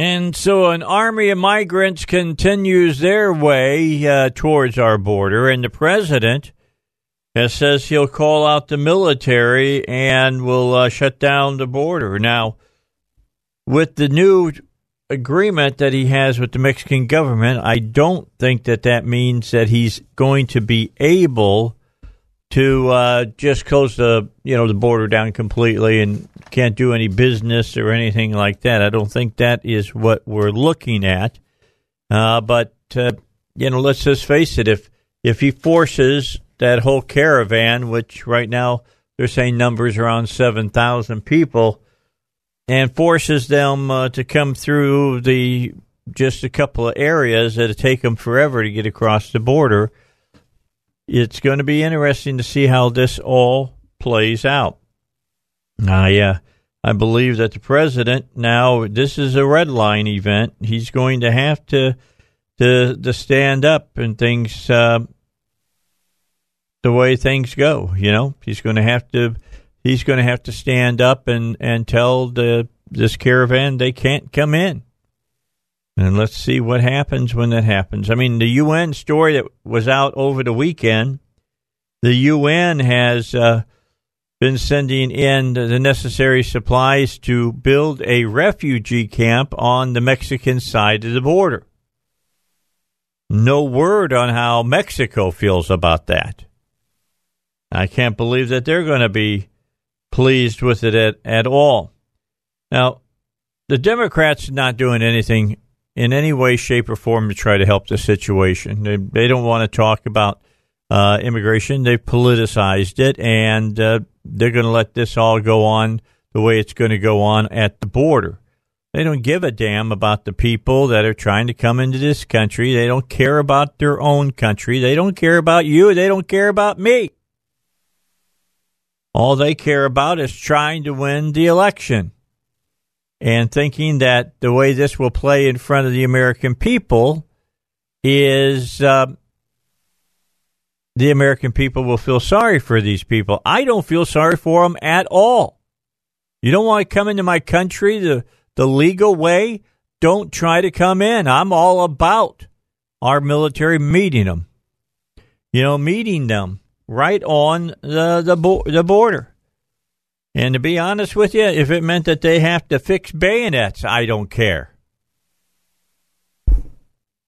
And so an army of migrants continues their way uh, towards our border, and the president has says he'll call out the military and will uh, shut down the border. Now, with the new agreement that he has with the Mexican government, I don't think that that means that he's going to be able to uh, just close the you know the border down completely and can't do any business or anything like that. I don't think that is what we're looking at. Uh, but uh, you know, let's just face it: if if he forces that whole caravan, which right now they're saying numbers around seven thousand people, and forces them uh, to come through the just a couple of areas that take them forever to get across the border it's going to be interesting to see how this all plays out. I, uh, I believe that the president now this is a red line event. He's going to have to to to stand up and things uh, the way things go. You know, he's going to have to he's going to have to stand up and and tell the this caravan they can't come in. And let's see what happens when that happens. I mean, the UN story that was out over the weekend, the UN has uh, been sending in the necessary supplies to build a refugee camp on the Mexican side of the border. No word on how Mexico feels about that. I can't believe that they're going to be pleased with it at, at all. Now, the Democrats not doing anything in any way, shape, or form to try to help the situation. They, they don't want to talk about uh, immigration. They've politicized it, and uh, they're going to let this all go on the way it's going to go on at the border. They don't give a damn about the people that are trying to come into this country. They don't care about their own country. They don't care about you. They don't care about me. All they care about is trying to win the election and thinking that the way this will play in front of the American people is uh, the American people will feel sorry for these people. I don't feel sorry for them at all. You don't want to come into my country the, the legal way? Don't try to come in. I'm all about our military meeting them. You know, meeting them right on the the, bo- the border. And to be honest with you, if it meant that they have to fix bayonets, I don't care.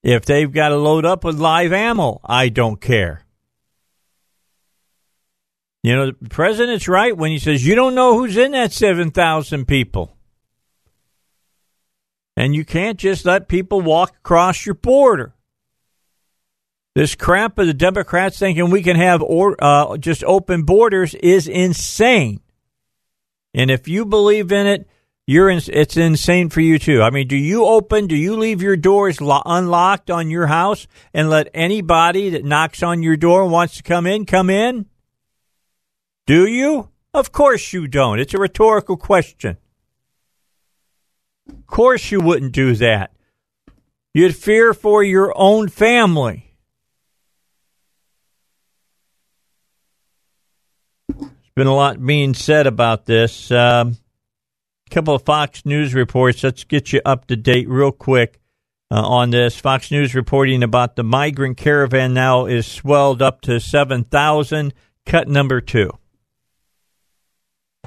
If they've got to load up with live ammo, I don't care. You know, the president's right when he says you don't know who's in that 7,000 people. And you can't just let people walk across your border. This crap of the Democrats thinking we can have or, uh, just open borders is insane. And if you believe in it, you're in, it's insane for you too. I mean, do you open, do you leave your doors lo- unlocked on your house and let anybody that knocks on your door and wants to come in come in? Do you? Of course you don't. It's a rhetorical question. Of course you wouldn't do that. You'd fear for your own family. Been a lot being said about this. A um, couple of Fox News reports. Let's get you up to date real quick uh, on this. Fox News reporting about the migrant caravan now is swelled up to 7,000, cut number two.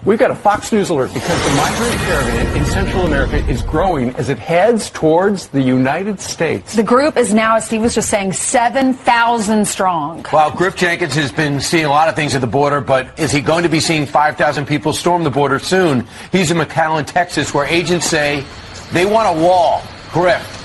We've got a Fox News alert because the migrant caravan in Central America is growing as it heads towards the United States. The group is now, as Steve was just saying, 7,000 strong. Well, Griff Jenkins has been seeing a lot of things at the border, but is he going to be seeing 5,000 people storm the border soon? He's in McAllen, Texas, where agents say they want a wall. Griff.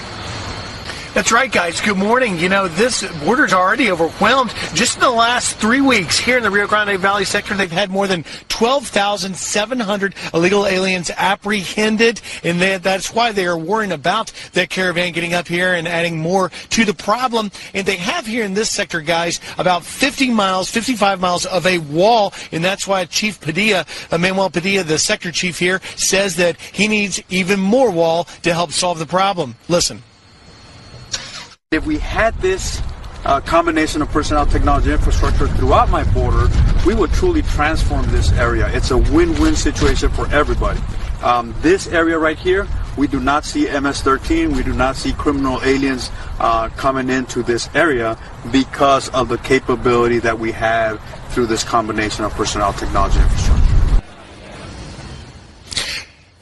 That's right, guys. Good morning. You know, this border's already overwhelmed. Just in the last three weeks here in the Rio Grande Valley sector, they've had more than 12,700 illegal aliens apprehended, and they, that's why they are worrying about that caravan getting up here and adding more to the problem. And they have here in this sector, guys, about 50 miles, 55 miles of a wall, and that's why Chief Padilla, Manuel Padilla, the sector chief here, says that he needs even more wall to help solve the problem. Listen. If we had this uh, combination of personnel, technology, infrastructure throughout my border, we would truly transform this area. It's a win-win situation for everybody. Um, this area right here, we do not see MS-13. We do not see criminal aliens uh, coming into this area because of the capability that we have through this combination of personnel, technology, infrastructure.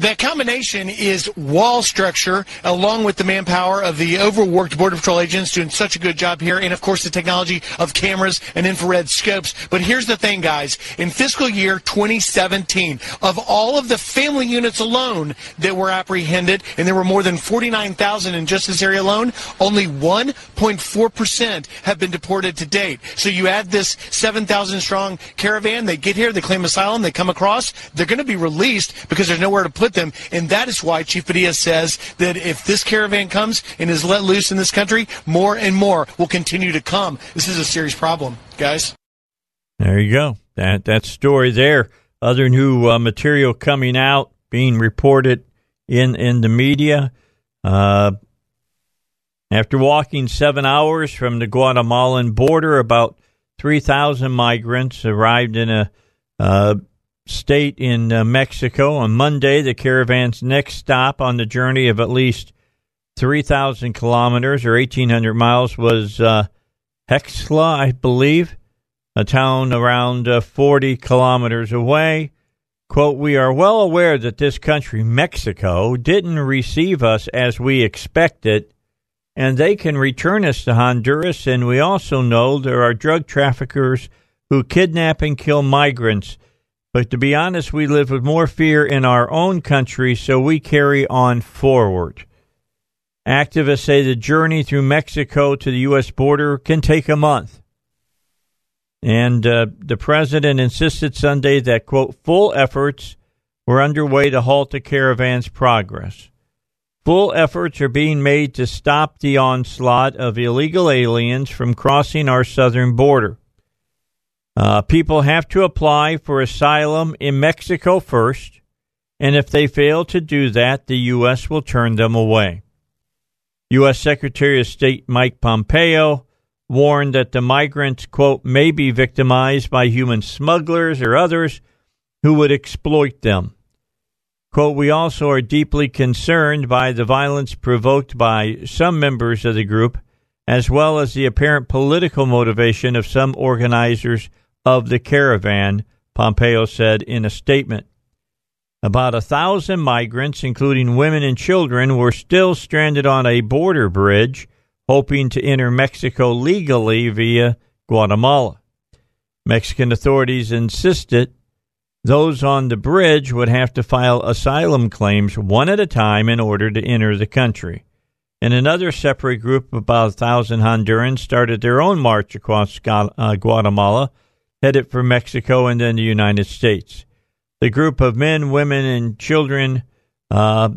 That combination is wall structure along with the manpower of the overworked Border Patrol agents doing such a good job here, and of course the technology of cameras and infrared scopes. But here's the thing, guys. In fiscal year 2017, of all of the family units alone that were apprehended, and there were more than 49,000 in just this area alone, only 1.4% have been deported to date. So you add this 7,000 strong caravan, they get here, they claim asylum, they come across, they're going to be released because there's nowhere to put put them. And that is why Chief Padilla says that if this caravan comes and is let loose in this country, more and more will continue to come. This is a serious problem, guys. There you go. That that story there. Other new uh, material coming out, being reported in in the media. Uh, after walking seven hours from the Guatemalan border, about 3,000 migrants arrived in a uh, state in uh, Mexico. On Monday, the caravan's next stop on the journey of at least 3,000 kilometers or 1,800 miles was uh, Hexla, I believe, a town around uh, 40 kilometers away. Quote, we are well aware that this country, Mexico, didn't receive us as we expected, and they can return us to Honduras. And we also know there are drug traffickers who kidnap and kill migrants but to be honest, we live with more fear in our own country, so we carry on forward. Activists say the journey through Mexico to the U.S. border can take a month. And uh, the president insisted Sunday that, quote, full efforts were underway to halt the caravan's progress. Full efforts are being made to stop the onslaught of illegal aliens from crossing our southern border. Uh, people have to apply for asylum in Mexico first, and if they fail to do that, the U.S. will turn them away. U.S. Secretary of State Mike Pompeo warned that the migrants, quote, may be victimized by human smugglers or others who would exploit them. Quote, we also are deeply concerned by the violence provoked by some members of the group, as well as the apparent political motivation of some organizers of the caravan, Pompeo said in a statement. About a thousand migrants, including women and children, were still stranded on a border bridge, hoping to enter Mexico legally via Guatemala. Mexican authorities insisted those on the bridge would have to file asylum claims one at a time in order to enter the country. And another separate group of about a thousand Hondurans started their own march across uh, Guatemala headed for Mexico and then the United States. The group of men, women, and children uh,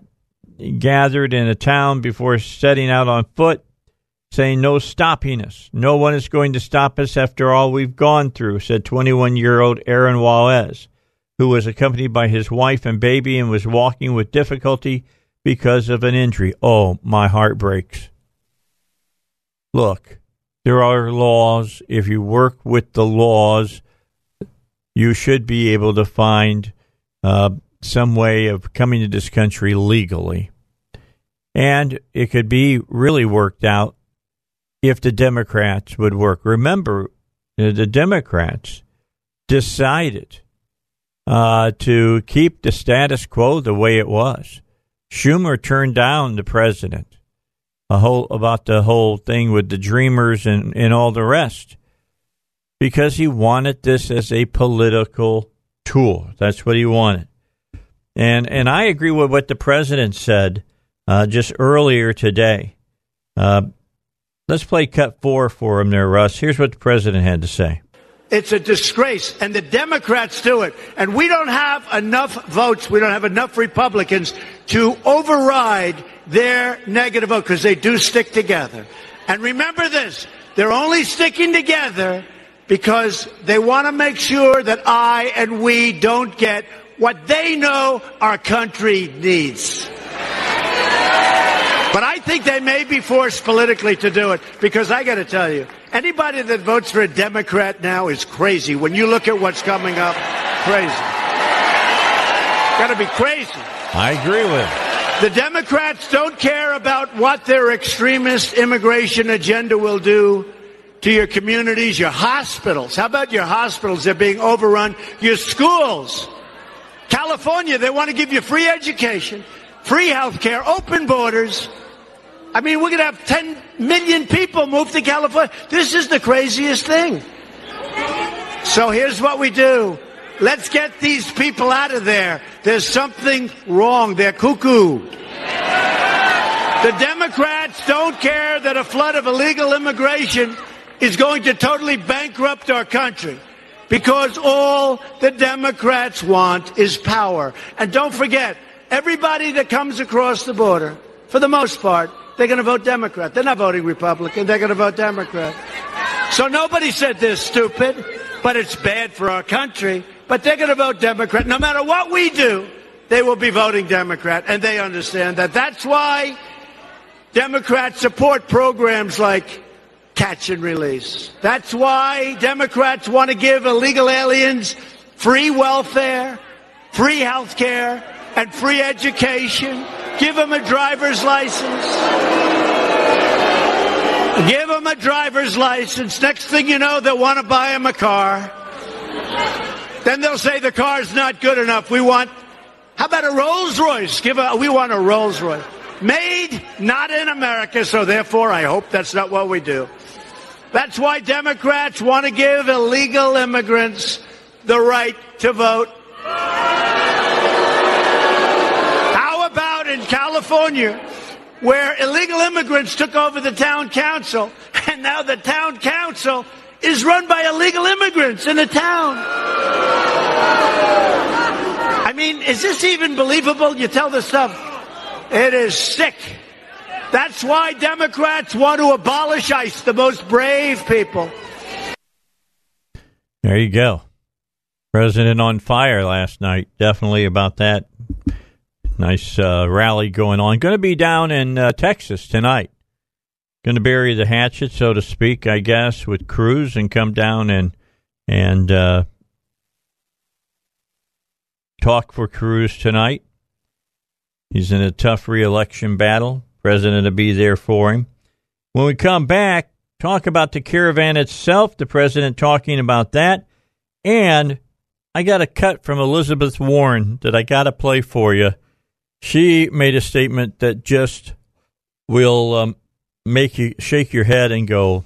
gathered in a town before setting out on foot, saying, No stopping us. No one is going to stop us after all we've gone through, said 21 year old Aaron Juarez, who was accompanied by his wife and baby and was walking with difficulty because of an injury. Oh, my heart breaks. Look, there are laws. If you work with the laws, you should be able to find uh, some way of coming to this country legally. And it could be really worked out if the Democrats would work. Remember, the Democrats decided uh, to keep the status quo the way it was. Schumer turned down the president a whole about the whole thing with the dreamers and, and all the rest because he wanted this as a political tool. That's what he wanted. And and I agree with what the president said uh, just earlier today. Uh, Let's play cut four for him there, Russ. Here's what the president had to say. It's a disgrace, and the Democrats do it. And we don't have enough votes, we don't have enough Republicans to override their negative vote because they do stick together. And remember this they're only sticking together because they want to make sure that I and we don't get what they know our country needs. But I think they may be forced politically to do it because I got to tell you, anybody that votes for a Democrat now is crazy. When you look at what's coming up, crazy. Got to be crazy. I agree with. The Democrats don't care about what their extremist immigration agenda will do to your communities, your hospitals. How about your hospitals? They're being overrun. Your schools. California, they want to give you free education, free health care, open borders. I mean, we're going to have 10 million people move to California. This is the craziest thing. So here's what we do. Let's get these people out of there. There's something wrong. They're cuckoo. The Democrats don't care that a flood of illegal immigration is going to totally bankrupt our country because all the Democrats want is power. And don't forget, everybody that comes across the border, for the most part, they're going to vote Democrat. They're not voting Republican. They're going to vote Democrat. So nobody said they're stupid, but it's bad for our country. But they're going to vote Democrat. No matter what we do, they will be voting Democrat. And they understand that. That's why Democrats support programs like catch and release. That's why Democrats want to give illegal aliens free welfare, free health care, and free education. Give them a driver's license. Give them a driver's license. Next thing you know, they'll want to buy them a car. Then they'll say the car's not good enough. We want, how about a Rolls Royce? Give a, we want a Rolls Royce. Made not in America, so therefore I hope that's not what we do. That's why Democrats want to give illegal immigrants the right to vote. How about in California, where illegal immigrants took over the town council, and now the town council is run by illegal immigrants in the town? I mean, is this even believable? You tell this stuff. It is sick. That's why Democrats want to abolish ICE, the most brave people. There you go. President on fire last night. Definitely about that. Nice uh, rally going on. Going to be down in uh, Texas tonight. Going to bury the hatchet, so to speak, I guess, with Cruz and come down and and uh, talk for Cruz tonight. He's in a tough reelection battle. President will be there for him. When we come back, talk about the caravan itself, the president talking about that, and I got a cut from Elizabeth Warren that I got to play for you. She made a statement that just will um, make you shake your head and go,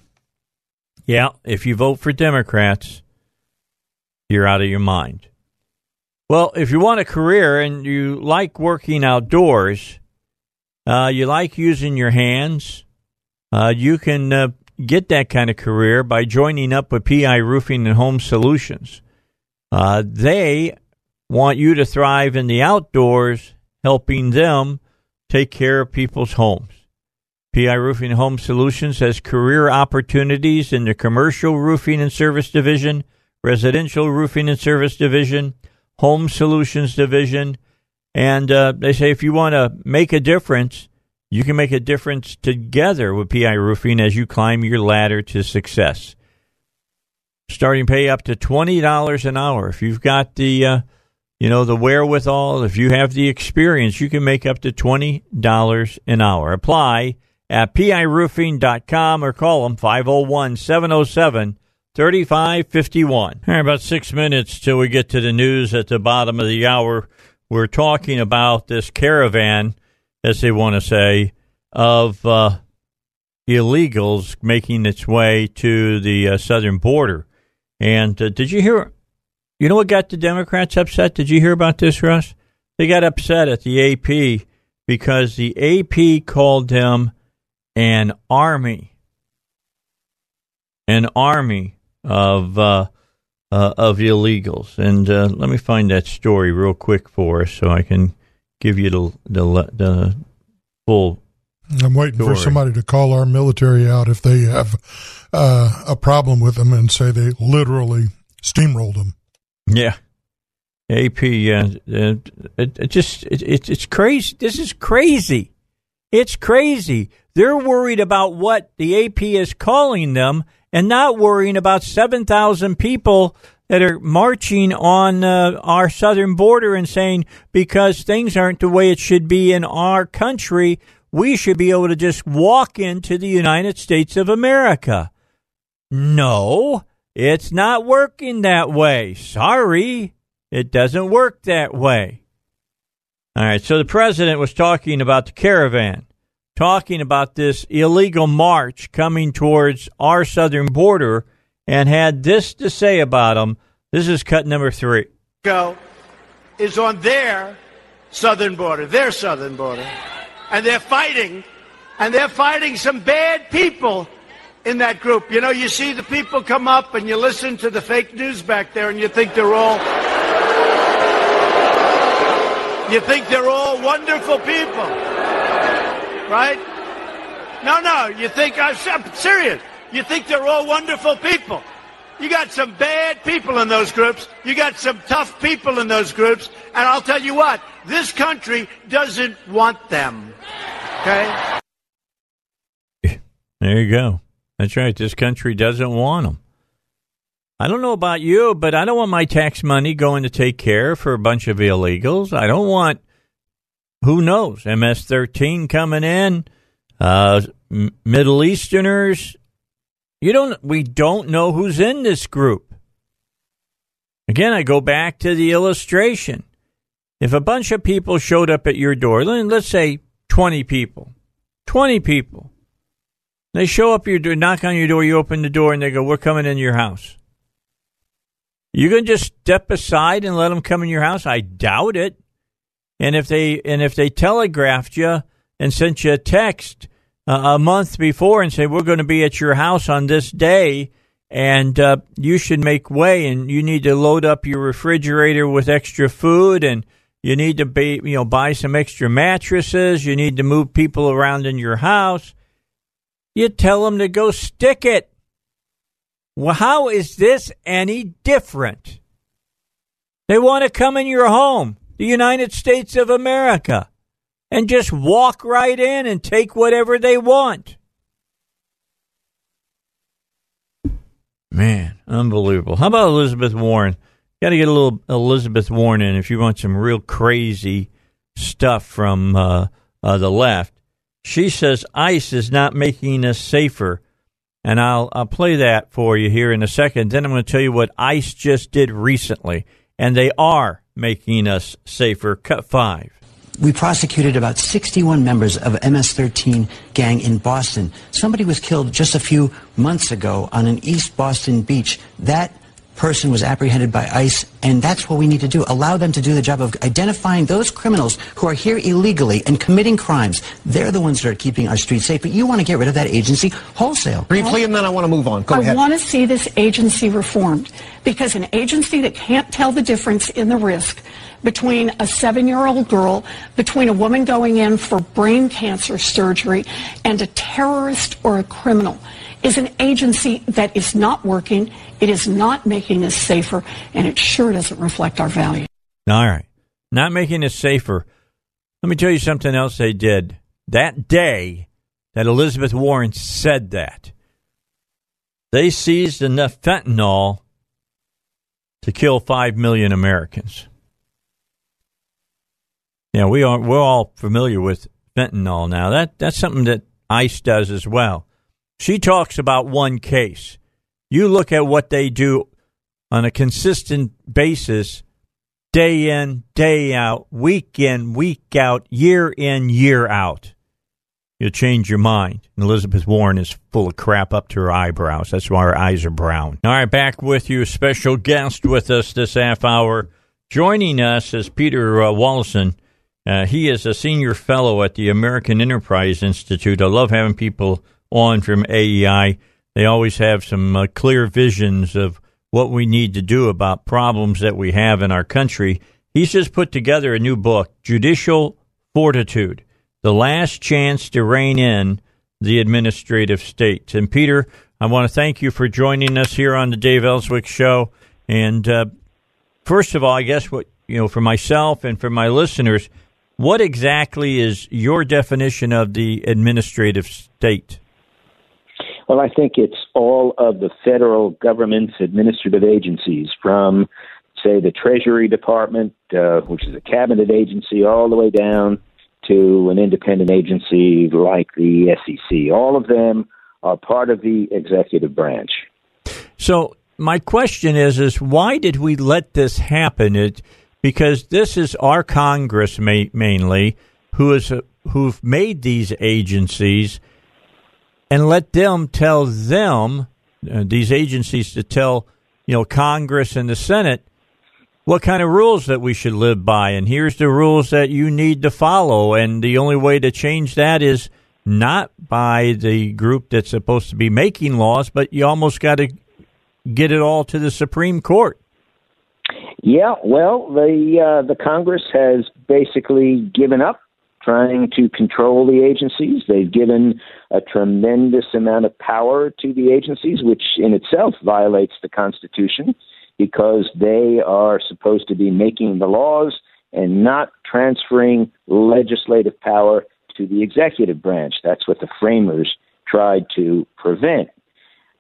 yeah, if you vote for Democrats, you're out of your mind. Well, if you want a career and you like working outdoors, uh, you like using your hands, uh, you can uh, get that kind of career by joining up with PI Roofing and Home Solutions. Uh, they want you to thrive in the outdoors, helping them take care of people's homes. PI Roofing Home Solutions has career opportunities in the commercial roofing and service division, residential roofing and service division, home solutions division, and uh, they say if you want to make a difference, you can make a difference together with PI Roofing as you climb your ladder to success. Starting pay up to twenty dollars an hour. If you've got the, uh, you know, the wherewithal, if you have the experience, you can make up to twenty dollars an hour. Apply at piroofing.com or call them 501 707 3551. About six minutes till we get to the news at the bottom of the hour we're talking about this caravan, as they want to say, of uh, illegals making its way to the uh, southern border. And uh, did you hear? You know what got the Democrats upset? Did you hear about this, Russ? They got upset at the AP because the AP called them an army. an army of uh, uh, of illegals. And uh, let me find that story real quick for us so I can give you the the, the full. I'm waiting story. for somebody to call our military out if they have uh, a problem with them and say they literally steamrolled them. Yeah. AP, uh, it, it just it, it, it's crazy. This is crazy. It's crazy. They're worried about what the AP is calling them and not worrying about 7,000 people that are marching on uh, our southern border and saying because things aren't the way it should be in our country, we should be able to just walk into the United States of America. No, it's not working that way. Sorry, it doesn't work that way. All right, so the president was talking about the caravan, talking about this illegal march coming towards our southern border, and had this to say about them. This is cut number three. Go is on their southern border, their southern border, and they're fighting, and they're fighting some bad people in that group. You know, you see the people come up and you listen to the fake news back there and you think they're all you think they're all wonderful people. Right? No, no, you think I'm serious. You think they're all wonderful people. You got some bad people in those groups. You got some tough people in those groups. And I'll tell you what, this country doesn't want them. Okay? There you go. That's right. This country doesn't want them. I don't know about you, but I don't want my tax money going to take care for a bunch of illegals. I don't want, who knows, MS 13 coming in, uh, Middle Easterners. You don't, we don't know who's in this group. Again, I go back to the illustration. If a bunch of people showed up at your door, let's say 20 people, 20 people, they show up your door, knock on your door, you open the door, and they go, "We're coming in your house." You can just step aside and let them come in your house? I doubt it. And if they and if they telegraphed you and sent you a text uh, a month before and say we're going to be at your house on this day and uh, you should make way and you need to load up your refrigerator with extra food and you need to be you know buy some extra mattresses you need to move people around in your house you tell them to go stick it. Well, how is this any different? They want to come in your home, the United States of America, and just walk right in and take whatever they want. Man, unbelievable. How about Elizabeth Warren? Got to get a little Elizabeth Warren in if you want some real crazy stuff from uh, uh, the left. She says ICE is not making us safer. And I'll, I'll play that for you here in a second. Then I'm going to tell you what ICE just did recently. And they are making us safer. Cut five. We prosecuted about 61 members of MS-13 gang in Boston. Somebody was killed just a few months ago on an East Boston beach. That person was apprehended by ICE, and that's what we need to do. Allow them to do the job of identifying those criminals who are here illegally and committing crimes. They're the ones that are keeping our streets safe, but you want to get rid of that agency wholesale. Briefly, and then I want to move on. Go I ahead. I want to see this agency reformed because an agency that can't tell the difference in the risk between a seven-year-old girl, between a woman going in for brain cancer surgery, and a terrorist or a criminal is an agency that is not working, it is not making us safer, and it sure doesn't reflect our values. All right. Not making us safer. Let me tell you something else they did. That day that Elizabeth Warren said that, they seized enough fentanyl to kill 5 million Americans. Yeah, we are we're all familiar with fentanyl now. That that's something that ICE does as well. She talks about one case. You look at what they do on a consistent basis, day in, day out, week in, week out, year in, year out. You'll change your mind. And Elizabeth Warren is full of crap up to her eyebrows. That's why her eyes are brown. All right, back with you. Special guest with us this half hour. Joining us is Peter uh, Wallison. Uh, he is a senior fellow at the American Enterprise Institute. I love having people on from AEI. they always have some uh, clear visions of what we need to do about problems that we have in our country. He's just put together a new book, Judicial Fortitude The Last Chance to Rein in the Administrative State. And Peter, I want to thank you for joining us here on the Dave Elswick Show. And uh, first of all, I guess what, you know, for myself and for my listeners, what exactly is your definition of the administrative state? Well, I think it's all of the federal government's administrative agencies, from, say, the Treasury Department, uh, which is a cabinet agency, all the way down to an independent agency like the SEC. All of them are part of the executive branch. So, my question is: is why did we let this happen? It because this is our Congress ma- mainly who is who've made these agencies and let them tell them uh, these agencies to tell you know Congress and the Senate what kind of rules that we should live by and here's the rules that you need to follow and the only way to change that is not by the group that's supposed to be making laws but you almost got to get it all to the Supreme Court. Yeah, well, the uh, the Congress has basically given up trying to control the agencies. They've given a tremendous amount of power to the agencies, which in itself violates the Constitution because they are supposed to be making the laws and not transferring legislative power to the executive branch. That's what the framers tried to prevent.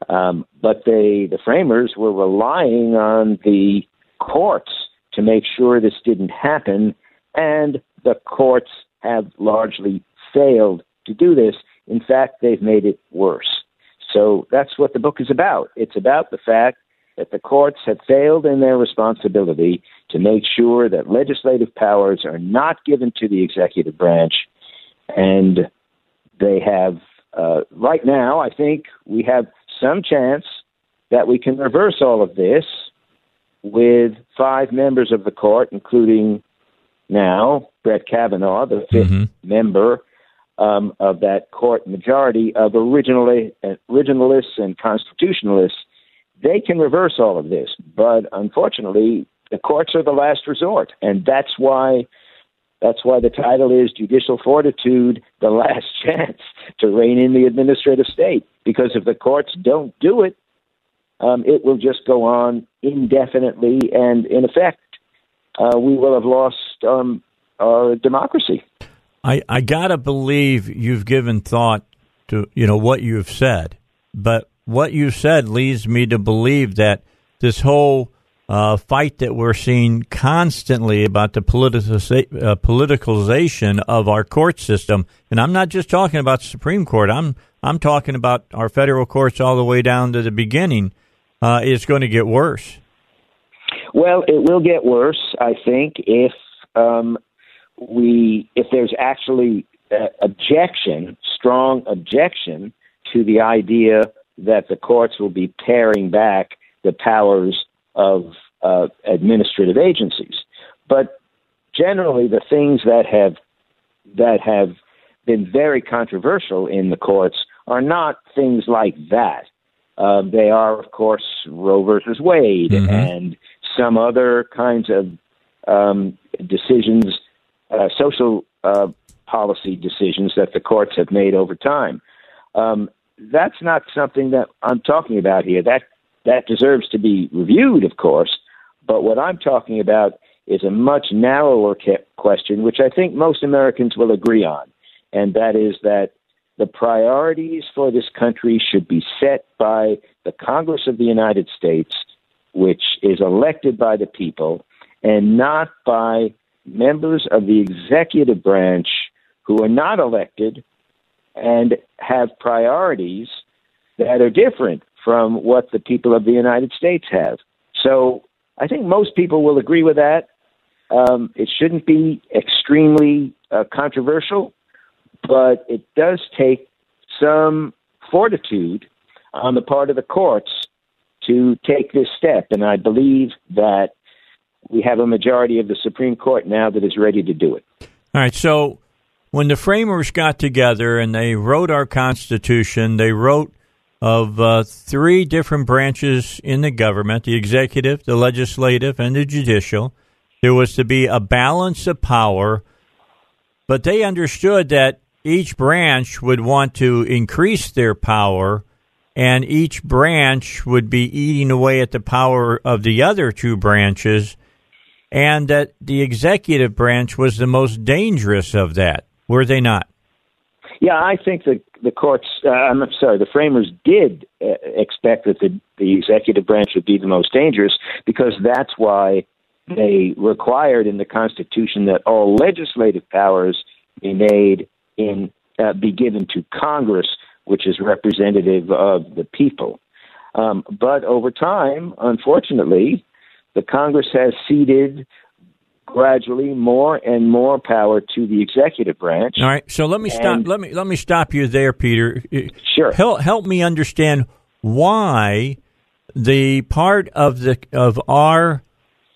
Um, but they, the framers were relying on the courts to make sure this didn't happen, and the courts have largely failed to do this. In fact, they've made it worse. So that's what the book is about. It's about the fact that the courts have failed in their responsibility to make sure that legislative powers are not given to the executive branch. And they have, uh, right now, I think we have some chance that we can reverse all of this with five members of the court, including now Brett Kavanaugh, the 5th mm-hmm. member um, of that court majority of originally, uh, originalists and constitutionalists, they can reverse all of this. But unfortunately, the courts are the last resort, and that's why that's why the title is Judicial Fortitude: The Last Chance to Rein in the Administrative State. Because if the courts don't do it, um, it will just go on indefinitely, and in effect, uh, we will have lost um, our democracy. I, I gotta believe you've given thought to you know what you've said, but what you said leads me to believe that this whole uh, fight that we're seeing constantly about the politiza- uh, politicalization of our court system, and I'm not just talking about the Supreme Court. I'm I'm talking about our federal courts all the way down to the beginning. Uh, is going to get worse. Well, it will get worse, I think, if um, we if there's actually uh, objection, strong objection to the idea that the courts will be paring back the powers of uh, administrative agencies. But generally, the things that have that have been very controversial in the courts are not things like that. Uh, they are, of course, Roe versus Wade mm-hmm. and some other kinds of um, decisions, uh, social uh, policy decisions that the courts have made over time. Um, that's not something that I'm talking about here. That that deserves to be reviewed, of course. But what I'm talking about is a much narrower question, which I think most Americans will agree on, and that is that the priorities for this country should be set by the Congress of the United States, which is elected by the people, and not by members of the executive branch who are not elected and have priorities that are different from what the people of the United States have. So I think most people will agree with that. Um, it shouldn't be extremely uh, controversial but it does take some fortitude on the part of the courts to take this step. And I believe that we have a majority of the Supreme Court now that is ready to do it. All right. So when the framers got together and they wrote our Constitution, they wrote of uh, three different branches in the government the executive, the legislative, and the judicial. There was to be a balance of power, but they understood that each branch would want to increase their power, and each branch would be eating away at the power of the other two branches, and that the executive branch was the most dangerous of that. Were they not? Yeah, I think the the courts. Uh, I'm sorry, the framers did uh, expect that the the executive branch would be the most dangerous because that's why they required in the Constitution that all legislative powers be made in uh, be given to Congress, which is representative of the people. Um, but over time, unfortunately, the Congress has ceded gradually more and more power to the executive branch. All right. So let me stop. Let me let me stop you there, Peter. Sure. Help help me understand why the part of the of our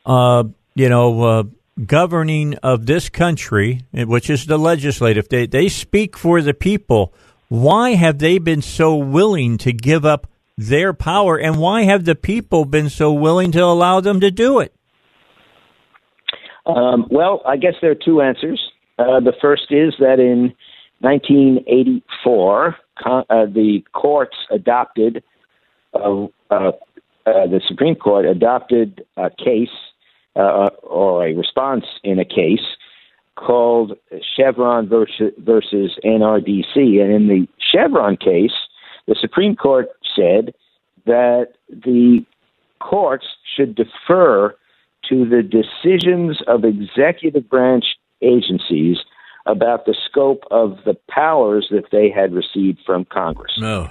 uh, you know uh, governing of this country, which is the legislative, they they speak for the people. Why have they been so willing to give up their power, and why have the people been so willing to allow them to do it? Um, well, I guess there are two answers. Uh, the first is that in 1984, uh, the courts adopted, uh, uh, the Supreme Court adopted a case uh, or a response in a case called Chevron versus, versus NRDC. And in the Chevron case, the Supreme Court said that the courts should defer to the decisions of executive branch agencies about the scope of the powers that they had received from Congress. No.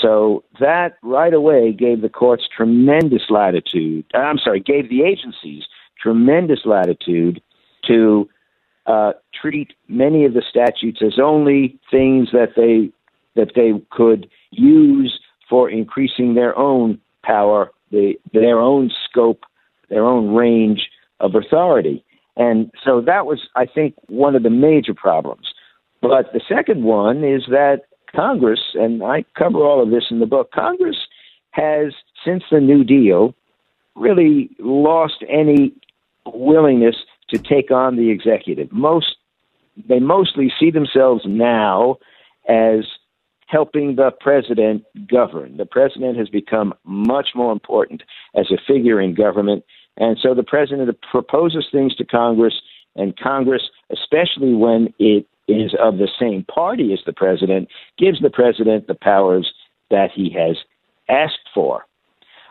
So that right away gave the courts tremendous latitude. I'm sorry, gave the agencies tremendous latitude to uh, treat many of the statutes as only things that they that they could use for increasing their own power, the, their own scope their own range of authority. And so that was, I think, one of the major problems. But the second one is that Congress, and I cover all of this in the book, Congress has, since the New Deal, really lost any willingness to take on the executive. Most they mostly see themselves now as helping the president govern. The president has become much more important as a figure in government. And so the president proposes things to Congress, and Congress, especially when it is of the same party as the president, gives the president the powers that he has asked for.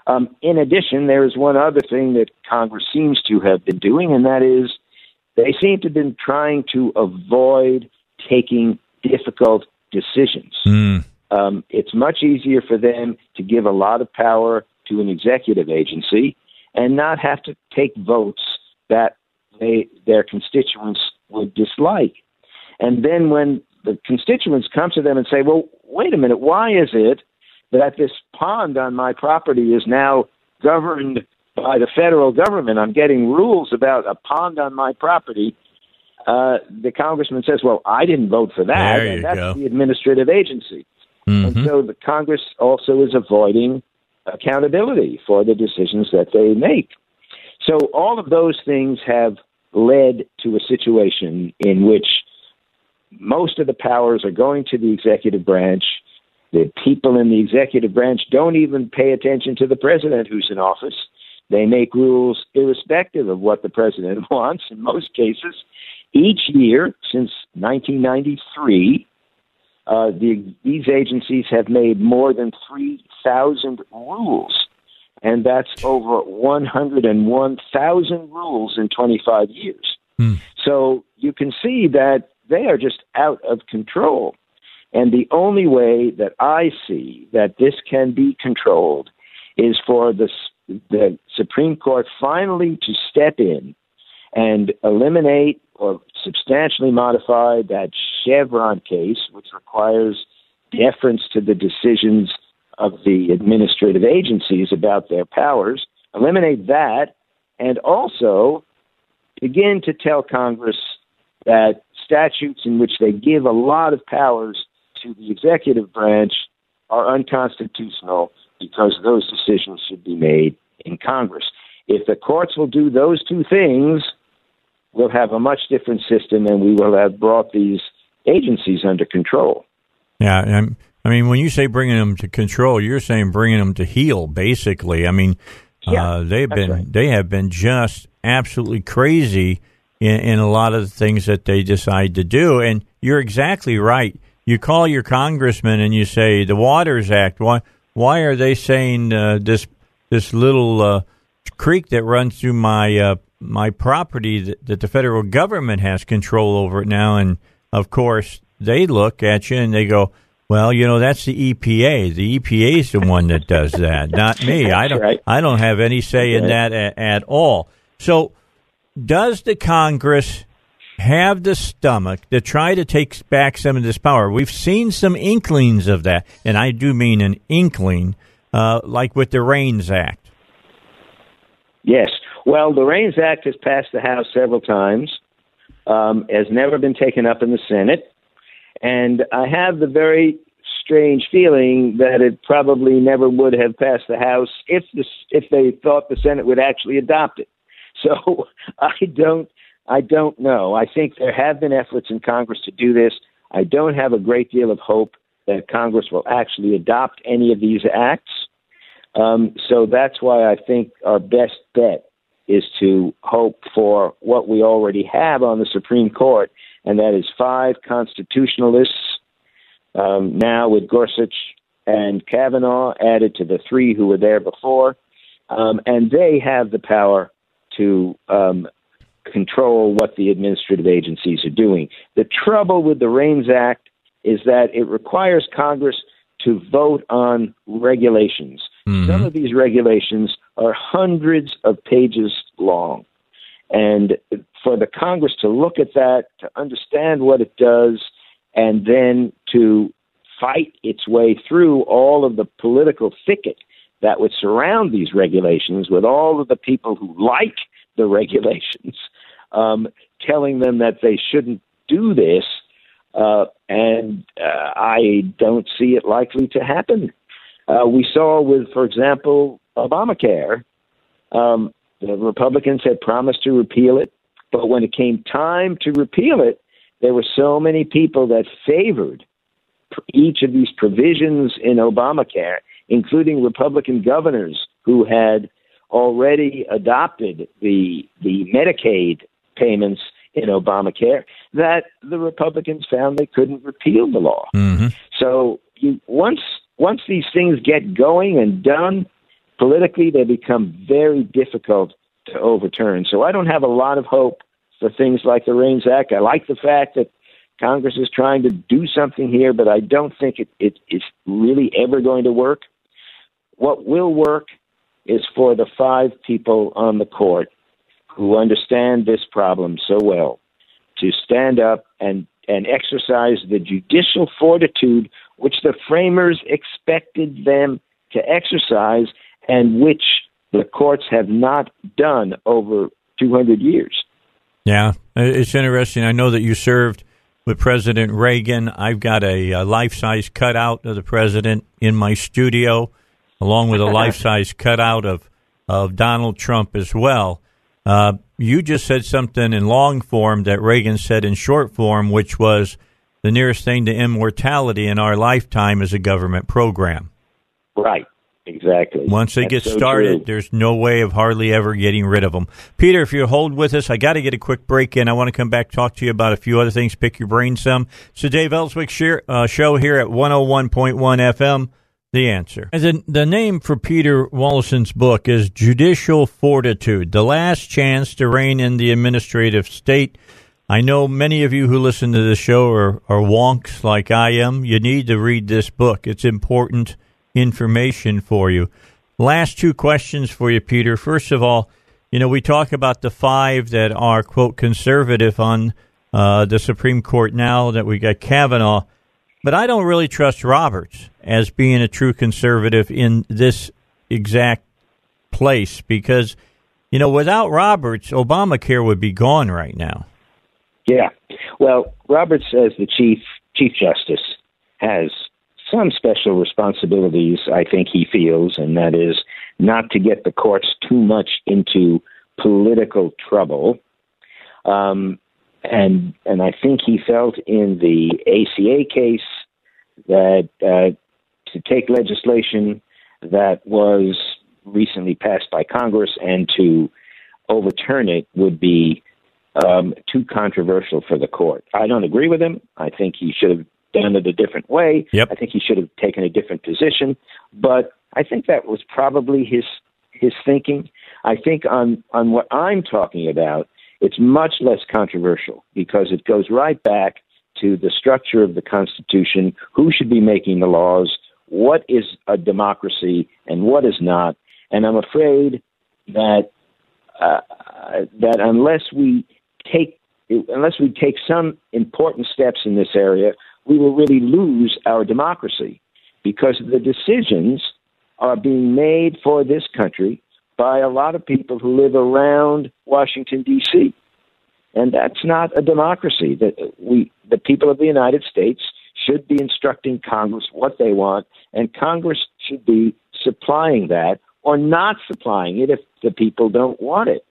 Um, in addition, there is one other thing that Congress seems to have been doing, and that is they seem to have been trying to avoid taking difficult decisions. Mm. Um, it's much easier for them to give a lot of power to an executive agency and not have to take votes that they, their constituents would dislike. And then when the constituents come to them and say, well, wait a minute, why is it that this pond on my property is now governed by the federal government? I'm getting rules about a pond on my property uh, the congressman says, "Well, I didn't vote for that, and that's go. the administrative agency." Mm-hmm. And so the Congress also is avoiding accountability for the decisions that they make. So all of those things have led to a situation in which most of the powers are going to the executive branch. The people in the executive branch don't even pay attention to the president who's in office. They make rules irrespective of what the president wants in most cases. Each year since 1993, uh, the, these agencies have made more than 3,000 rules, and that's over 101,000 rules in 25 years. Hmm. So you can see that they are just out of control. And the only way that I see that this can be controlled is for the, the Supreme Court finally to step in and eliminate or substantially modify that Chevron case, which requires deference to the decisions of the administrative agencies about their powers, eliminate that, and also begin to tell Congress that statutes in which they give a lot of powers to the executive branch are unconstitutional because those decisions should be made in Congress. If the courts will do those two things, we'll have a much different system and we will have brought these agencies under control. Yeah, and I mean, when you say bringing them to control, you're saying bringing them to heel, basically. I mean, yeah, uh, they've been right. they have been just absolutely crazy in, in a lot of the things that they decide to do, and you're exactly right. You call your congressman and you say the Waters Act. Why why are they saying uh, this this little uh, creek that runs through my uh, my property that, that the federal government has control over it now? And of course, they look at you and they go, "Well, you know, that's the EPA. The EPA is the one that does that, not me. I don't. right. I don't have any say in that at, at all." So, does the Congress have the stomach to try to take back some of this power? We've seen some inklings of that, and I do mean an inkling, uh, like with the REINS Act. Yes. Well, the REINS Act has passed the House several times, um, has never been taken up in the Senate, and I have the very strange feeling that it probably never would have passed the House if the, if they thought the Senate would actually adopt it. So I don't I don't know. I think there have been efforts in Congress to do this. I don't have a great deal of hope that Congress will actually adopt any of these acts. Um, so that's why I think our best bet is to hope for what we already have on the Supreme Court, and that is five constitutionalists um, now with Gorsuch and Kavanaugh added to the three who were there before, um, and they have the power to um, control what the administrative agencies are doing. The trouble with the REINS Act is that it requires Congress to vote on regulations. Mm-hmm. Some of these regulations are hundreds of pages long. And for the Congress to look at that, to understand what it does, and then to fight its way through all of the political thicket that would surround these regulations with all of the people who like the regulations, um, telling them that they shouldn't do this. Uh, and uh, I don't see it likely to happen. Uh, we saw with, for example, Obamacare, um, the Republicans had promised to repeal it, but when it came time to repeal it, there were so many people that favored each of these provisions in Obamacare, including Republican governors who had already adopted the the Medicaid payments in Obamacare, that the Republicans found they couldn't repeal the law. Mm-hmm. So you, once once these things get going and done politically, they become very difficult to overturn. So I don't have a lot of hope for things like the REINS Act. I like the fact that Congress is trying to do something here, but I don't think it, it is really ever going to work. What will work is for the five people on the court who understand this problem so well to stand up and, and exercise the judicial fortitude which the framers expected them to exercise and which the courts have not done over 200 years. Yeah, it's interesting. I know that you served with President Reagan. I've got a, a life size cutout of the president in my studio, along with a life size cutout of, of Donald Trump as well. Uh, you just said something in long form that Reagan said in short form, which was the nearest thing to immortality in our lifetime is a government program. Right. Exactly. Once they That's get so started, true. there's no way of hardly ever getting rid of them. Peter, if you hold with us, I got to get a quick break in. I want to come back talk to you about a few other things, pick your brain some. So, Dave Elswick share, uh, show here at 101.1 FM. The answer. The, the name for Peter Wallison's book is Judicial Fortitude, the last chance to rein in the administrative state. I know many of you who listen to this show are, are wonks like I am. You need to read this book. It's important information for you. Last two questions for you, Peter. First of all, you know, we talk about the five that are, quote, conservative on uh, the Supreme Court now that we got Kavanaugh, but I don't really trust Roberts as being a true conservative in this exact place because, you know, without Roberts, Obamacare would be gone right now. Yeah. Well, Roberts, as the chief chief justice, has some special responsibilities, I think he feels, and that is not to get the courts too much into political trouble. Um, and and I think he felt in the ACA case that uh, to take legislation that was recently passed by Congress and to overturn it would be um, too controversial for the court. I don't agree with him. I think he should have done it a different way. Yep. I think he should have taken a different position. But I think that was probably his his thinking. I think on on what I'm talking about, it's much less controversial because it goes right back to the structure of the Constitution, who should be making the laws, what is a democracy and what is not. And I'm afraid that uh, that unless we take unless we take some important steps in this area, we will really lose our democracy because the decisions are being made for this country by a lot of people who live around Washington D.C. And that's not a democracy. That we, the people of the United States, should be instructing Congress what they want, and Congress should be supplying that or not supplying it if the people don't want it.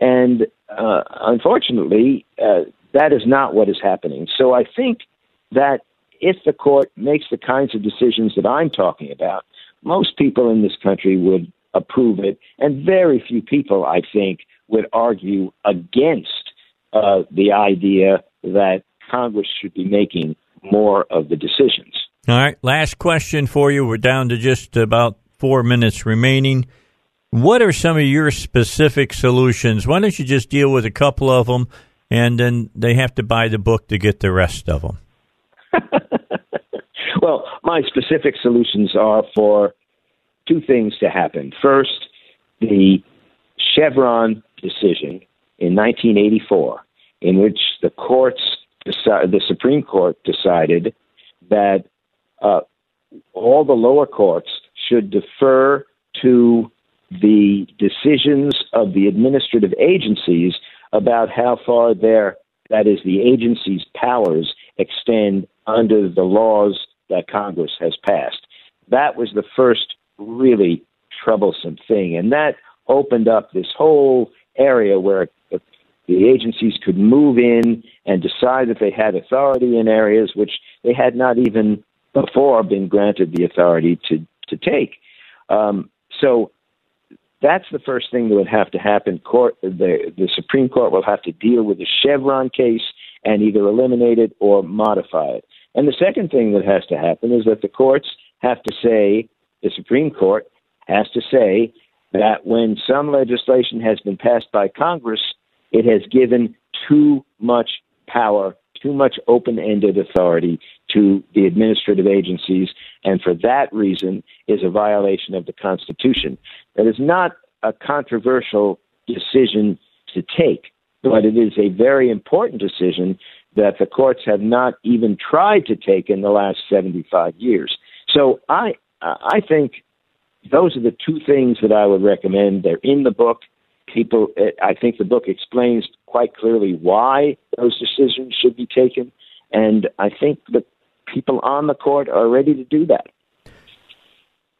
And uh, unfortunately, uh, that is not what is happening. So I think that if the court makes the kinds of decisions that I'm talking about, most people in this country would approve it, and very few people, I think, would argue against uh, the idea that Congress should be making more of the decisions. All right, last question for you. We're down to just about four minutes remaining. What are some of your specific solutions? Why don't you just deal with a couple of them, and then they have to buy the book to get the rest of them? well, my specific solutions are for two things to happen. First, the Chevron decision in 1984, in which the courts, the Supreme Court decided that uh, all the lower courts should defer to the decisions of the administrative agencies about how far their, that is, the agency's powers extend under the laws that Congress has passed. That was the first really troublesome thing. And that opened up this whole area where the agencies could move in and decide that they had authority in areas which they had not even before been granted the authority to, to take. Um, so that's the first thing that would have to happen. Court, the, the Supreme Court will have to deal with the Chevron case and either eliminate it or modify it. And the second thing that has to happen is that the courts have to say, the Supreme Court has to say that when some legislation has been passed by Congress, it has given too much power, too much open ended authority to the administrative agencies, and for that reason is a violation of the Constitution. That is not a controversial decision to take, but it is a very important decision that the courts have not even tried to take in the last 75 years. So I, I think those are the two things that I would recommend. They're in the book. People, I think the book explains quite clearly why those decisions should be taken, and I think the people on the court are ready to do that.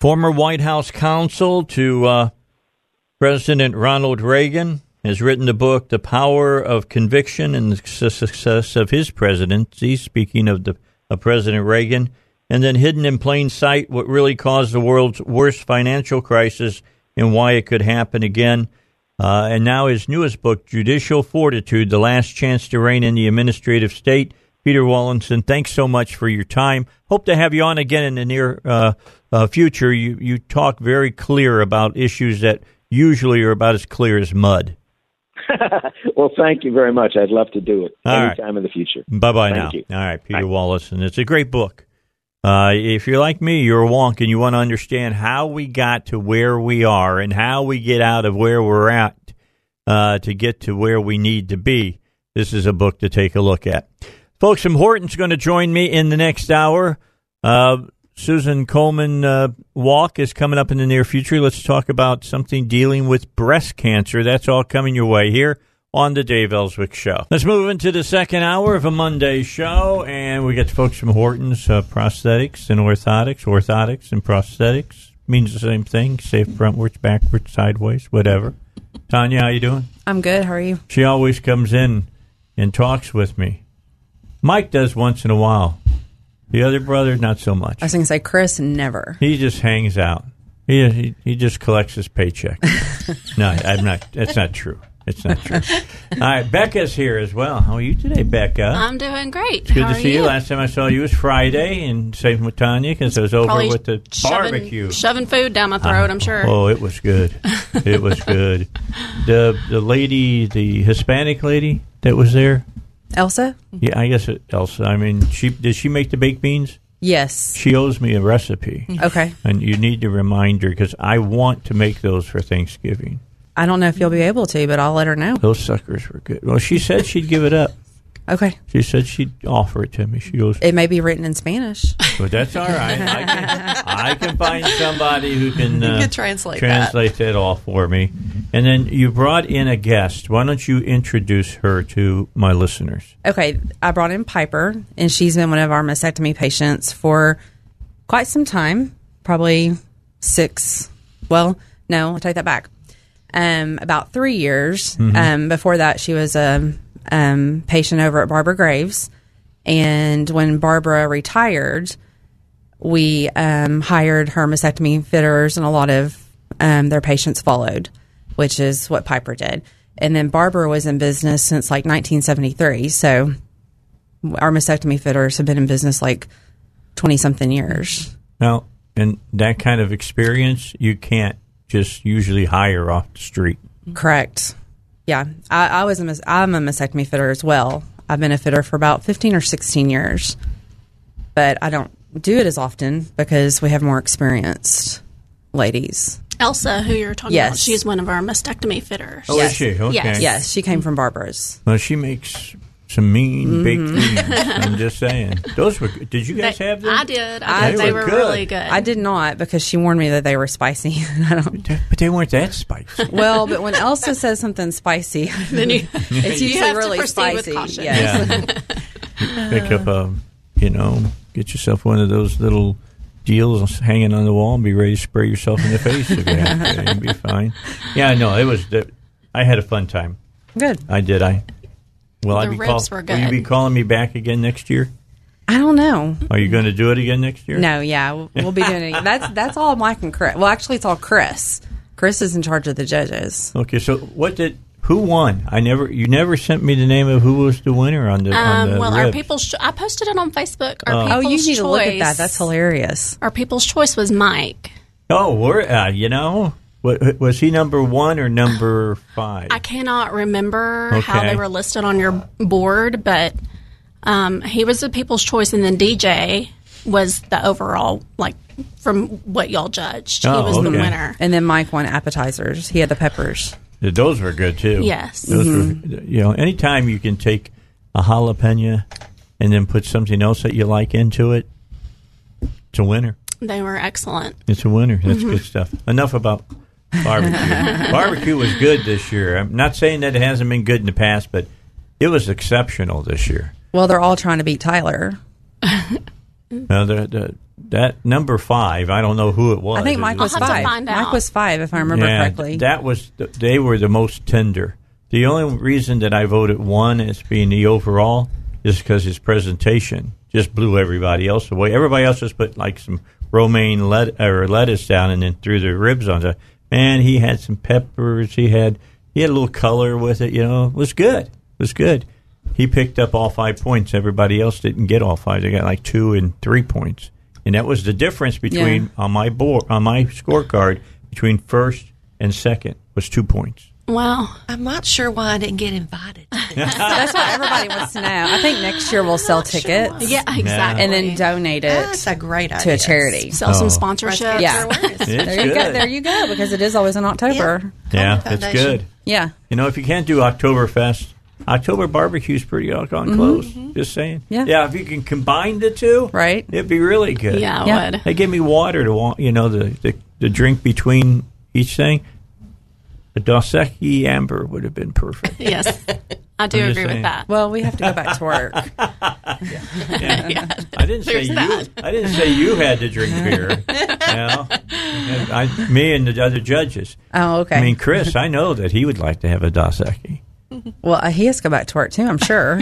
Former White House counsel to uh, President Ronald Reagan has written the book "The Power of Conviction and the Success of His Presidency." Speaking of the of President Reagan and then hidden in plain sight what really caused the world's worst financial crisis and why it could happen again. Uh, and now his newest book, Judicial Fortitude, The Last Chance to Rein in the Administrative State. Peter Wallison, thanks so much for your time. Hope to have you on again in the near uh, uh, future. You, you talk very clear about issues that usually are about as clear as mud. well, thank you very much. I'd love to do it All anytime right. in the future. Bye bye now. You. All right, Peter Bye. Wallace, and it's a great book. Uh, if you're like me, you're a wonk and you want to understand how we got to where we are and how we get out of where we're at uh, to get to where we need to be, this is a book to take a look at. Folks from Horton's going to join me in the next hour. Uh, Susan Komen uh, walk is coming up in the near future. Let's talk about something dealing with breast cancer. That's all coming your way here on the Dave Elswick Show. Let's move into the second hour of a Monday show, and we get the folks from Horton's uh, Prosthetics and Orthotics. Orthotics and prosthetics means the same thing: safe frontwards, backwards, sideways, whatever. Tanya, how you doing? I'm good. How are you? She always comes in and talks with me. Mike does once in a while. The other brother, not so much. I was going to say Chris never. He just hangs out. He he, he just collects his paycheck. no, I'm not. That's not true. It's not true. All right, Becka's here as well. How are you today, Becka? I'm doing great. It's good How to are see you? Last time I saw you was Friday, and same with Tanya because I was over Probably with the shoving, barbecue. Shoving food down my throat, I'm sure. Oh, it was good. it was good. The the lady, the Hispanic lady that was there. Elsa? Yeah, I guess it, Elsa. I mean, she did she make the baked beans? Yes. She owes me a recipe. Okay. And you need to remind her because I want to make those for Thanksgiving. I don't know if you'll be able to, but I'll let her know. Those suckers were good. Well, she said she'd give it up. Okay. She said she'd offer it to me. She goes, It may be written in Spanish. but that's all right. I can, I can find somebody who can, uh, can translate that. translate that all for me. And then you brought in a guest. Why don't you introduce her to my listeners? Okay, I brought in Piper, and she's been one of our mastectomy patients for quite some time, probably six. Well, no, I take that back. Um, about three years. Mhm. Um, before that, she was a um, patient over at Barbara Graves, and when Barbara retired, we um, hired her mastectomy fitters, and a lot of um, their patients followed, which is what Piper did. And then Barbara was in business since like 1973. So our mastectomy fitters have been in business like 20 something years. Now, and that kind of experience, you can't just usually hire off the street. Correct. Yeah. I, I was a, mas- I'm a mastectomy fitter as well. I've been a fitter for about 15 or 16 years, but I don't do it as often because we have more experienced ladies. Elsa, who you're talking Yes. about, she's one of our mastectomy fitters. Oh, is she? Okay. Yes. Yes, she came from Barbara's. Well, she makes some mean baked Mhm. beans. I'm just saying. Those were. Did you guys They- have them? I did. I They did. They were were good. really good. I did not because she warned me that they were spicy. I don't. But they weren't that spicy. Well, but when Elsa says something spicy, Then you- it's you usually have to really with spicy. caution. Yes. Pick up a, you know, get yourself one of those little deals hanging on the wall and be ready to spray yourself in the face if you have to. You'll be fine. Yeah, no, it was. I had a fun time. Good. I did. I. Will I The be ribs call- were Will you be calling me back again next year? I don't know. Are you going to do it again next year? No, yeah, we'll- we'll be doing it. That's that's all Mike and Chris. Well, actually, it's all Chris. Chris is in charge of the judges. Okay, so what did who won? I never. You never sent me the name of who was the winner on the. on Um, the well, our people's. Cho- I posted it on Facebook. Our Oh. people's Oh, you need choice, to look at that. That's hilarious. Our people's choice was Mike. Oh, we're uh, you know, what, was he number one or number five? I cannot remember how they were listed on your board, but um, he was the people's choice, and then DJ was the overall like from what y'all judged. Oh, he was the winner. And then Mike won appetizers. He had the peppers. Those were good too. Yes. Those Mm-hmm. were, you know, anytime you can take a jalapeno and then put something else that you like into it, it's a winner. They were excellent. It's a winner. That's Mhm. good stuff. Enough about barbecue. barbecue was good this year. I'm not saying that it hasn't been good in the past, but it was exceptional this year. Well, they're all trying to beat Tyler. Now, the, the, that number five, I don't know who it was. I think Mike was I'll have to five. find Mike was five, if I remember Yeah, correctly. That was the, they were the most tender. The only reason that I voted one as being the overall is because his presentation just blew everybody else away. Everybody else just put like some romaine let, or lettuce down and then threw their ribs on it. Man, he had some peppers. He had he had a little color with it. You know, it was good. It was good. He picked up all five points. Everybody else didn't get all five. They got like two and three points, and that was the difference between Yeah. on my board on my scorecard between first and second was two points. Wow. I'm not sure why I didn't get invited. That's what everybody wants to know. I think next year we'll sell tickets. Yeah, exactly. And then donate it That's a great idea. to a charity. Sell some Oh. sponsorships. Yeah. There you go. There you go. Because it is always in October. Yeah, it's good. Yeah. You know, if you can't do Oktoberfest, October barbecue's pretty doggone Mhm. close. Just saying. Yeah. Yeah, if you can combine the two, right, it'd be really good. Yeah, it Yeah. would. They give me water to want, you know, the, the the drink between each thing. A Dos Equis amber would have been perfect. Yes, I do I'm just agree with that. Well, we have to go back to work. Yeah. I didn't say There's you. that. I didn't say you had to drink beer. you know? I, me and the other judges. Oh, okay. I mean, Chris, I know that he would like to have a Dos Equis. Well, he has to go back to work too. I'm sure.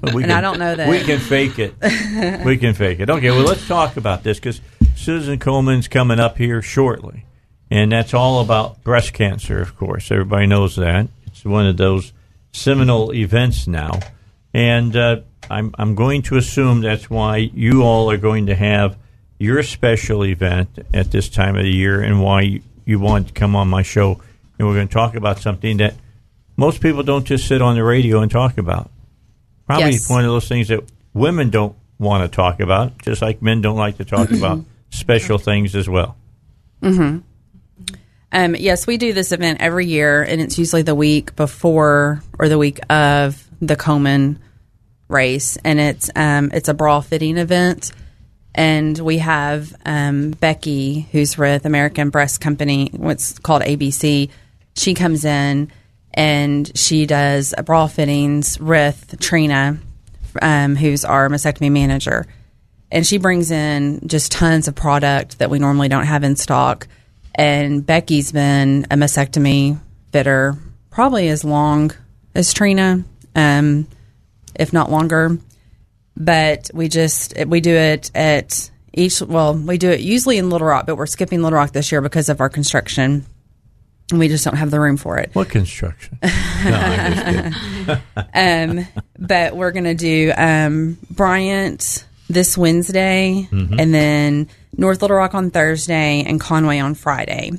But we And I don't know that- we can fake it. we can fake it. Okay, well, let's talk about this because Susan Komen's coming up here shortly, and that's all about breast cancer. Of course, everybody knows that it's one of those seminal events now, and uh, I'm I'm going to assume that's why you all are going to have your special event at this time of the year, and why you, you want to come on my show, and we're going to talk about something that most people don't just sit on the radio and talk about. Probably Yes. one of those things that women don't want to talk about, just like men don't like to talk about special things as well. hmm Um, yes, we do this event every year, and it's usually the week before or the week of the Komen race, and it's um, it's a bra fitting event. And we have um, Becky, who's with American Breast Company, what's called ABC. She comes in and she does bra fittings with Trina, um, who's our mastectomy manager and she brings in just tons of product that we normally don't have in stock. And Becky's been a mastectomy fitter probably as long as Trina, um, if not longer. But we just we do it at each. Well, we do it usually in Little Rock, but we're skipping Little Rock this year because of our construction. And we just don't have the room for it. What construction? No, um, but we're going to do um, Bryant this Wednesday, Mhm. and then North Little Rock on Thursday, and Conway on Friday.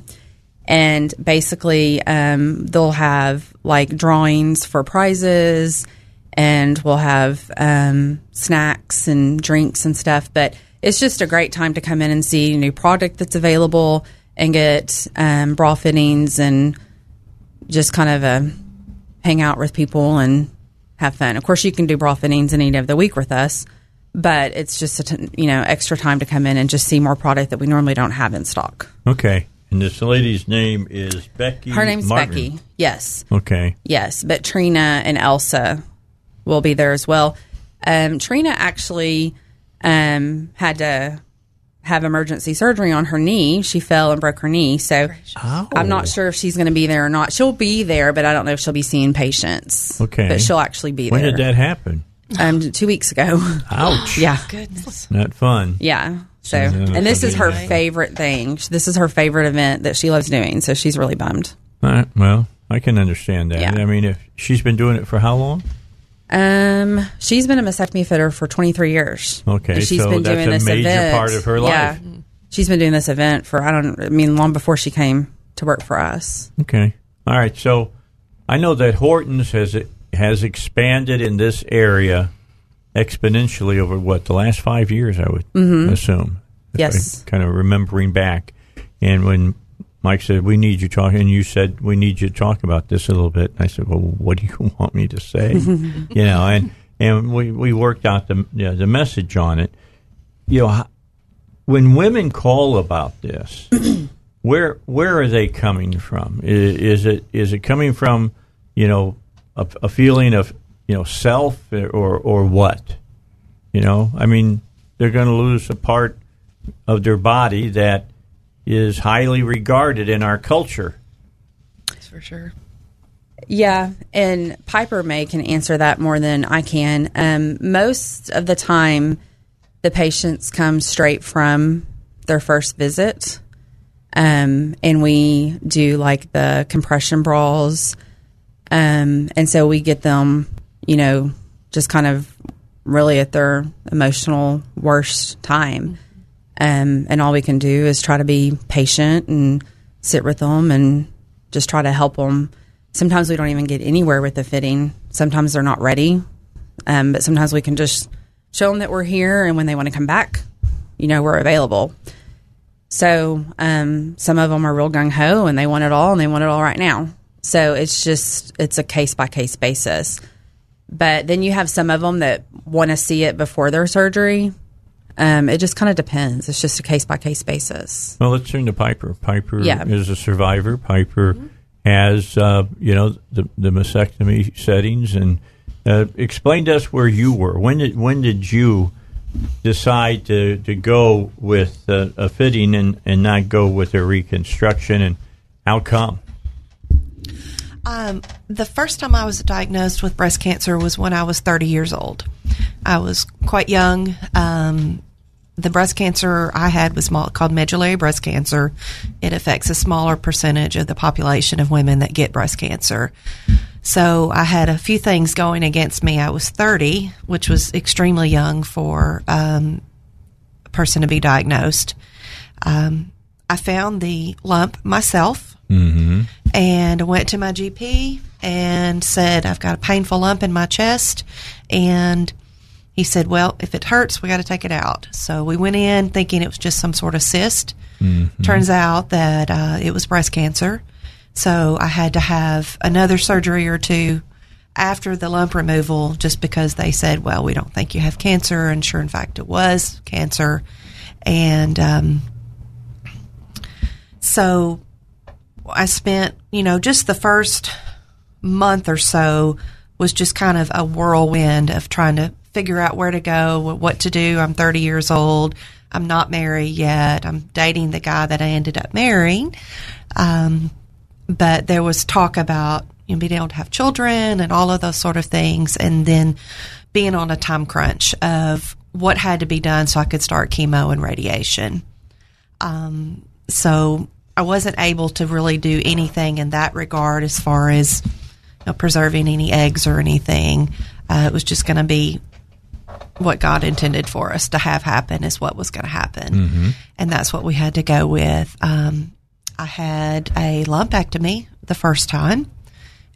And basically, um, they'll have like drawings for prizes, and we'll have um, snacks and drinks and stuff. But it's just a great time to come in and see new product that's available and get um, bra fittings and just kind of a hang out with people and have fun. Of course, you can do bra fittings any day of the week with us, but it's just a t- you know extra time to come in and just see more product that we normally don't have in stock. Okay, and this lady's name is Becky. Her name's Martin. Becky. Yes, Okay. yes, but Trina and Elsa will be there as well. Um, Trina actually um, had to have emergency surgery on her knee. She fell and broke her knee, so I'm not sure if she's going to be there or not. She'll be there, but I don't know if she'll be seeing patients. Okay. but she'll actually be When there. When did that happen? Um, two weeks ago. Ouch. yeah. Goodness. Not fun. Yeah. So, and this is her something. favorite thing. This is her favorite event that she loves doing. So she's really bummed. All right, well, I can understand that. Yeah. I mean, if she's been doing it for how long? Um, she's been a mastectomy fitter for 23 years. Okay, And she's so been that's doing a this major event. part of her life. Yeah. life. She's been doing this event for I don't. I mean, long before she came to work for us. Okay. All right. So I know that Hortons has has expanded in this area exponentially over what the last five years. I would Mhm. assume. Yes. I- kind of remembering back, and when Mike said we need you talking, and you said we need you to talk about this a little bit. and I said, well, what do you want me to say? you know, and and we we worked out the you know, the message on it. You know, when women call about this, where where are they coming from? Is, is it is it coming from you know a, a feeling of you know self or or what? You know, I mean, they're going to lose a part of their body that is highly regarded in our culture. That's for sure. Yeah, and Piper May can answer that more than I can. Um, most of the time, the patients come straight from their first visit, um, and we do like the compression bras, um, and so we get them, you know, just kind of really at their emotional worst time. Um, and all we can do is try to be patient and sit with them and just try to help them. Sometimes we don't even get anywhere with the fitting. Sometimes they're not ready. Um, but sometimes we can just show them that we're here and when they want to come back, you know, we're available. So um, some of them are real gung ho and they want it all and they want it all right now. So it's just, it's a case by case basis. But then you have some of them that want to see it before their surgery. Um, it just kind of depends. It's just a case by case basis. Well, let's turn to Piper. Piper Yeah. is a survivor. Piper has uh, you know the the mastectomy settings and uh, explain to us where you were. When did when did you decide to, to go with uh, a fitting and, and not go with a reconstruction, and how come? Um, the first time I was diagnosed with breast cancer was when I was 30 years old. I was quite young. Um, the breast cancer I had was called medullary breast cancer. It affects a smaller percentage of the population of women that get breast cancer. So I had a few things going against me. I was 30, which was extremely young for um, a person to be diagnosed. Um, I found the lump myself Mm-hmm. and I went to my GP and said, I've got a painful lump in my chest. And he said, Well, if it hurts, we got to take it out. So we went in thinking it was just some sort of cyst. Mm-hmm. Turns out that uh, it was breast cancer. So I had to have another surgery or two after the lump removal just because they said, Well, we don't think you have cancer. And sure, in fact, it was cancer. And um, so I spent, you know, just the first month or so was just kind of a whirlwind of trying to figure out where to go, what to do. I'm 30 years old. I'm not married yet. I'm dating the guy that I ended up marrying. Um, but there was talk about you know, being able to have children and all of those sort of things, and then being on a time crunch of what had to be done so I could start chemo and radiation. Um, so I wasn't able to really do anything in that regard as far as you know, preserving any eggs or anything. Uh, it was just going to be what God intended for us to have happen is what was going to happen, Mm-hmm. and that's what we had to go with. Um, I had a lumpectomy the first time,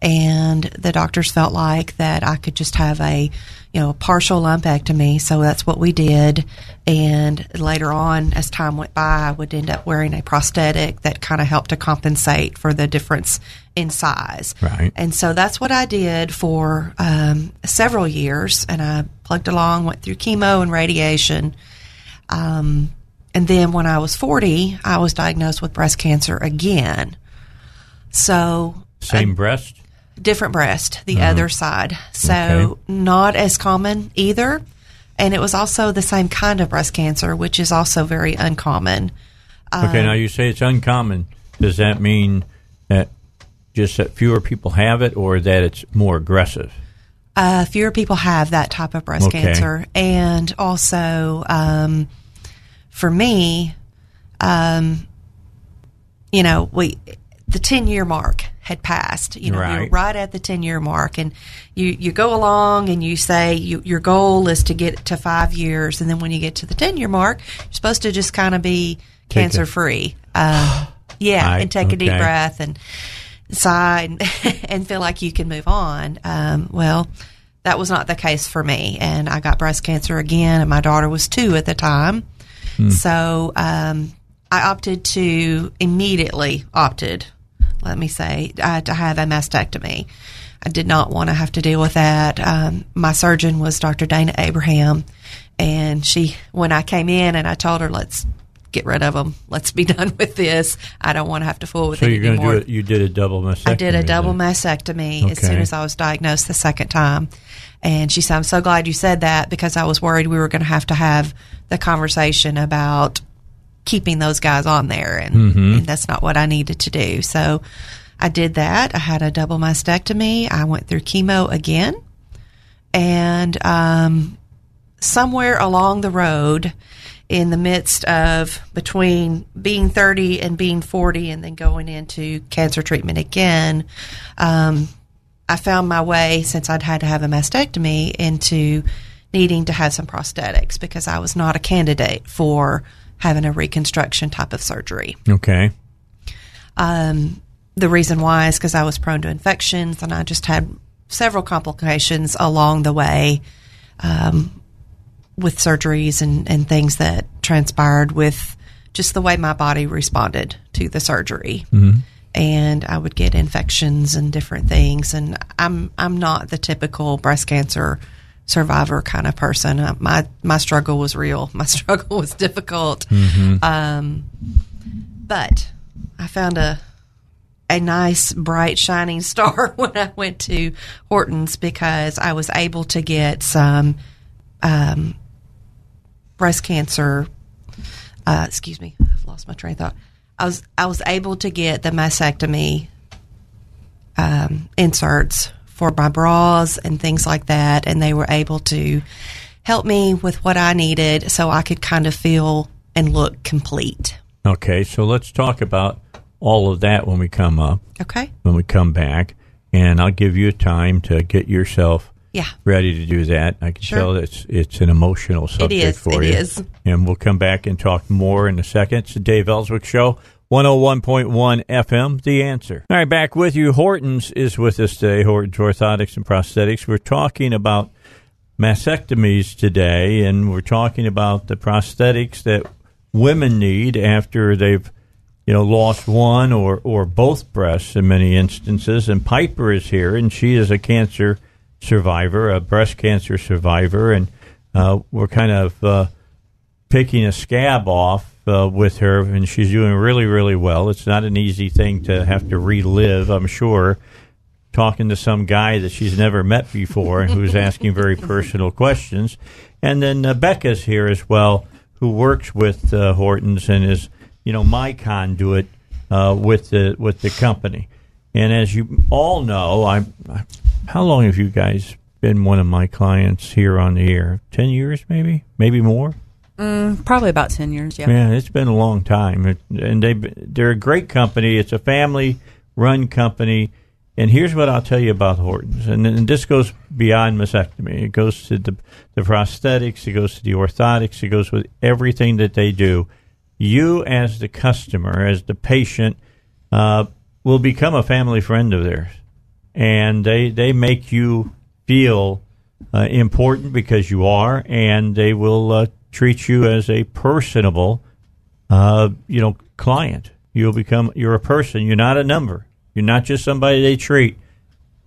and the doctors felt like that I could just have a you know a partial lumpectomy, so that's what we did. And later on, as time went by, I would end up wearing a prosthetic that kind of helped to compensate for the difference in size. Right. And so that's what I did for um, several years, and I plugged along, went through chemo and radiation. Um, and then when I was 40, I was diagnosed with breast cancer again. So Same breast. Different breast, the Uh-huh. other side. So Okay. not as common either. And it was also the same kind of breast cancer, which is also very uncommon. Okay, Um, now you say it's uncommon. Does that mean that just that fewer people have it, or that it's more aggressive? Uh, fewer people have that type of breast Okay. cancer, and also um, for me, um, you know, we the ten year mark had passed. You know, we were Right. right at the ten year mark, and you you go along and you say you, your goal is to get to five years, and then when you get to the ten year mark, you're supposed to just kind of be cancer free. Uh, yeah, Right, and take a deep breath and sigh and, and feel like you can move on. Um, well, that was not the case for me, and I got breast cancer again, and my daughter was two at the time. Hmm. So um, I opted to immediately opted, let me say, uh, to have a mastectomy. I did not want to have to deal with that. Um, my surgeon was Dr. Dana Abraham, and she, when I came in and I told her, let's get rid of them, let's be done with this. I don't want to have to fool with So it you're anymore. do? You did a double mastectomy. I did a double then. mastectomy as soon as I was diagnosed the second time. And she said, I'm so glad you said that because I was worried we were going to have to have the conversation about keeping those guys on there. And, Mhm. and that's not what I needed to do. So I did that. I had a double mastectomy. I went through chemo again. And um, somewhere along the road, in the midst of between being 30 and being 40 and then going into cancer treatment again, um, I found my way, since I'd had to have a mastectomy, into needing to have some prosthetics because I was not a candidate for having a reconstruction type of surgery. Okay. Um, the reason why is because I was prone to infections and I just had several complications along the way um, with surgeries and, and things that transpired with just the way my body responded to the surgery. Mhm. And I would get infections and different things. And I'm I'm not the typical breast cancer survivor kind of person. Uh, My my struggle was real. My struggle was difficult. Mhm. Um, but I found a a nice, bright, shining star when I went to Hortons because I was able to get some um, breast cancer. Uh, excuse me, I've lost my train of thought. I was I was able to get the mastectomy um, inserts for my bras and things like that, and they were able to help me with what I needed so I could kind of feel and look complete. Okay, so let's talk about all of that when we come up. Okay. When we come back, and I'll give you time to get yourself Yeah. ready to do that. I can Sure. tell it's it's an emotional subject is, for it you. is. And we'll come back and talk more in a second. It's the Dave Elswick Show. 101.1 FM, The Answer. All right, back with you. Hortons is with us today, Hortons Orthotics and Prosthetics. We're talking about mastectomies today, and we're talking about the prosthetics that women need after they've you know lost one or or both breasts in many instances and Piper is here and she is a cancer survivor a breast cancer survivor and uh, we're kind of uh, picking a scab off uh, with her and she's doing really really well it's not an easy thing to have to relive I'm sure talking to some guy that she's never met before and who's asking very personal questions. And then uh, Becka's here as well, who works with uh, Hortons and is, you know, my conduit uh, with the with the company. And as you all know, I'm. I, how long have you guys been one of my clients here on the air? Ten years, maybe, maybe more. Mm, probably about 10 years, yeah. It's been a long time, and they they're a great company. It's a family run company, and here's what I'll tell you about Hortons, and, and this goes beyond mastectomy. It goes to the the prosthetics, it goes to the orthotics, it goes with everything that they do. You, as the customer, as the patient, uh, will become a family friend of theirs, and they they make you feel uh, important because you are, and they will uh, treat you as a personable, uh, you know, client. You'll become you're a person. You're not a number. You're not just somebody they treat.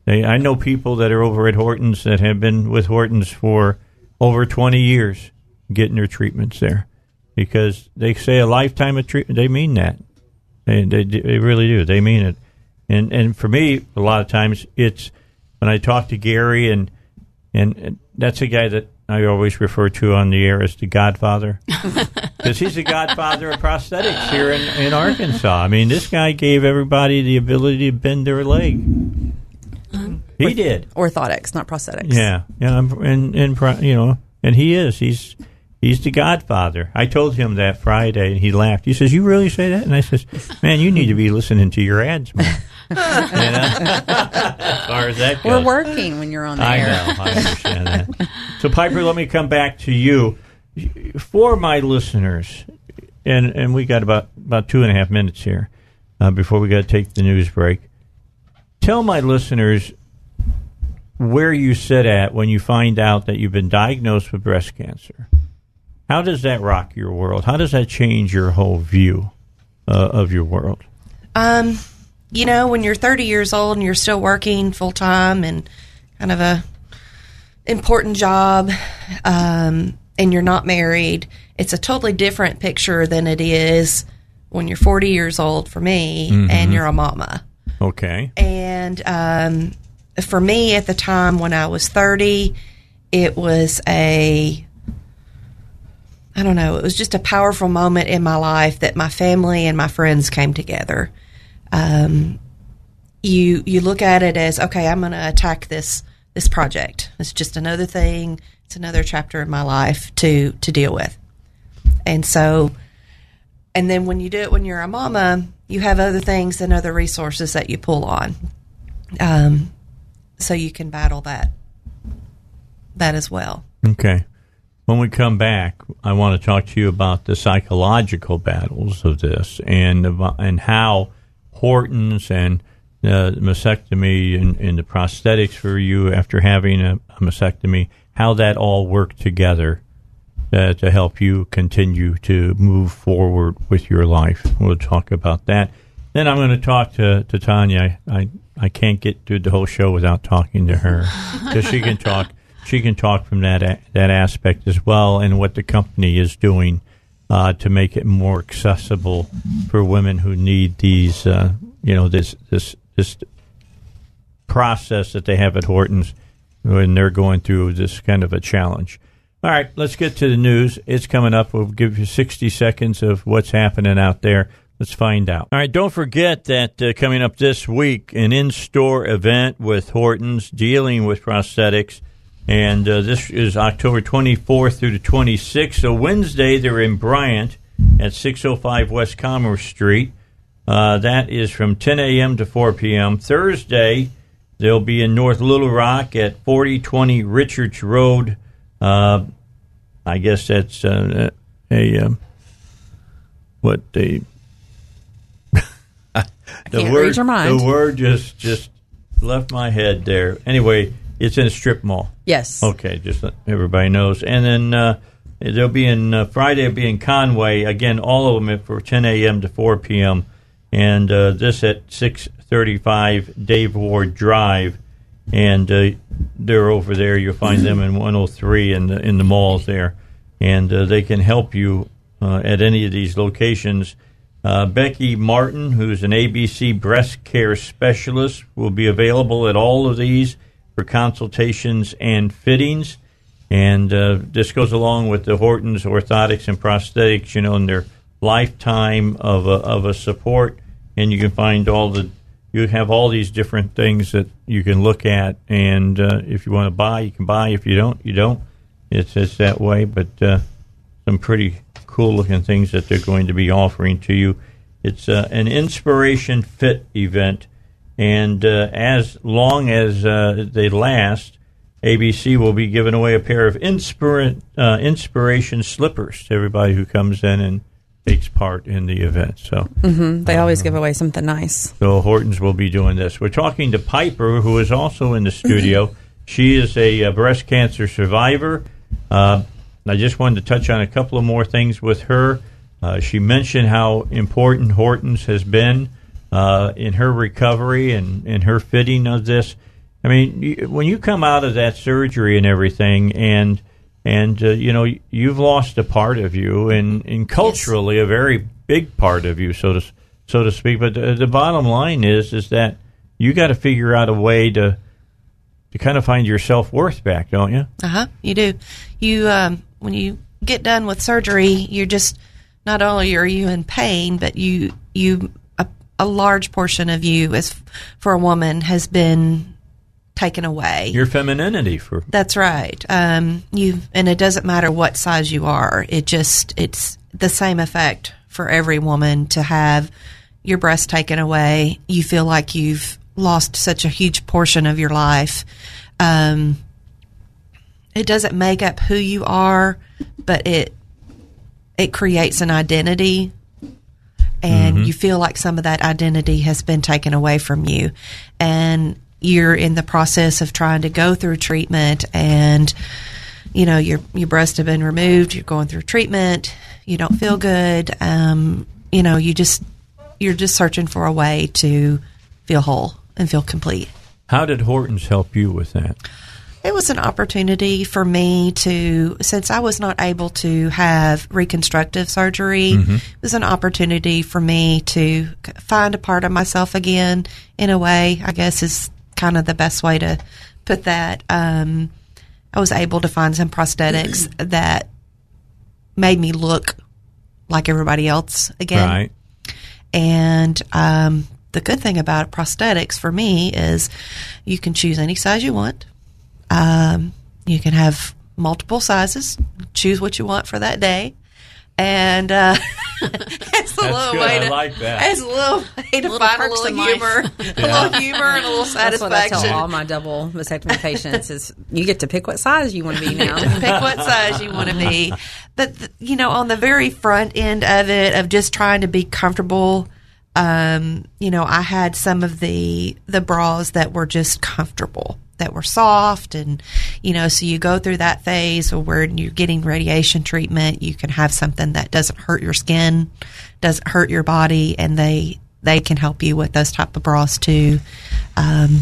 They, I know people that are over at Hortons that have been with Hortons for over 20 years, getting their treatments there, because they say a lifetime of treatment. They mean that. They, they they really do. They mean it. And and for me, a lot of times it's when I talk to Gary and and, and that's a guy that I always refer to on the air as the Godfather because he's the Godfather of prosthetics here in, in Arkansas. I mean, this guy gave everybody the ability to bend their leg. Uh-huh. He did Orthotics, not prosthetics. yeah, yeah, and and you know, and he is. He's he's the Godfather. I told him that Friday, and he laughed. He says, "You really say that?" And I says, "Man, you need to be listening to your ads more." You know? as far as that goes, We're working when you're on the I air. know. I understand that. So, Piper, let me come back to you for my listeners, and and we got about about two and a half minutes here uh, before we got to take the news break. Tell my listeners where you sit at when you find out that you've been diagnosed with breast cancer. How does that rock your world? How does that change your whole view uh, of your world? Um, you know, when you're 30 years old and you're still working full time and kind of a important job, um, and you're not married, it's a totally different picture than it is when you're 40 years old for me Mhm. and you're a mama. Okay. And um, for me at the time when I was 30, it was a I don't know, it was just a powerful moment in my life that my family and my friends came together. Um, you you look at it as okay, I'm going to attack this this project. It's just another thing. It's another chapter in my life to to deal with. And so and then when you do it when you're a mama, you have other things and other resources that you pull on. Um, so you can battle that that as well. Okay. When we come back, I want to talk to you about the psychological battles of this and and how Hortons and uh, mastectomy and, and the prosthetics for you after having a, a mastectomy, how that all worked together uh, to help you continue to move forward with your life. We'll talk about that. Then I'm going to talk to, to Tanya. I, I, I can't get through the whole show without talking to her because she can talk. She can talk from that that aspect as well, and what the company is doing uh, to make it more accessible for women who need these, uh, you know, this this this process that they have at Hortons when they're going through this kind of a challenge. All right, let's get to the news. It's coming up. We'll give you 60 seconds of what's happening out there. Let's find out. All right, don't forget that uh, coming up this week, an in store event with Hortons dealing with prosthetics. And uh, this is October 24th through the 26th. So, Wednesday, they're in Bryant at 605 West Commerce Street. Uh, that is from 10 a.m. to 4 p.m. Thursday, they'll be in North Little Rock at 4020 Richards Road. Uh, I guess that's uh, a, um, what the the word read your mind. the word just just left my head there. Anyway, it's in a strip mall. Yes. Okay, just everybody knows. And then uh, they'll be in uh, Friday. Will be in Conway again. All of them for 10 a.m. to 4 p.m. And uh, this at 635 Dave Ward Drive. And uh, they're over there. You'll find them in 103 in the in the malls there, and uh, they can help you uh, at any of these locations. Uh, Becky Martin, who's an ABC breast care specialist, will be available at all of these for consultations and fittings. And uh, this goes along with the Hortons orthotics and prosthetics, you know, and their lifetime of a, of a support. And you can find all the, you have all these different things that you can look at. And uh, if you want to buy, you can buy. If you don't, you don't. It's, it's that way. But uh, some pretty cool looking things that they're going to be offering to you. It's uh, an inspiration fit event, and uh, as long as uh, they last, ABC will be giving away a pair of inspira- uh, inspiration slippers to everybody who comes in and takes part in the event. So. hmm They always give away something nice. So Hortons will be doing this. We're talking to Piper, who is also in the studio. she is a, uh breast cancer survivor. Uh, I just wanted to touch on a couple of more things with her. Uh, she mentioned how important Hortons has been uh, in her recovery and in her fitting of this. I mean, when you come out of that surgery and everything, and and uh, you know you've lost a part of you, and, and culturally a very big part of you, so to so to speak. But the, the bottom line is is that you got to figure out a way to to kind of find your self worth back, don't you? Uh huh. You do. You um, when you get done with surgery, you're just not only are you in pain, but you you a, large portion of you, as for a woman, has been taken away. Your femininity for That's right. Um, you and it doesn't matter what size you are. It just it's the same effect for every woman to have your breast taken away. You feel like you've lost such a huge portion of your life. Um, it doesn't make up who you are, but it it creates an identity and Mhm. you feel like some of that identity has been taken away from you and you're in the process of trying to go through treatment and you know your your breasts have been removed you're going through treatment you don't feel good um, you know you just you're just searching for a way to feel whole and feel complete How did Hortons help you with that? It was an opportunity for me to, since I was not able to have reconstructive surgery, Mhm. it was an opportunity for me to find a part of myself again, in a way, I guess is kind of the best way to put that. Um, I was able to find some prosthetics that made me look like everybody else again. Right. And um, the good thing about prosthetics for me is you can choose any size you want. Um, you can have multiple sizes, choose what you want for that day. And uh, it's a little good. way I to like that. It's a little way to Little find a little in life. humor, a little humor, and a little satisfaction. That's what I tell all my double mastectomy patients is you get to pick what size you want to be now. pick what size you want to be. But th- you know, on the very front end of it, of just trying to be comfortable, um, you know, I had some of the the bras that were just comfortable, that were soft, and you know, so you go through that phase where you're getting radiation treatment. You can have something that doesn't hurt your skin, doesn't hurt your body, and they they can help you with those type of bras too. Um,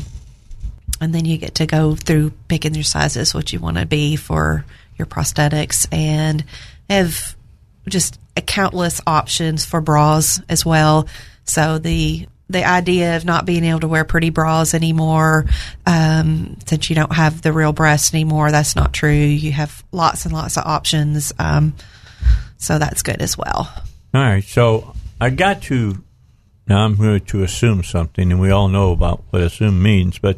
and then you get to go through picking your sizes, what you want to be for your prosthetics, and have just countless options for bras as well. So the the idea of not being able to wear pretty bras anymore, um, since you don't have the real breast anymore, that's not true. You have lots and lots of options. Um, so that's good as well. All right. So I got to, now I'm going to assume something, and we all know about what assume means, but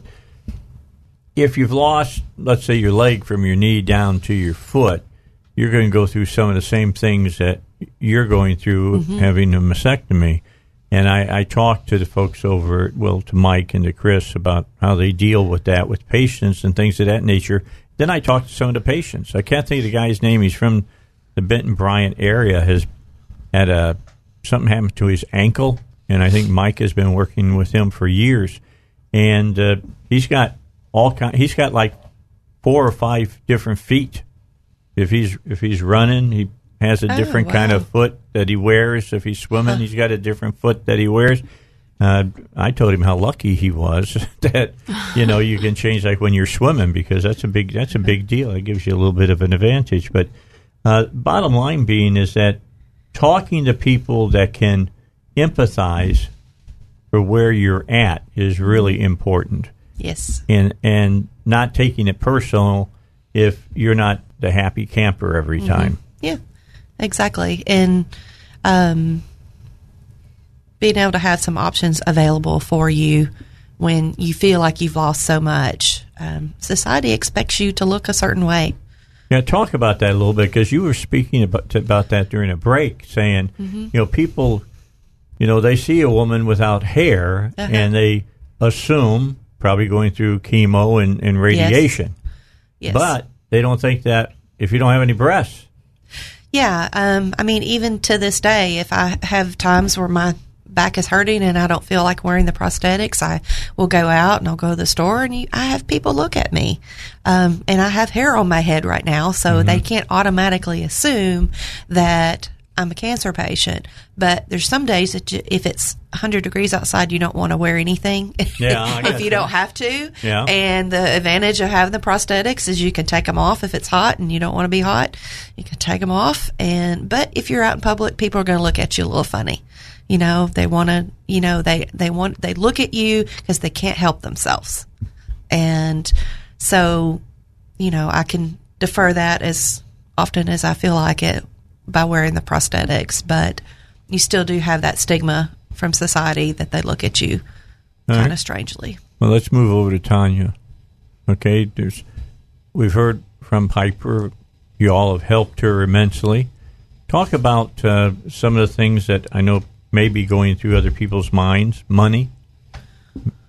if you've lost, let's say, your leg from your knee down to your foot, you're going to go through some of the same things that you're going through Mhm. having a mastectomy. And I, I talked to the folks over, well, to Mike and to Chris about how they deal with that with patients and things of that nature. Then I talked to some of the patients. I can't think of the guy's name. He's from the Benton Bryant area. Has had a something happened to his ankle, and I think Mike has been working with him for years. And uh, he's got all kind. He's got like four or five different feet. If he's if he's running, he has a Oh, different kind of foot that he wears. If he's swimming, he's got a different foot that he wears. Uh, I told him how lucky he was that you know you can change like when you're swimming because that's a big that's a big deal. It gives you a little bit of an advantage. But uh, bottom line being is that talking to people that can empathize for where you're at is really important Yes. and and not taking it personal if you're not the happy camper every Mhm. time. Exactly. And um, being able to have some options available for you when you feel like you've lost so much. Um, society expects you to look a certain way. Yeah, talk about that a little bit because you were speaking about about that during a break, saying Mhm. you know people, you know they see a woman without hair Uh-huh. and they assume probably going through chemo and, and radiation, Yes. but they don't think that if you don't have any breasts, Yeah, um, I mean, even to this day, if I have times where my back is hurting and I don't feel like wearing the prosthetics, I will go out and I'll go to the store and you, I have people look at me. Um, and I have hair on my head right now, so they can't automatically assume that I'm a cancer patient. But there's some days that you, if it's 100 degrees outside, you don't want to wear anything. Yeah, if you don't have to. Yeah. And the advantage of having the prosthetics is you can take them off if it's hot and you don't want to be hot. You can take them off. And but if you're out in public, people are going to look at you a little funny. You know, they want to. You know, they they want they look at you because they can't help themselves. And so, you know, I can defer that as often as I feel like it by wearing the prosthetics, but you still do have that stigma from society that they look at you All kind right. of strangely. Well, let's move over to Tanya. Okay, there's we've heard from Piper. You all have helped her immensely. Talk about uh, some of the things that I know may be going through other people's minds. Money,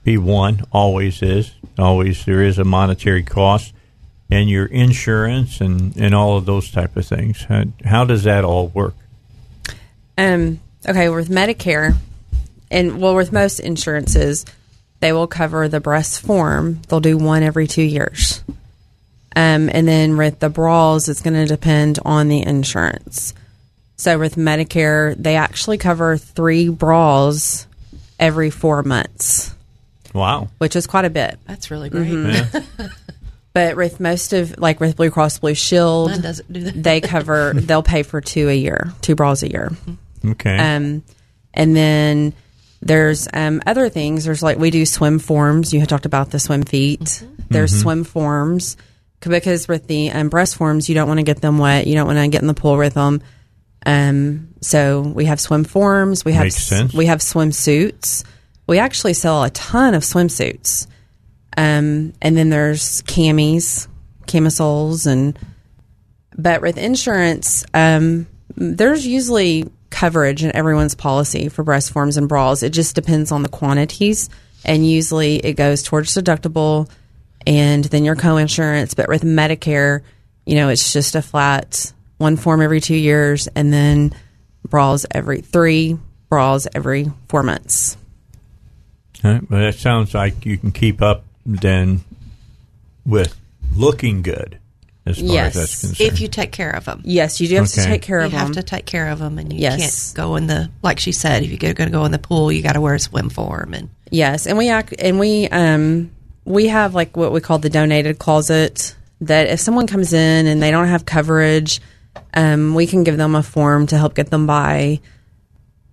be one, always is. Always there is a monetary cost, and your insurance and, and all of those type of things. How, how does that all work? Um, okay, with Medicare, and well, with most insurances, they will cover the breast form. They'll do one every two years. Um, and then with the bras, it's going to depend on the insurance. So with Medicare, they actually cover three bras every four months, Wow. which is quite a bit. That's really great. Mhm. But with most of, like with Blue Cross Blue Shield, Mine doesn't do that. they cover, they'll pay for two a year, two bras a year. Okay. Um, and then there's um, other things. There's like we do swim forms. You had talked about the swim feet. There's Mhm. swim forms c- because with the um, breast forms, you don't want to get them wet. You don't want to get in the pool with them. Um, so we have swim forms. We have Makes sense. we have swimsuits. We actually sell a ton of swimsuits. Um, and then there's camis, camisoles, and but with insurance, um, there's usually coverage in everyone's policy for breast forms and bras. It just depends on the quantities, and usually it goes towards deductible and then your co-insurance. But with Medicare, you know, it's just a flat one form every two years, and then bras every three bras every four months. All right, but that sounds like you can keep up then with looking good as far Yes. as that's concerned. If you take care of them. Yes, you do have to take care of you them. You have to take care of them, and you Yes. can't go in the like she said. If you're going to go in the pool, you got to wear a swim form, and Yes, and we act and we um we have like what we call the donated closet that if someone comes in and they don't have coverage, Um, we can give them a form to help get them by.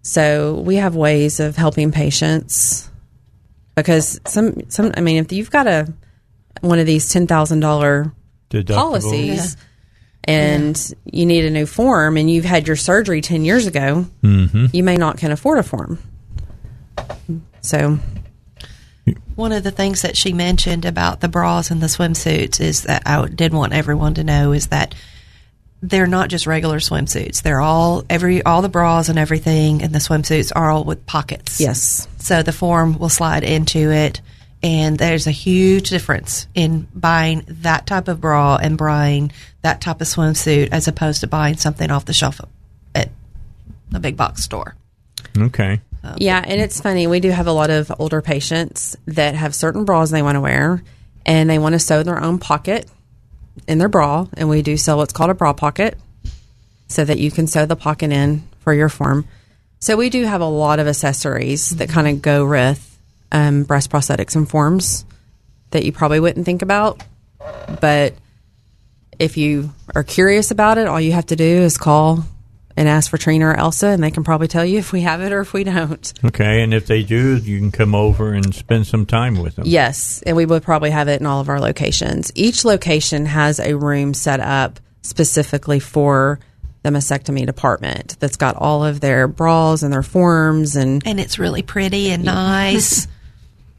So we have ways of helping patients because some some I mean if you've got a one of these ten thousand dollar Deductible. policies and you need a new form and you've had your surgery ten years ago, Mhm. you may not can afford a form. So One of the things that she mentioned about the bras and the swimsuits is that I did want everyone to know is that they're not just regular swimsuits. They're all every all the bras and everything and the swimsuits are all with pockets. Yes. So the form will slide into it and there's a huge difference in buying that type of bra and buying that type of swimsuit as opposed to buying something off the shelf at a big box store. Okay. Um, yeah, and it's funny. We do have a lot of older patients that have certain bras they want to wear, and they want to sew their own pocket in their bra. And we do sell what's called a bra pocket, so that you can sew the pocket in for your form. So we do have a lot of accessories that kind of go with um, breast prosthetics and forms that you probably wouldn't think about, but if you are curious about it, all you have to do is call and ask for Trina or Elsa, and they can probably tell you if we have it or if we don't. Okay, and if they do, you can come over and spend some time with them. Yes, and we would probably have it in all of our locations. Each location has a room set up specifically for the mastectomy department that's got all of their bras and their forms and And it's really pretty and nice.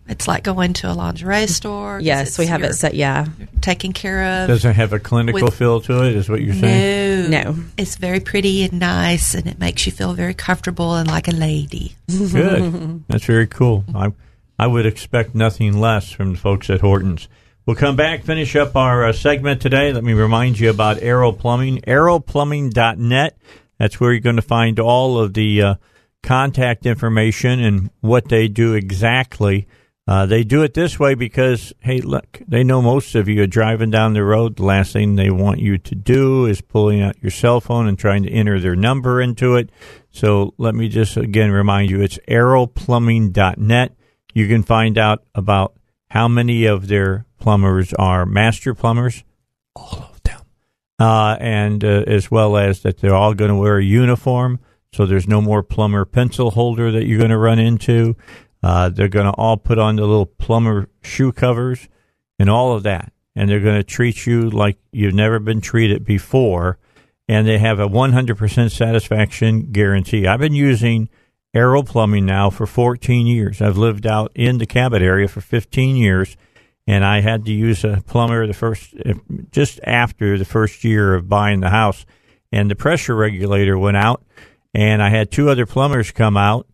it's like going to a lingerie store. Yes, we have it you're set, yeah. Taken care of. Doesn't have a clinical With- feel to it? Is what you're saying? No. No. It's very pretty and nice and it makes you feel very comfortable and like a lady. Good. That's very cool. I I would expect nothing less from the folks at Hortons. We'll come back, finish up our uh, segment today. Let me remind you about Arrow Plumbing, arrowplumbing.net. That's where you're going to find all of the uh, contact information and what they do exactly. Uh, they do it this way because, hey, look, they know most of you are driving down the road. The last thing they want you to do is pulling out your cell phone and trying to enter their number into it. So let me just again remind you it's arrowplumbing.net. You can find out about how many of their plumbers are master plumbers, all of them, uh, and uh, as well as that they're all going to wear a uniform. So there's no more plumber pencil holder that you're going to run into. Uh, they're going to all put on the little plumber shoe covers and all of that. And they're going to treat you like you've never been treated before. And they have a 100% satisfaction guarantee. I've been using Arrow Plumbing now for 14 years. I've lived out in the Cabot area for 15 years. And I had to use a plumber the first, just after the first year of buying the house. And the pressure regulator went out. And I had two other plumbers come out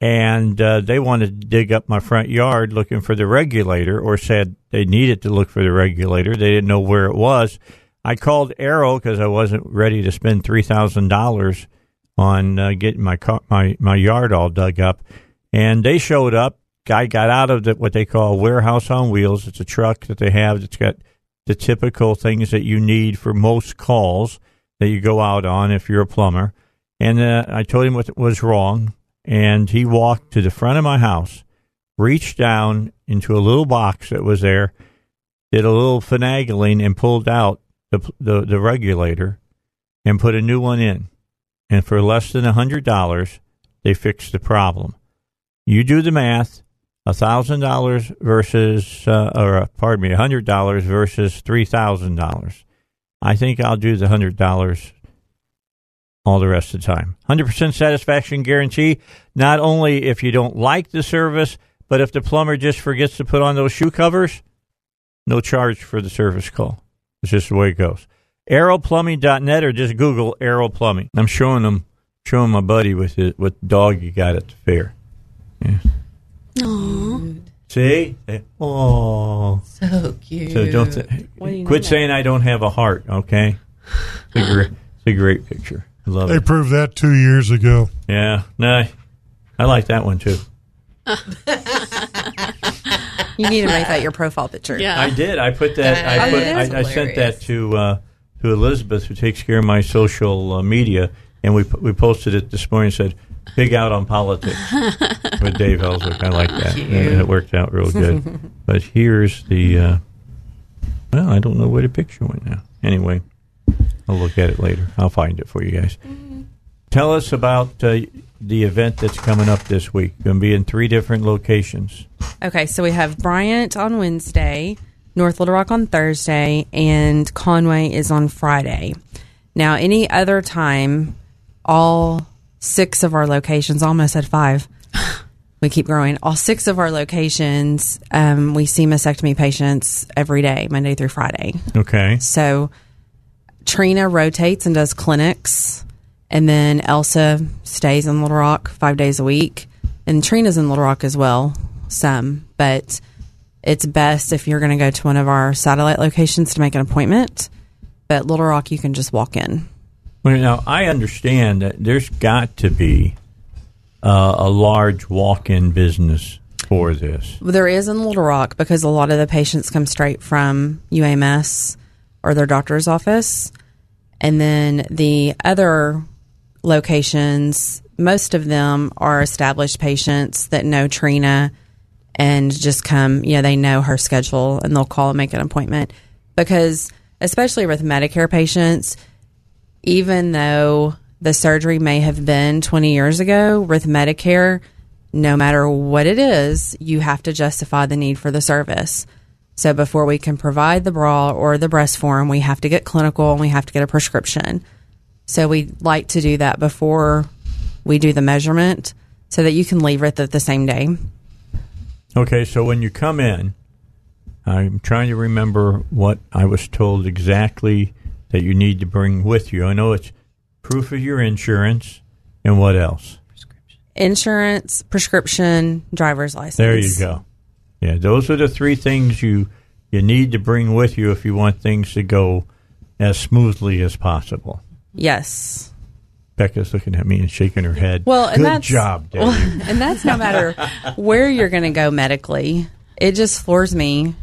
and uh, they wanted to dig up my front yard looking for the regulator or said they needed to look for the regulator. They didn't know where it was. I called Arrow because I wasn't ready to spend $3,000 on uh, getting my, car, my, my yard all dug up. And they showed up. Guy got out of the, what they call warehouse on wheels. It's a truck that they have that's got the typical things that you need for most calls that you go out on if you're a plumber. And uh, I told him what was wrong and he walked to the front of my house, reached down into a little box that was there, did a little finagling, and pulled out the the, the regulator and put a new one in. And for less than a hundred dollars, they fixed the problem. You do the math: a thousand dollars versus, uh, or pardon me, a hundred dollars versus three thousand dollars. I think I'll do the hundred dollars all the rest of the time. 100% satisfaction guarantee, not only if you don't like the service, but if the plumber just forgets to put on those shoe covers, no charge for the service call. It's just the way it goes. Arrowplumbing.net or just Google Arrow Plumbing. I'm showing them, showing my buddy with the, with the dog he got at the fair. Yeah. Aww. See? Oh. So cute. So don't th- do you know quit saying I don't have a heart, okay? It's a great, it's a great picture. I love They it. proved that two years ago. Yeah, no, I like that one too. You need to make that your profile picture. Yeah. I did. I put that. I put. I, I sent that to uh, to Elizabeth, who takes care of my social uh, media, and we we posted it this morning. Said "Big out on politics" with Dave Elswick. I like that. Cute. And it worked out real good. but here's the. Uh, well, I don't know where the picture went now. Anyway, I'll look at it later. I'll find it for you guys. Tell us about uh, the event that's coming up this week. Going to be in three different locations. Okay, so we have Bryant on Wednesday, North Little Rock on Thursday, and Conway is on Friday. Now, any other time, all six of our locations, almost at five, we keep growing. All six of our locations, um, we see mastectomy patients every day, Monday through Friday. Okay. So Trina rotates and does clinics, and then Elsa stays in Little Rock five days a week, and Trina's in Little Rock as well, some, but it's best if you're going to go to one of our satellite locations to make an appointment. But Little Rock, you can just walk in. Well, now I understand that there's got to be uh, a large walk-in business for this. There is in Little Rock because a lot of the patients come straight from UAMS or their doctor's office. And then the other locations, most of them are established patients that know Trina and just come, you know, they know her schedule and they'll call and make an appointment. Because, especially with Medicare patients, even though the surgery may have been 20 years ago, with Medicare, no matter what it is, you have to justify the need for the service. So before we can provide the bra or the breast form, we have to get clinical and we have to get a prescription. So we like to do that before we do the measurement so that you can leave with it the, the same day. Okay, so when you come in, I'm trying to remember what I was told exactly that you need to bring with you. I know it's proof of your insurance and what else? Insurance, prescription, driver's license. There you go. Yeah, those are the three things you you need to bring with you if you want things to go as smoothly as possible. Yes. Becka's looking at me and shaking her head. Well, and good that's, job, Debbie. Well, and that's no matter where you're going to go medically. It just floors me.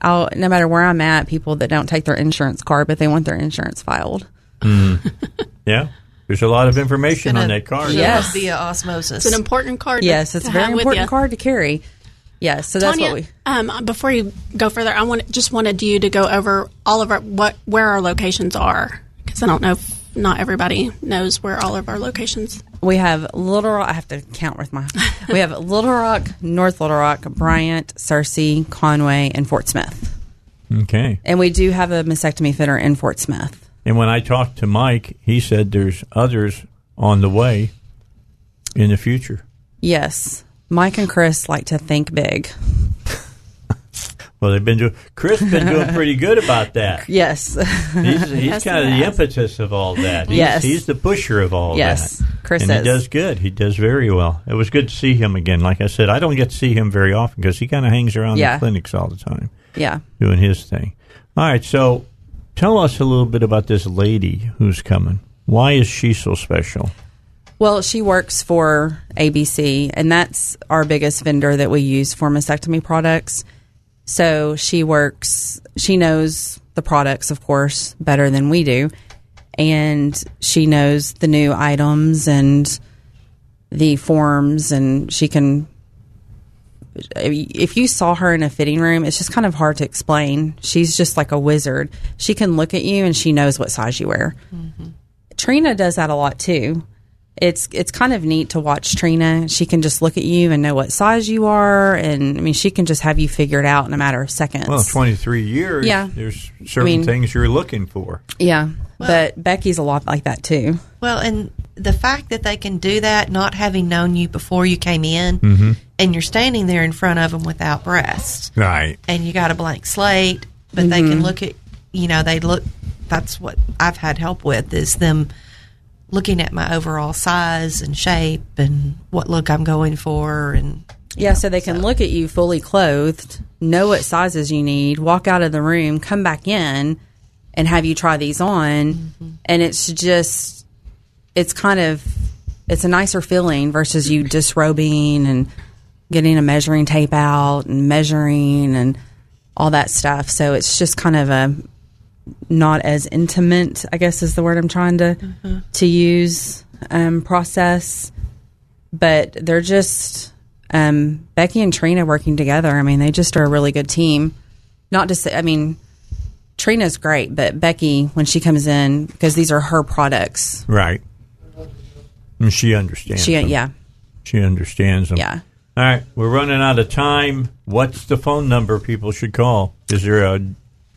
I'll, no matter where I'm at, people that don't take their insurance card, but they want their insurance filed. Mm. yeah, there's a lot of information on that card. Yes. via osmosis. It's an important card. Yes, it's a to very have important card to carry. Yes, so that's Tanya, what we. um, before you go further, I want just wanted you to go over all of our what where our locations are because I don't know if not everybody knows where all of our locations. We have Little Rock. I have to count with my. we have Little Rock, North Little Rock, Bryant, Searcy, Conway, and Fort Smith. Okay. And we do have a mastectomy fitter in Fort Smith. And when I talked to Mike, he said there's others on the way in the future. Yes, Mike and Chris like to think big. Well, they've been doing. Chris has been doing pretty good about that. Yes, He's, he's Yes, kind of the impetus of all that. He's, Yes. he's the pusher of all Yes, that. Chris and is. he does good. He does very well. It was good to see him again. Like I said, I don't get to see him very often because he kind of hangs around Yeah. the clinics all the time. Yeah. doing his thing. All right, so tell us a little bit about this lady who's coming. Why is she so special? Well, she works for ABC, and that's our biggest vendor that we use for mastectomy products. So she works, she knows the products, of course, better than we do. And she knows the new items and the forms, and she can. If you saw her in a fitting room, it's just kind of hard to explain. She's just like a wizard. She can look at you and she knows what size you wear. Mm-hmm. Trina does that a lot too. It's it's kind of neat to watch Trina. She can just look at you and know what size you are, and I mean, she can just have you figured out in a matter of seconds. Well, 23 years, Yeah. there's certain mean- things you're looking for. yeah, but Becky's a lot like that too. Well, and the fact that they can do that, not having known you before you came in, Mhm. and you're standing there in front of them without breasts, Right. and you got a blank slate, but they Mm-hmm. can look at, you know, they look. That's what I've had help with is them looking at my overall size and shape and what look I'm going for, and Yeah, so they can look at you fully clothed, know what sizes you need, walk out of the room, come back in, and have you try these on, mm-hmm. and it's just, it's kind of, it's a nicer feeling versus you disrobing and getting a measuring tape out and measuring and all that stuff. So it's just kind of a not as intimate, I guess is the word I'm trying to to use um, process. But they're just um, Becky and Trina working together. I mean, they just are a really good team. Not to say, I mean, Trina's great, but Becky, when she comes in, because these are her products, Right. And she understands. she them. yeah She understands them. yeah. All right, we're running out of time. What's the phone number people should call? Is there a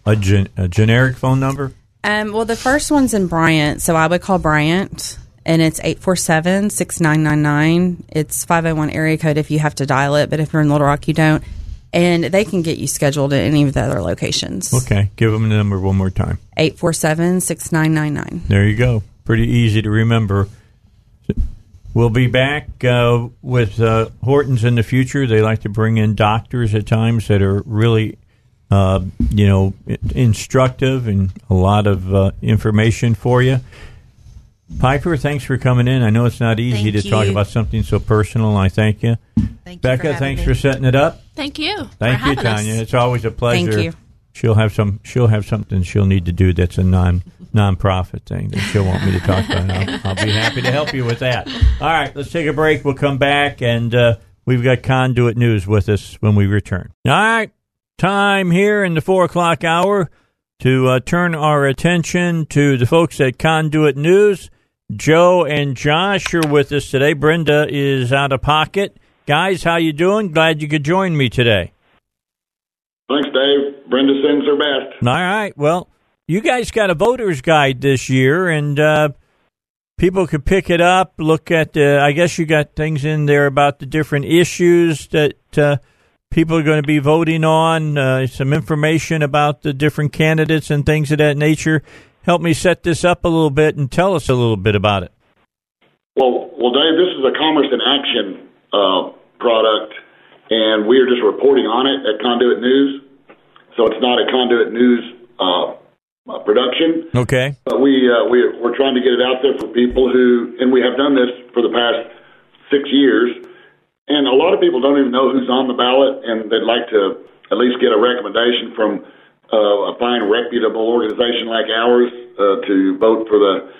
a, gen, a generic phone number? Um, well, the first one's in Bryant, so I would call Bryant, and it's 847 6999. It's 501 area code if you have to dial it, but if you're in Little Rock, you don't. And they can get you scheduled at any of the other locations. Okay, give them the number one more time. 847 6999. There you go. Pretty easy to remember. We'll be back uh, with uh, Hortons in the future. They like to bring in doctors at times that are really, uh, you know, instructive and a lot of uh, information for you. Piper, thanks for coming in. I know it's not easy Thank to talk about something so personal. I thank you. Thank you Becka, for thanks me. for setting it up. Thank you. Thank for you, Tanya. Us. It's always a pleasure. Thank you. She'll have some. She'll have something she'll need to do that's a non non-profit thing that she'll want me to talk about. And I'll, I'll be happy to help you with that. All right, let's take a break. We'll come back and uh, we've got Conduit News with us when we return. All right, time here in the four o'clock hour to uh, turn our attention to the folks at Conduit News. Joe and Josh are with us today. Brenda is out of pocket. Guys, how you doing? Glad you could join me today. Thanks, Dave. Brenda sends her best. All right. Well, you guys got a voter's guide this year, and uh, people could pick it up. Look at the. I guess you got things in there about the different issues that uh, people are going to be voting on. Uh, some information about the different candidates and things of that nature. Help me set this up a little bit and tell us a little bit about it. Well, well, Dave, this is a Commerce in Action uh, product, and we are just reporting on it at Conduit News. So it's not a Conduit News uh, uh, production, Okay. but we uh, we we're trying to get it out there for people who, and we have done this for the past six years, and a lot of people don't even know who's on the ballot, and they'd like to at least get a recommendation from uh, a fine, reputable organization like ours uh, to vote for the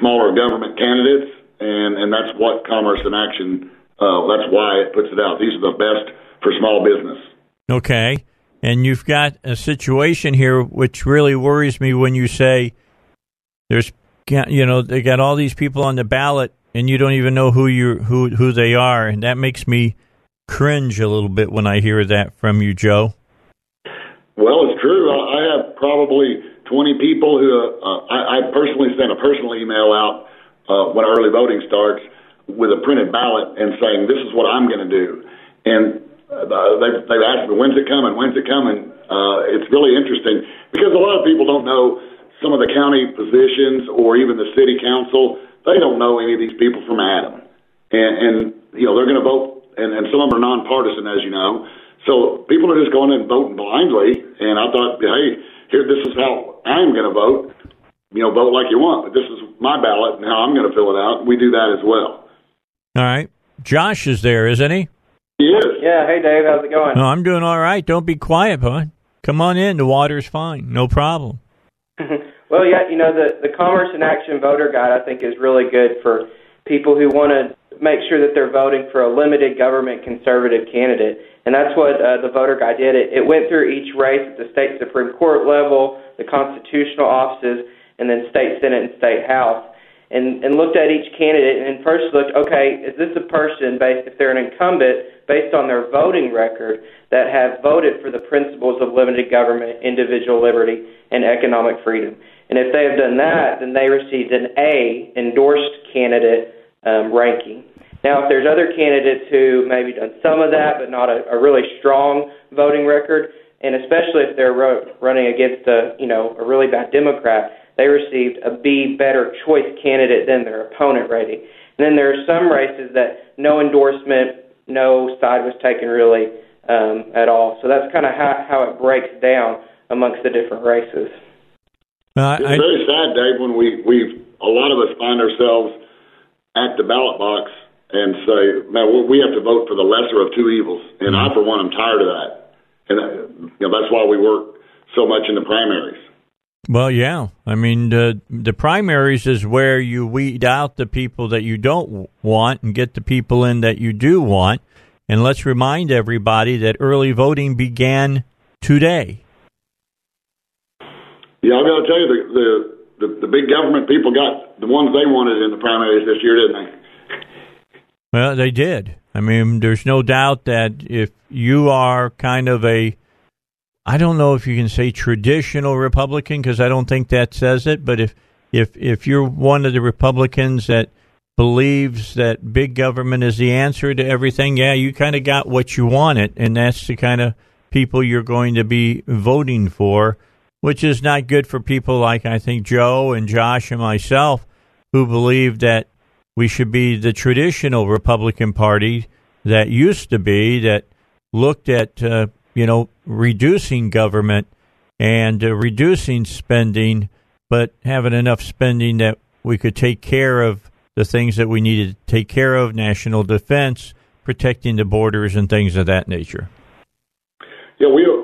smaller government candidates, and and that's what Commerce in Action. Uh, that's why it puts it out. These are the best for small business. Okay. And you've got a situation here which really worries me when you say there's you know they got all these people on the ballot and you don't even know who you who who they are and that makes me cringe a little bit when I hear that from you, Joe. Well, it's true. I have probably 20 people who uh, I, I personally sent a personal email out uh, when early voting starts with a printed ballot and saying, "This is what I'm going to do." And uh, they've, they've asked me, "When's it coming? When's it coming?" Uh, it's really interesting because a lot of people don't know some of the county positions or even the city council. They don't know any of these people from Adam, and, and you know they're going to vote, and, and some of them are nonpartisan, as you know. So people are just going in and voting blindly. And I thought, hey, here, this is how I'm going to vote. You know, vote like you want, but this is my ballot and how I'm going to fill it out. We do that as well. All right. Josh is there, isn't he? He is. Yeah. Hey, Dave. How's it going? No, I'm doing all right. Don't be quiet, bud. Come on in. The water's fine. No problem. Well, yeah. You know, the the Commerce in Action Voter Guide I think is really good for people who want to make sure that they're voting for a limited government conservative candidate, and that's what uh, the voter guide did. It, it went through each race at the state supreme court level, the constitutional offices, and then state senate and state house. And, and looked at each candidate and first looked, okay, is this a person based if they're an incumbent based on their voting record that have voted for the principles of limited government, individual liberty, and economic freedom. And if they have done that, then they received an A endorsed candidate um, ranking. Now, if there's other candidates who maybe done some of that, but not a, a really strong voting record, and especially if they're ro- running against a you know a really bad Democrat, they received a B better choice candidate than their opponent rating. And then there are some races that no endorsement, no side was taken really um, at all. So that's kind of how, how it breaks down amongst the different races. Uh, it's very sad, Dave, when we we a lot of us find ourselves at the ballot box and say, "Man, we- have to vote for the lesser of two evils." And I, for one, I'm tired of that. And uh, you know that's why we work so much in the primaries. Well, yeah. I mean, the the primaries is where you weed out the people that you don't want and get the people in that you do want. And let's remind everybody that early voting began today. Yeah, I've got to tell you, the, the, the, the big government people got the ones they wanted in the primaries this year, didn't they? Well, they did. I mean, there's no doubt that if you are kind of a, I don't know if you can say traditional Republican because I don't think that says it, but if if if you're one of the Republicans that believes that big government is the answer to everything, yeah, you kind of got what you wanted, and that's the kind of people you're going to be voting for, which is not good for people like I think Joe and Josh and myself who believe that we should be the traditional Republican Party that used to be that looked at uh, you know reducing government and uh, reducing spending, but having enough spending that we could take care of the things that we needed to take care of: national defense, protecting the borders, and things of that nature. Yeah, we know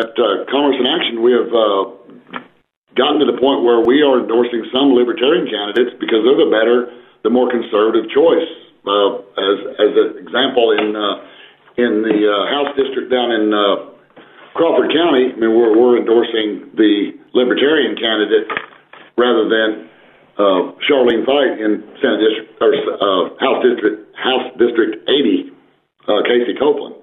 at uh, Commerce in Action we have uh, gotten to the point where we are endorsing some libertarian candidates because they're the better the more conservative choice. Uh, as as an example, in uh, in the uh, House district down in uh, Crawford County, I mean, we're we're endorsing the Libertarian candidate rather than uh, Charlene Fite in Senate District or uh, House District House District 80, uh, Casey Copeland.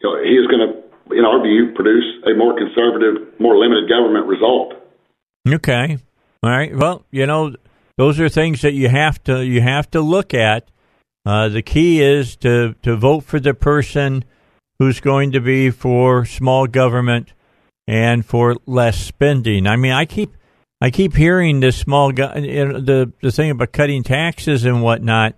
You know, he is going to, in our view, produce a more conservative, more limited government result. Okay. All right. Well, you know, those are things that you have to you have to look at. Uh, the key is to to vote for the person who's going to be for small government and for less spending. I mean, I keep I keep hearing this small go- the the thing about cutting taxes and whatnot,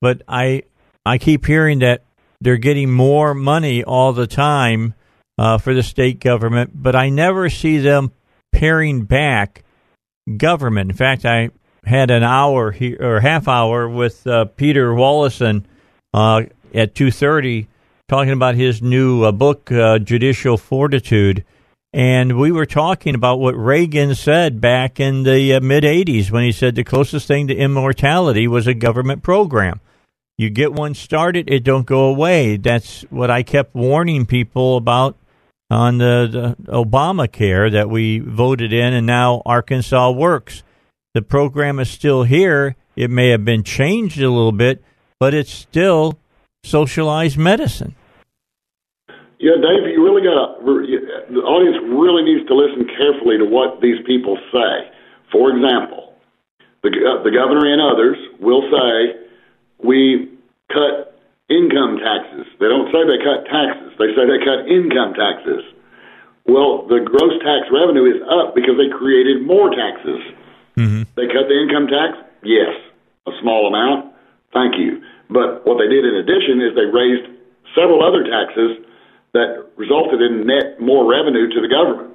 but I I keep hearing that they're getting more money all the time uh, for the state government, but I never see them paring back government. In fact, I had an hour he, or half hour with uh, Peter Wallison uh, at two thirty, talking about his new uh, book, uh, Judicial Fortitude, and we were talking about what Reagan said back in the uh, mid '80s when he said the closest thing to immortality was a government program. You get one started, it don't go away. That's what I kept warning people about on the, the Obamacare that we voted in, and now Arkansas works the program is still here. It may have been changed a little bit, but it's still socialized medicine. Yeah, Dave, you really got the audience really needs to listen carefully to what these people say. For example, the uh, the governor and others will say we cut income taxes. They don't say they cut taxes. They say they cut income taxes. Well, the gross tax revenue is up because they created more taxes. Mm-hmm. They cut the income tax? Yes. A small amount? Thank you. But what they did in addition is they raised several other taxes that resulted in net more revenue to the government.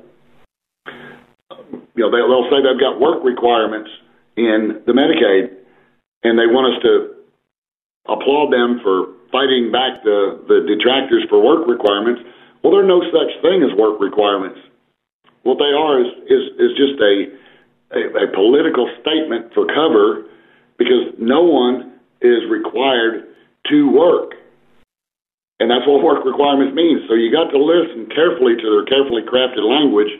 You know, they'll, they'll say they've got work requirements in the Medicaid, and they want us to applaud them for fighting back the, the detractors for work requirements. Well, there are no such thing as work requirements. What they are is, is, is just a a, a political statement for cover because no one is required to work. And that's what work requirements means. So you got to listen carefully to their carefully crafted language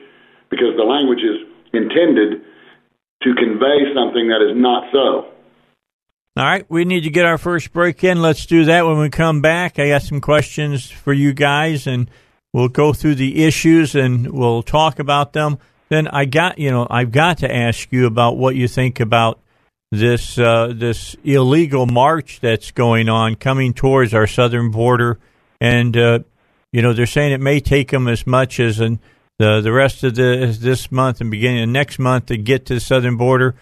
because the language is intended to convey something that is not so. All right, we need to get our first break in. Let's do that when we come back. I got some questions for you guys, and we'll go through the issues and we'll talk about them then I got you know I've got to ask you about what you think about this uh, this illegal march that's going on coming towards our southern border, and uh, you know they're saying it may take them as much as in the the rest of the, this month and beginning of next month to get to the southern border.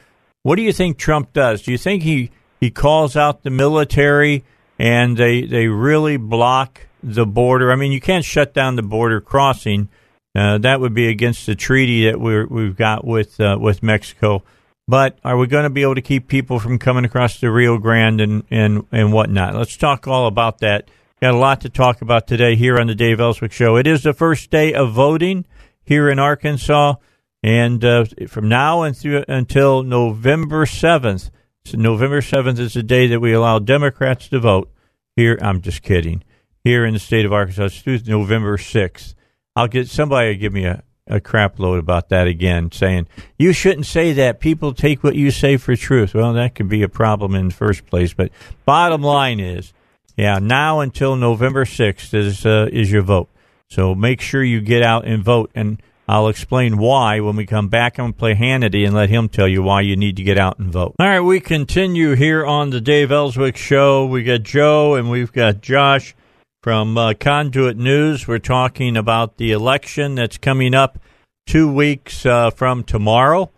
What do you think Trump does? Do you think he he calls out the military and they they really block the border? I mean, you can't shut down the border crossing uh, that would be against the treaty that we we've got with uh, with Mexico. But are we going to be able to keep people from coming across the Rio Grande and, and, and whatnot? Let's talk all about that. Got a lot to talk about today here on the Dave Elswick Show. It is the first day of voting here in Arkansas, and uh, from now and through, until November seventh. November seventh is the day that we allow Democrats to vote here. I'm just kidding. Here in the state of Arkansas, it's November sixth. I'll get somebody give me a a crap load about that again, saying you shouldn't say that. People take what you say for truth. Well, that could be a problem in the first place. But bottom line is, yeah, now until November sixth is uh, is your vote. So make sure you get out and vote. And I'll explain why when we come back and play Hannity and let him tell you why you need to get out and vote. All right, we continue here on the Dave Elswick Show. We got Joe and we've got Josh from uh, Conduit News. We're talking about the election that's coming up two weeks uh, from tomorrow.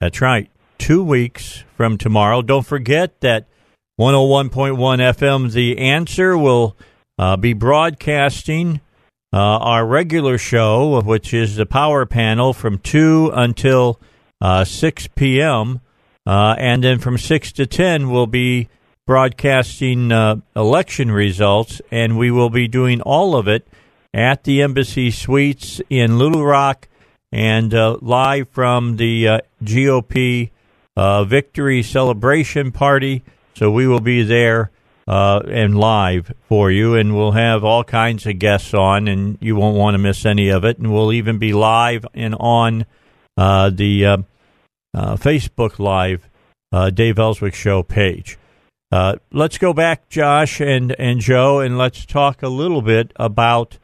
That's right, two weeks from tomorrow. Don't forget that 101.1 FM, The Answer, will uh, be broadcasting uh, our regular show, which is the power panel, from 2 until uh, 6 p.m. Uh, and then from 6 to 10, we'll be broadcasting uh, election results, and we will be doing all of it at the Embassy Suites in Little Rock and uh, live from the uh, GOP victory celebration party. So we will be there uh, and live for you, and we'll have all kinds of guests on, and you won't want to miss any of it. And we'll even be live and on uh, the uh, uh Facebook Live uh, Dave Elswick Show page. Let's go back, Josh and and Joe, and let's talk a little bit about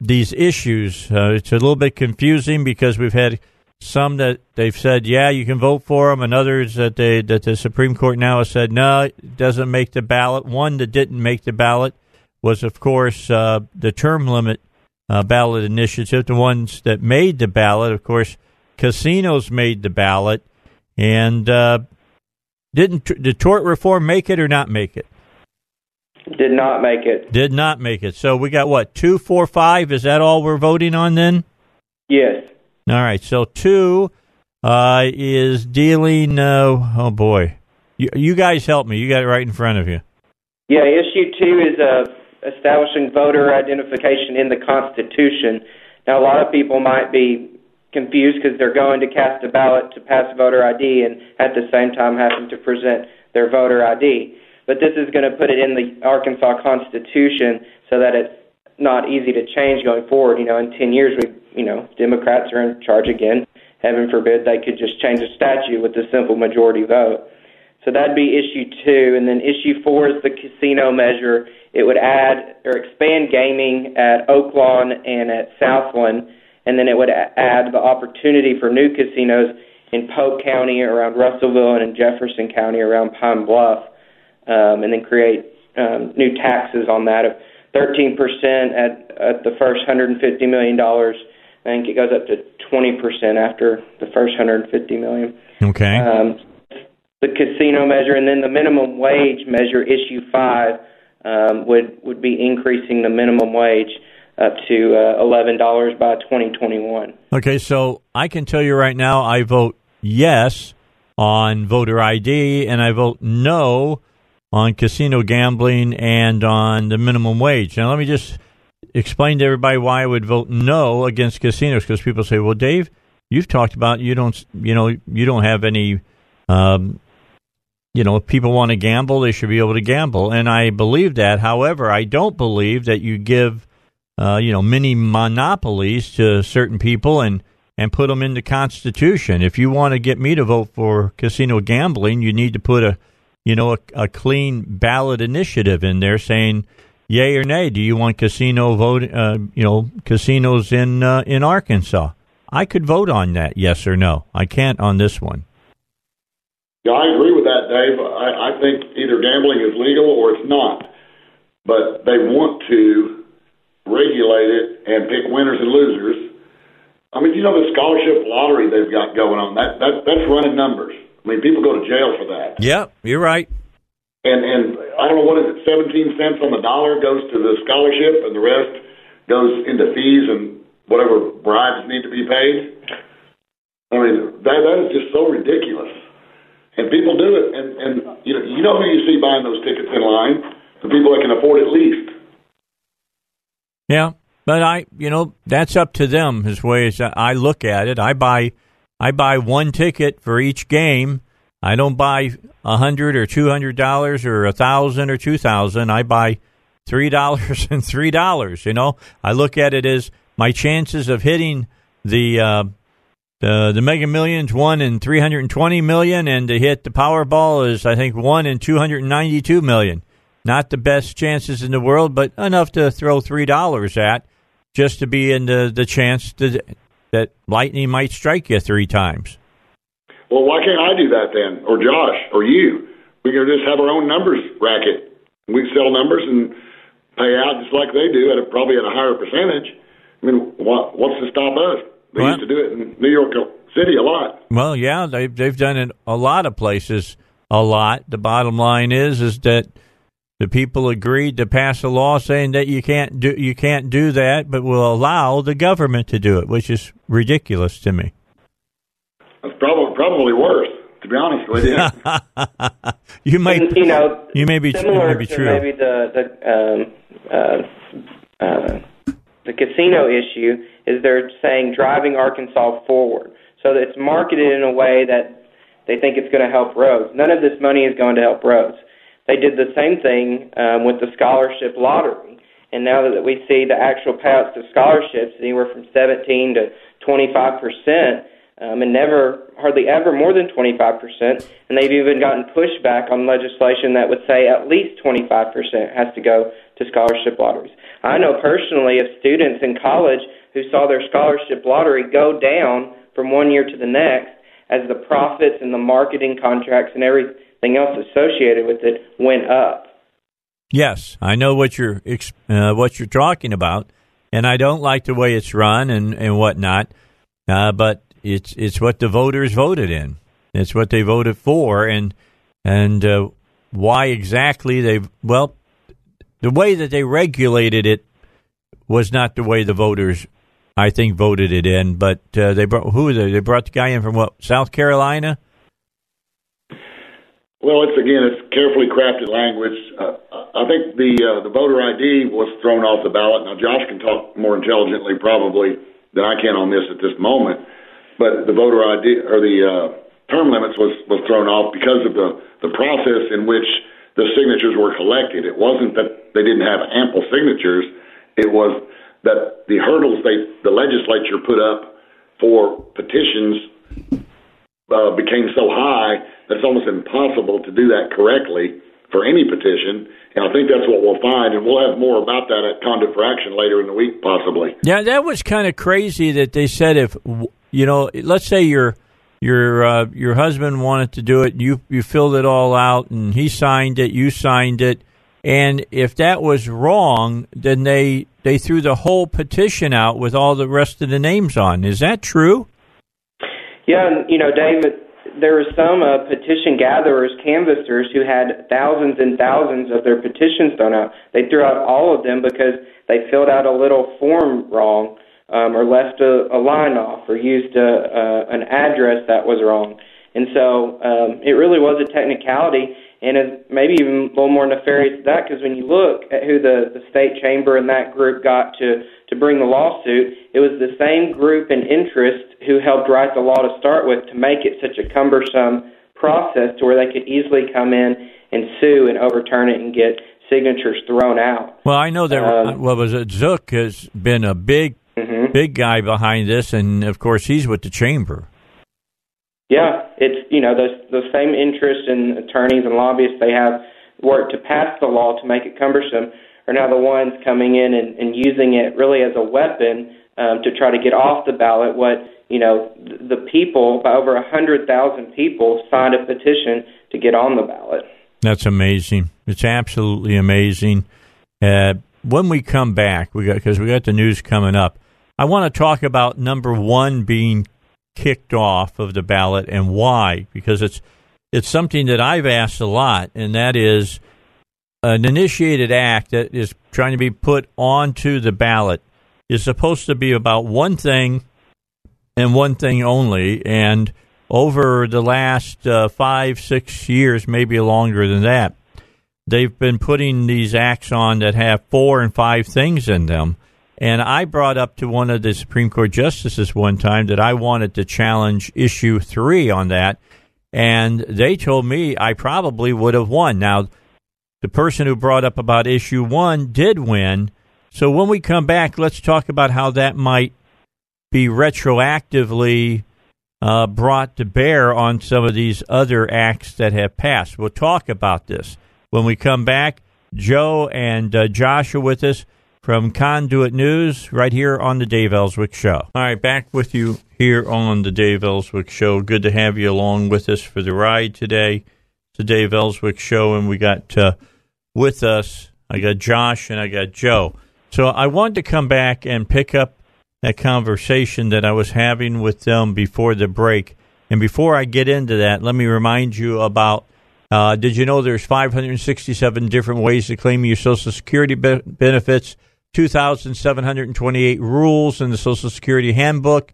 these issues. it's a little bit confusing because we've had some that they've said, yeah, you can vote for them, and others that they that the Supreme Court now has said, no, it doesn't make the ballot. One that didn't make the ballot was, of course, uh, the term limit uh, ballot initiative. The ones that made the ballot, of course, casinos made the ballot, and uh, didn't did tort reform make it or not make it? Did not make it. Did not make it. So we got what two, four, five. Is that all we're voting on then? Yes. All right. So two uh, is dealing. Uh, oh boy, you, you, guys help me. You got it right in front of you. Yeah. Issue two is uh, establishing voter identification in the Constitution. Now, a lot of people might be confused because they're going to cast a ballot to pass voter ID and at the same time having to present their voter ID. But this is going to put it in the Arkansas Constitution so that it's not easy to change going forward. You know, in 10 years, we you know, Democrats are in charge again. Heaven forbid they could just change the statute with a simple majority vote. So that'd be issue two. And then issue four is the casino measure. It would add or expand gaming at Oaklawn and at Southland. And then it would add the opportunity for new casinos in Pope County around Russellville and in Jefferson County around Pine Bluff. Um, and then create um, new taxes on that of 13% at, at the first $150 million I think it goes up to 20% after the first 150 million. Okay. Um, the casino measure and then the minimum wage measure, issue five, um, would would be increasing the minimum wage up to uh, eleven dollars by 2021. Okay, so I can tell you right now, I vote yes on voter ID, and I vote no on casino gambling and on the minimum wage. Now, let me just explain to everybody why I would vote no against casinos because people say, "Well, Dave, you've talked about you don't you know you don't have any." Um, you know, if people want to gamble, they should be able to gamble, and I believe that. However, I don't believe that you give, uh, you know, many monopolies to certain people and and put them in the Constitution. If you want to get me to vote for casino gambling, you need to put a, you know, a, a clean ballot initiative in there saying yay or nay? Do you want casino vote? Uh, you know, casinos in uh, in Arkansas. I could vote on that, yes or no. I can't on this one. Yeah, I agree with that, Dave. I, I think either gambling is legal or it's not. But they want to regulate it and pick winners and losers. I mean, you know the scholarship lottery they've got going on. That that that's running numbers. I mean, people go to jail for that. Yeah, you're right and and I don't know what is it, seventeen cents on the dollar goes to the scholarship, and the rest goes into fees and whatever bribes need to be paid. I mean, that that is just so ridiculous, and people do it, and and you know you know who you see buying those tickets in line, the people that can afford it least. Yeah, but I, you know, that's up to them. As way as I look at it, I buy, I buy one ticket for each game I don't buy a hundred or two hundred dollars or a thousand or two thousand. I buy three dollars and three dollars. You know, I look at it as my chances of hitting the uh, the the Mega Millions one in 320 million, and to hit the Powerball is I think one in 292 million. Not the best chances in the world, but enough to throw three dollars at, just to be in the the chance to, that lightning might strike you three times. Well, why can't I do that then, or Josh, or you? We can just have our own numbers racket. We sell numbers and pay out just like they do, at a, probably at a higher percentage. I mean, what, what's to stop us? They Well- used to do it in New York City a lot. Well, yeah, they've they've done it a lot of places a lot. The bottom line is is that the people agreed to pass a law saying that you can't do you can't do that, but will allow the government to do it, which is ridiculous to me. That's probably probably worse, to be honest with you. you may And, you know, you may be you similar may be to true. maybe the the um, uh, uh, the casino issue is they're saying driving Arkansas forward. So it's marketed in a way that they think it's going to help roads. None of this money is going to help roads. They did the same thing um, with the scholarship lottery, and now that we see the actual payouts to scholarships anywhere from 17 to 25 percent, um, and never, hardly ever more than 25 percent. And they've even gotten pushback on legislation that would say at least 25 percent has to go to scholarship lotteries. I know personally of students in college who saw their scholarship lottery go down from one year to the next as the profits and the marketing contracts and everything else associated with it went up. Yes, I know what you're uh, what you're talking about, and I don't like the way it's run and and whatnot. Uh, but it's it's what the voters voted in. It's what they voted for, and and uh, why exactly they well, the way that they regulated it was not the way the voters, I think, voted it in. But uh, they brought who they, they brought the guy in from what South Carolina. Well, it's again, it's carefully crafted language. Uh, I think the uh, the voter ID was thrown off the ballot. Now, Josh can talk more intelligently probably than I can on this at this moment, but the voter ID or the uh, term limits was was thrown off because of the the process in which the signatures were collected. It wasn't that they didn't have ample signatures; it was that the hurdles they the legislature put up for petitions uh, became so high that it's almost impossible to do that correctly for any petition. And I think that's what we'll find, and we'll have more about that at Conduit for Action later in the week, possibly. Yeah, that was kind of crazy that they said if you know, let's say your your uh, your husband wanted to do it, you you filled it all out, and he signed it, you signed it, and if that was wrong, then they they threw the whole petition out with all the rest of the names on. Is that true? Yeah, and you know, David, there were some uh, petition gatherers, canvassers, who had thousands and thousands of their petitions thrown out. They threw out all of them because they filled out a little form wrong, um, or left a, a line off, or used a, uh, an address that was wrong. And so um, it really was a technicality, and it's maybe even a little more nefarious than that because when you look at who the, the state chamber and that group got to to bring the lawsuit, it was the same group and interest who helped write the law to start with to make it such a cumbersome process to where they could easily come in and sue and overturn it and get signatures thrown out. Well, I know that. Um, what was it? Zook has been a big big guy behind this, and of course he's with the chamber. Yeah, it's you know those those same interests and attorneys and lobbyists they have worked to pass the law to make it cumbersome are now the ones coming in and, and using it really as a weapon um, to try to get off the ballot what you know the people by over a hundred thousand people signed a petition to get on the ballot. That's amazing. It's absolutely amazing. Uh, when we come back, we got because we got the news coming up. I want to talk about number one being kicked off of the ballot and why, because it's it's something that I've asked a lot, and that is an initiated act that is trying to be put onto the ballot is supposed to be about one thing and one thing only, and over the last uh, five, six years, maybe longer than that, they've been putting these acts on that have four and five things in them. And I brought up to one of the Supreme Court justices one time that I wanted to challenge issue three on that. And they told me I probably would have won. Now, the person who brought up about issue one did win. So when we come back, let's talk about how that might be retroactively uh, brought to bear on some of these other acts that have passed. We'll talk about this when we come back. Joe and uh, Josh are with us from Conduit News right here on the Dave Elswick Show. All right, back with you here on the Dave Elswick Show. Good to have you along with us for the ride today. It's the Dave Elswick Show, and we got uh, with us, I got Josh and I got Joe. So I wanted to come back and pick up that conversation that I was having with them before the break. And before I get into that, let me remind you about uh, did you know there's 567 different ways to claim your Social Security be- benefits? 2,728 rules in the Social Security Handbook.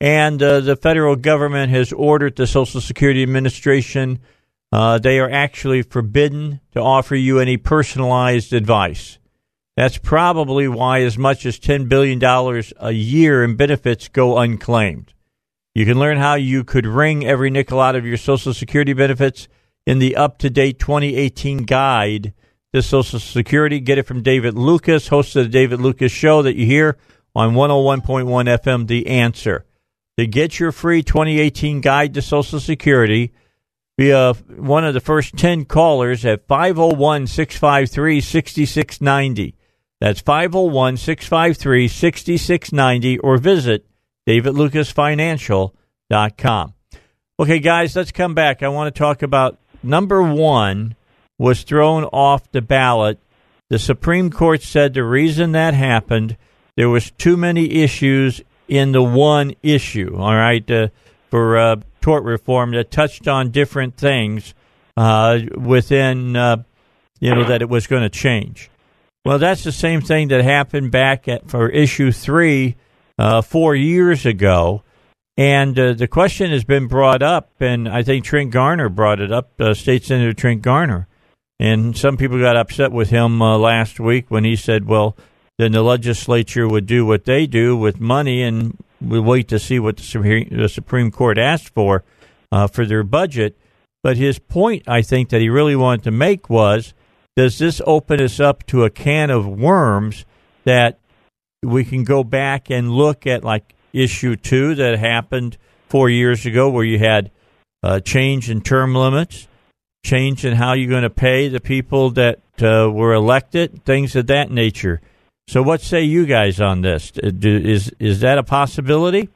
And uh, the federal government has ordered the Social Security Administration, uh, they are actually forbidden to offer you any personalized advice. That's probably why as much as $10 billion a year in benefits go unclaimed. You can learn how you could wring every nickel out of your Social Security benefits in the up to date 2018 guide to Social Security. Get it from David Lucas, host of the David Lucas Show that you hear on 101.1 FM, The Answer. To get your free 2018 guide to Social Security, be a, one of the first 10 callers at 501 653 6690. That's 501 653 6690 or visit davidlucasfinancial.com. Okay, guys, let's come back. I want to talk about number one was thrown off the ballot. The Supreme Court said the reason that happened, there was too many issues in the one issue. All right, uh, for uh, tort reform that touched on different things uh, within, uh, you know, that it was going to change. Well, that's the same thing that happened back at, for issue three uh, four years ago. And uh, the question has been brought up, and I think Trent Garner brought it up, uh, State Senator Trent Garner. And some people got upset with him uh, last week when he said, well, then the legislature would do what they do with money, and we wait to see what the Supreme, Court asked for uh, for their budget. But his point, I think, that he really wanted to make was does this open us up to a can of worms that we can go back and look at, like issue two that happened four years ago, where you had a change in term limits? change in how you're going to pay the people that uh, were elected, things of that nature. So, what say you guys on this? Uh, is is that a possibility?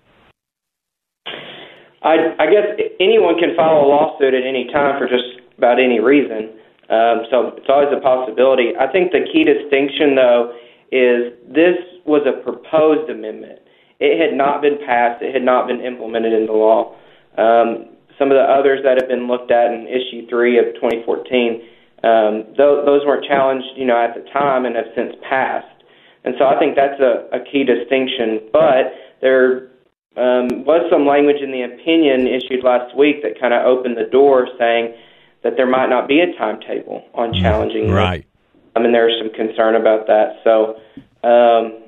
I, I guess anyone can file a lawsuit at any time for just about any reason. Um, so it's always a possibility. I think the key distinction, though, is this was a proposed amendment. It had not been passed. It had not been implemented into law. Um, some of the others that have been looked at in issue three of 2014, um, th- those weren't challenged, you know, at the time and have since passed. And so I think that's a, a key distinction. But there um, was some language in the opinion issued last week that kind of opened the door, saying that there might not be a timetable on mm-hmm. challenging. Right. I mean, there's some concern about that. So um,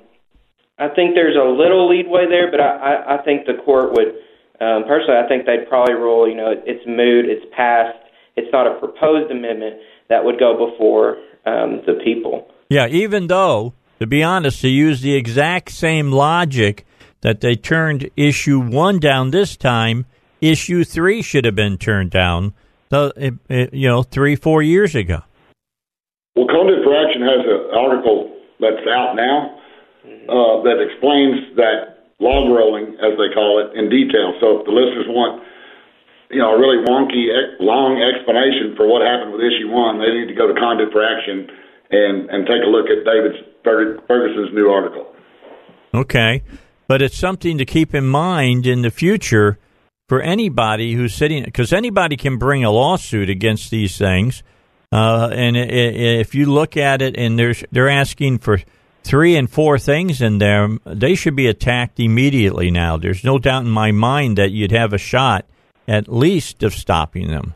I think there's a little leadway there, but I, I, I think the court would um, personally, I think they'd probably rule, you know, it's moot, it's passed, it's not a proposed amendment that would go before um, the people. Yeah, even though, to be honest, to use the exact same logic that they turned issue one down this time, issue three should have been turned down, you know, three, four years ago. Well, Conduit for Action has an article that's out now uh, that explains that log rolling, as they call it, in detail. So if the listeners want, you know, a really wonky, long explanation for what happened with issue one, they need to go to Conduit for Action and and take a look at David Ferguson's new article. Okay, but it's something to keep in mind in the future for anybody who's sitting because anybody can bring a lawsuit against these things. Uh, and if you look at it, and there's they're asking for three and four things in there, they should be attacked immediately now. There's no doubt in my mind that you'd have a shot at least of stopping them.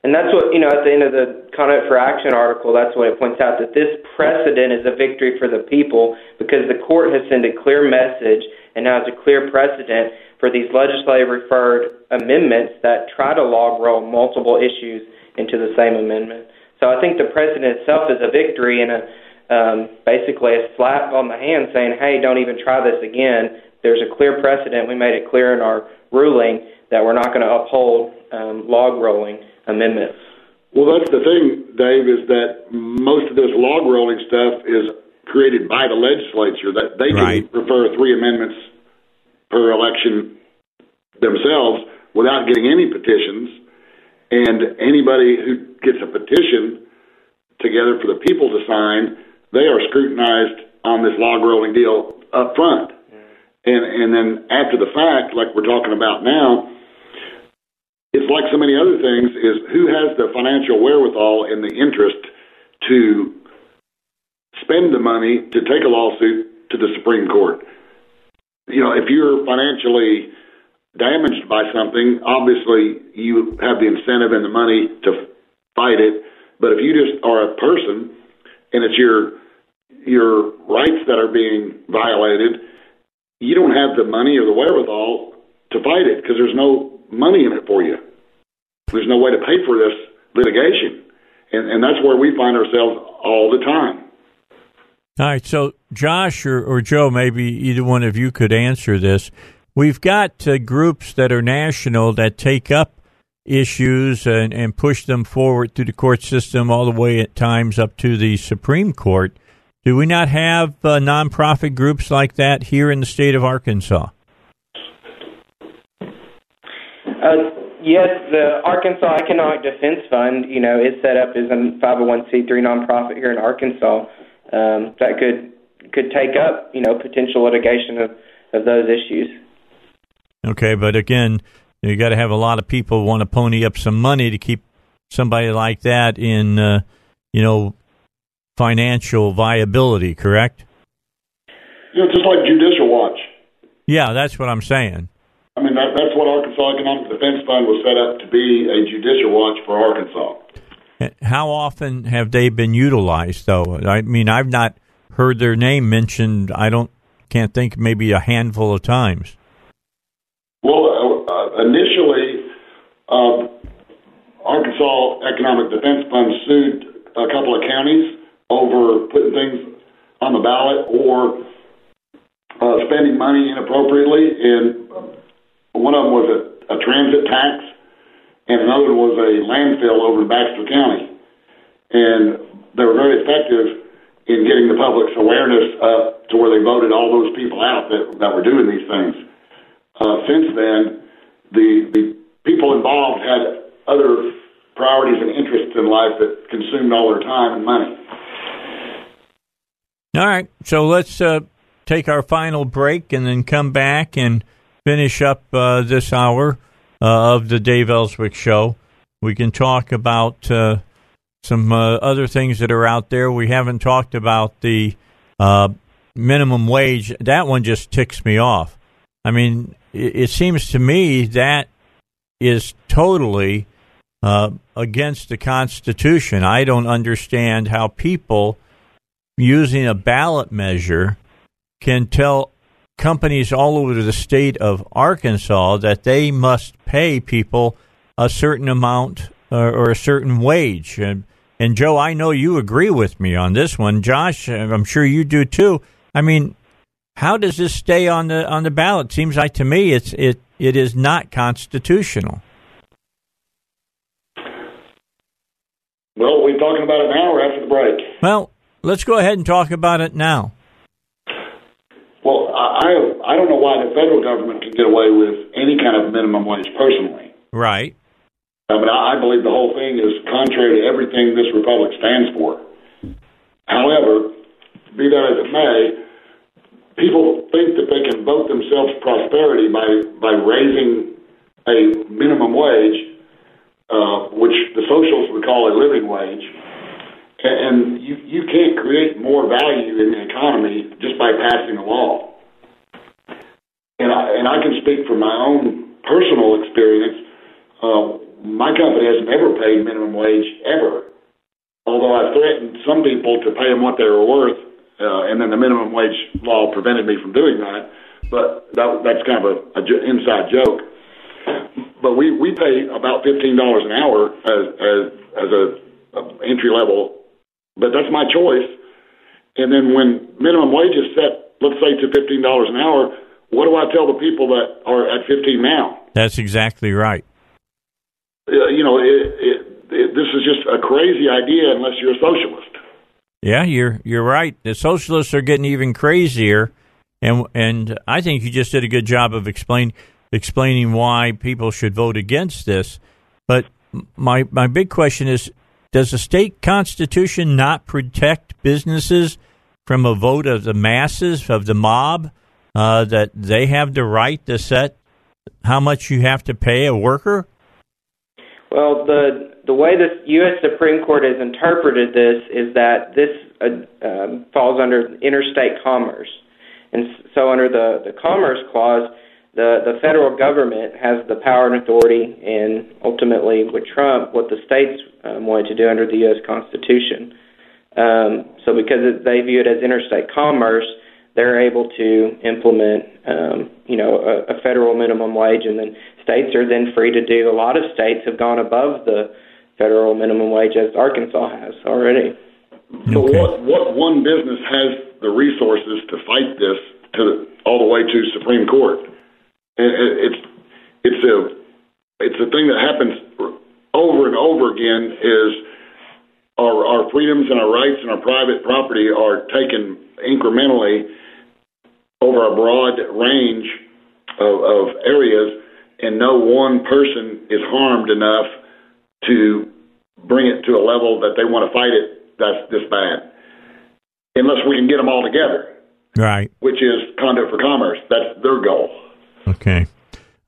And that's what, you know, at the end of the Conduit for Action article, that's what it points out that this precedent is a victory for the people because the court has sent a clear message and now has a clear precedent for these legislative referred amendments that try to log roll multiple issues into the same amendment. So I think the precedent itself is a victory and a um, basically a slap on the hand saying, hey, don't even try this again. There's a clear precedent. We made it clear in our ruling that we're not going to uphold um, log rolling amendments. Well, that's the thing, Dave, is that most of this log rolling stuff is created by the legislature. That they right. can refer three amendments per election themselves without getting any petitions. And anybody who gets a petition together for the people to sign, they are scrutinized on this log rolling deal up front. And and then after the fact, like we're talking about now, it's like so many other things, is who has the financial wherewithal and the interest to spend the money to take a lawsuit to the Supreme Court? You know, if you're financially damaged by something, obviously you have the incentive and the money to fight it. But if you just are a person and it's your your rights that are being violated, you don't have the money or the wherewithal to fight it because there's no money in it for you. There's no way to pay for this litigation. And, and that's where we find ourselves all the time. All right. So, Josh or, or Joe, maybe either one of you could answer this. We've got uh, groups that are national that take up issues and, and push them forward through the court system all the way at times up to the Supreme Court. Do we not have uh, nonprofit groups like that here in the state of Arkansas? Uh, yes, the Arkansas Economic Defense Fund, you know, is set up as a 501c3 nonprofit here in Arkansas um, that could could take up, you know, potential litigation of, of those issues. Okay, but again, you got to have a lot of people want to pony up some money to keep somebody like that in, uh, you know, financial viability. Correct? You know, just like Judicial Watch. Yeah, that's what I'm saying. I mean, that, that's what Arkansas Economic Defense Fund was set up to be a judicial watch for Arkansas. How often have they been utilized, though? I mean, I've not heard their name mentioned. I don't can't think maybe a handful of times. Well, uh, initially, uh, Arkansas Economic Defense Fund sued a couple of counties over putting things on the ballot or uh, spending money inappropriately. And one of them was a, a transit tax, and another was a landfill over in Baxter County. And they were very effective in getting the public's awareness up to where they voted all those people out that, that were doing these things. Uh, since then, the the people involved had other priorities and interests in life that consumed all their time and money. All right, so let's uh, take our final break and then come back and finish up uh, this hour uh, of the Dave Elswick Show. We can talk about uh, some uh, other things that are out there. We haven't talked about the uh, minimum wage. That one just ticks me off. I mean, it, it seems to me that is totally uh, against the Constitution. I don't understand how people using a ballot measure can tell companies all over the state of Arkansas that they must pay people a certain amount or, or a certain wage. And, and Joe, I know you agree with me on this one. Josh, uh, I'm sure you do too. I mean, how does this stay on the on the ballot? Seems like to me it's it it is not constitutional. Well, we're talking about it now or after the break? Well, let's go ahead and talk about it now. Well, I I don't know why the federal government can get away with any kind of minimum wage. Personally, right? I mean, I believe the whole thing is contrary to everything this republic stands for. However, be that as it may, people think that they can vote themselves prosperity by by raising a minimum wage, uh, which the socialists would call a living wage and you you can't create more value in the economy just by passing a law. And I and I can speak from my own personal experience. Uh, my company has never paid minimum wage ever, although I threatened some people to pay them what they were worth, uh, and then the minimum wage law prevented me from doing that. But that, that's kind of a, a inside joke. But we we pay about fifteen dollars an hour as as as a, a entry level but that's my choice. And then when minimum wage is set, let's say to fifteen dollars an hour, what do I tell the people that are at fifteen now? That's exactly right. Uh, you know, it, it, it, this is just a crazy idea unless you're a socialist. Yeah, you're you're right. The socialists are getting even crazier, and and I think you just did a good job of explain explaining why people should vote against this. But my my big question is: Does the state constitution not protect businesses from a vote of the masses of the mob? Uh, that they have the right to set how much you have to pay a worker? Well, the the way the U.S. Supreme Court has interpreted this is that this uh, um, falls under interstate commerce, and so under the the Commerce Clause, the the federal government has the power and authority, and ultimately with Trump, what the states um, wanted to do under the U.S. Constitution. Um, so because they view it as interstate commerce, they're able to implement, um, you know, a, a federal minimum wage, and then states are then free to do. A lot of states have gone above the federal minimum wage, as Arkansas has already. So what what one business has the resources to fight this to all the way to Supreme Court? And it's it's a it's a thing that happens over and over again. Is our our freedoms and our rights and our private property are taken incrementally over a broad range of, of areas, and no one person is harmed enough to bring it to a level that they want to fight it that's this bad. Unless we can get them all together. Right. Which is conduit for commerce. That's their goal. Okay.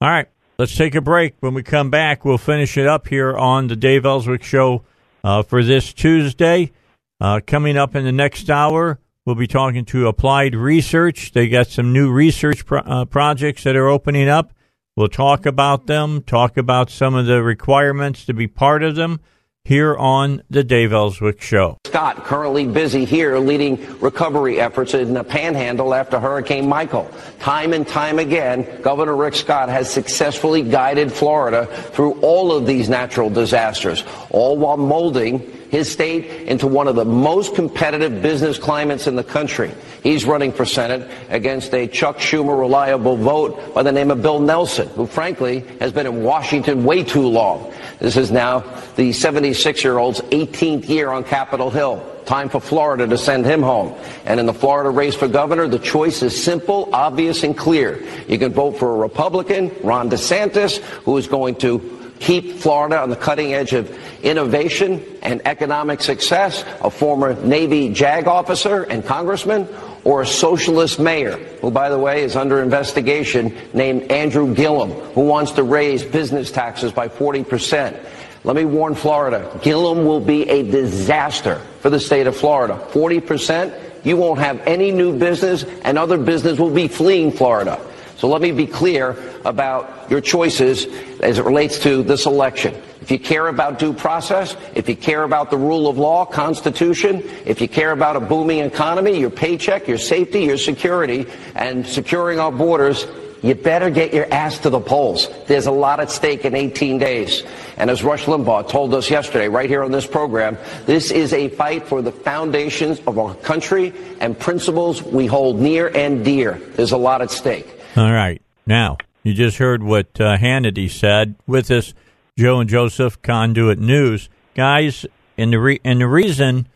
All right. Let's take a break. When we come back, we'll finish it up here on the Dave Elswick Show uh, for this Tuesday. Uh, coming up in the next hour, we'll be talking to Applied Research. They got some new research pro- uh, projects that are opening up. We'll talk about them, talk about some of the requirements to be part of them here on the Dave Elswick Show. Scott, currently busy here leading recovery efforts in the panhandle after Hurricane Michael. Time and time again, Governor Rick Scott has successfully guided Florida through all of these natural disasters, all while molding his state into one of the most competitive business climates in the country. He's running for Senate against a Chuck Schumer reliable vote by the name of Bill Nelson, who frankly has been in Washington way too long. This is now the 76 year old's 18th year on Capitol Hill. Time for Florida to send him home. And in the Florida race for governor, the choice is simple, obvious, and clear. You can vote for a Republican, Ron DeSantis, who is going to keep Florida on the cutting edge of innovation and economic success, a former Navy JAG officer and congressman, or a socialist mayor, who, by the way, is under investigation, named Andrew Gillum, who wants to raise business taxes by 40%. Let me warn Florida, Gillum will be a disaster for the state of Florida. 40%, you won't have any new business, and other business will be fleeing Florida. So let me be clear about your choices as it relates to this election. If you care about due process, if you care about the rule of law, Constitution, if you care about a booming economy, your paycheck, your safety, your security, and securing our borders, you better get your ass to the polls. There's a lot at stake in 18 days. And as Rush Limbaugh told us yesterday, right here on this program, this is a fight for the foundations of our country and principles we hold near and dear. There's a lot at stake. All right. Now, you just heard what uh, Hannity said with this Joe and Joseph Conduit News, guys. And the re- and the reason,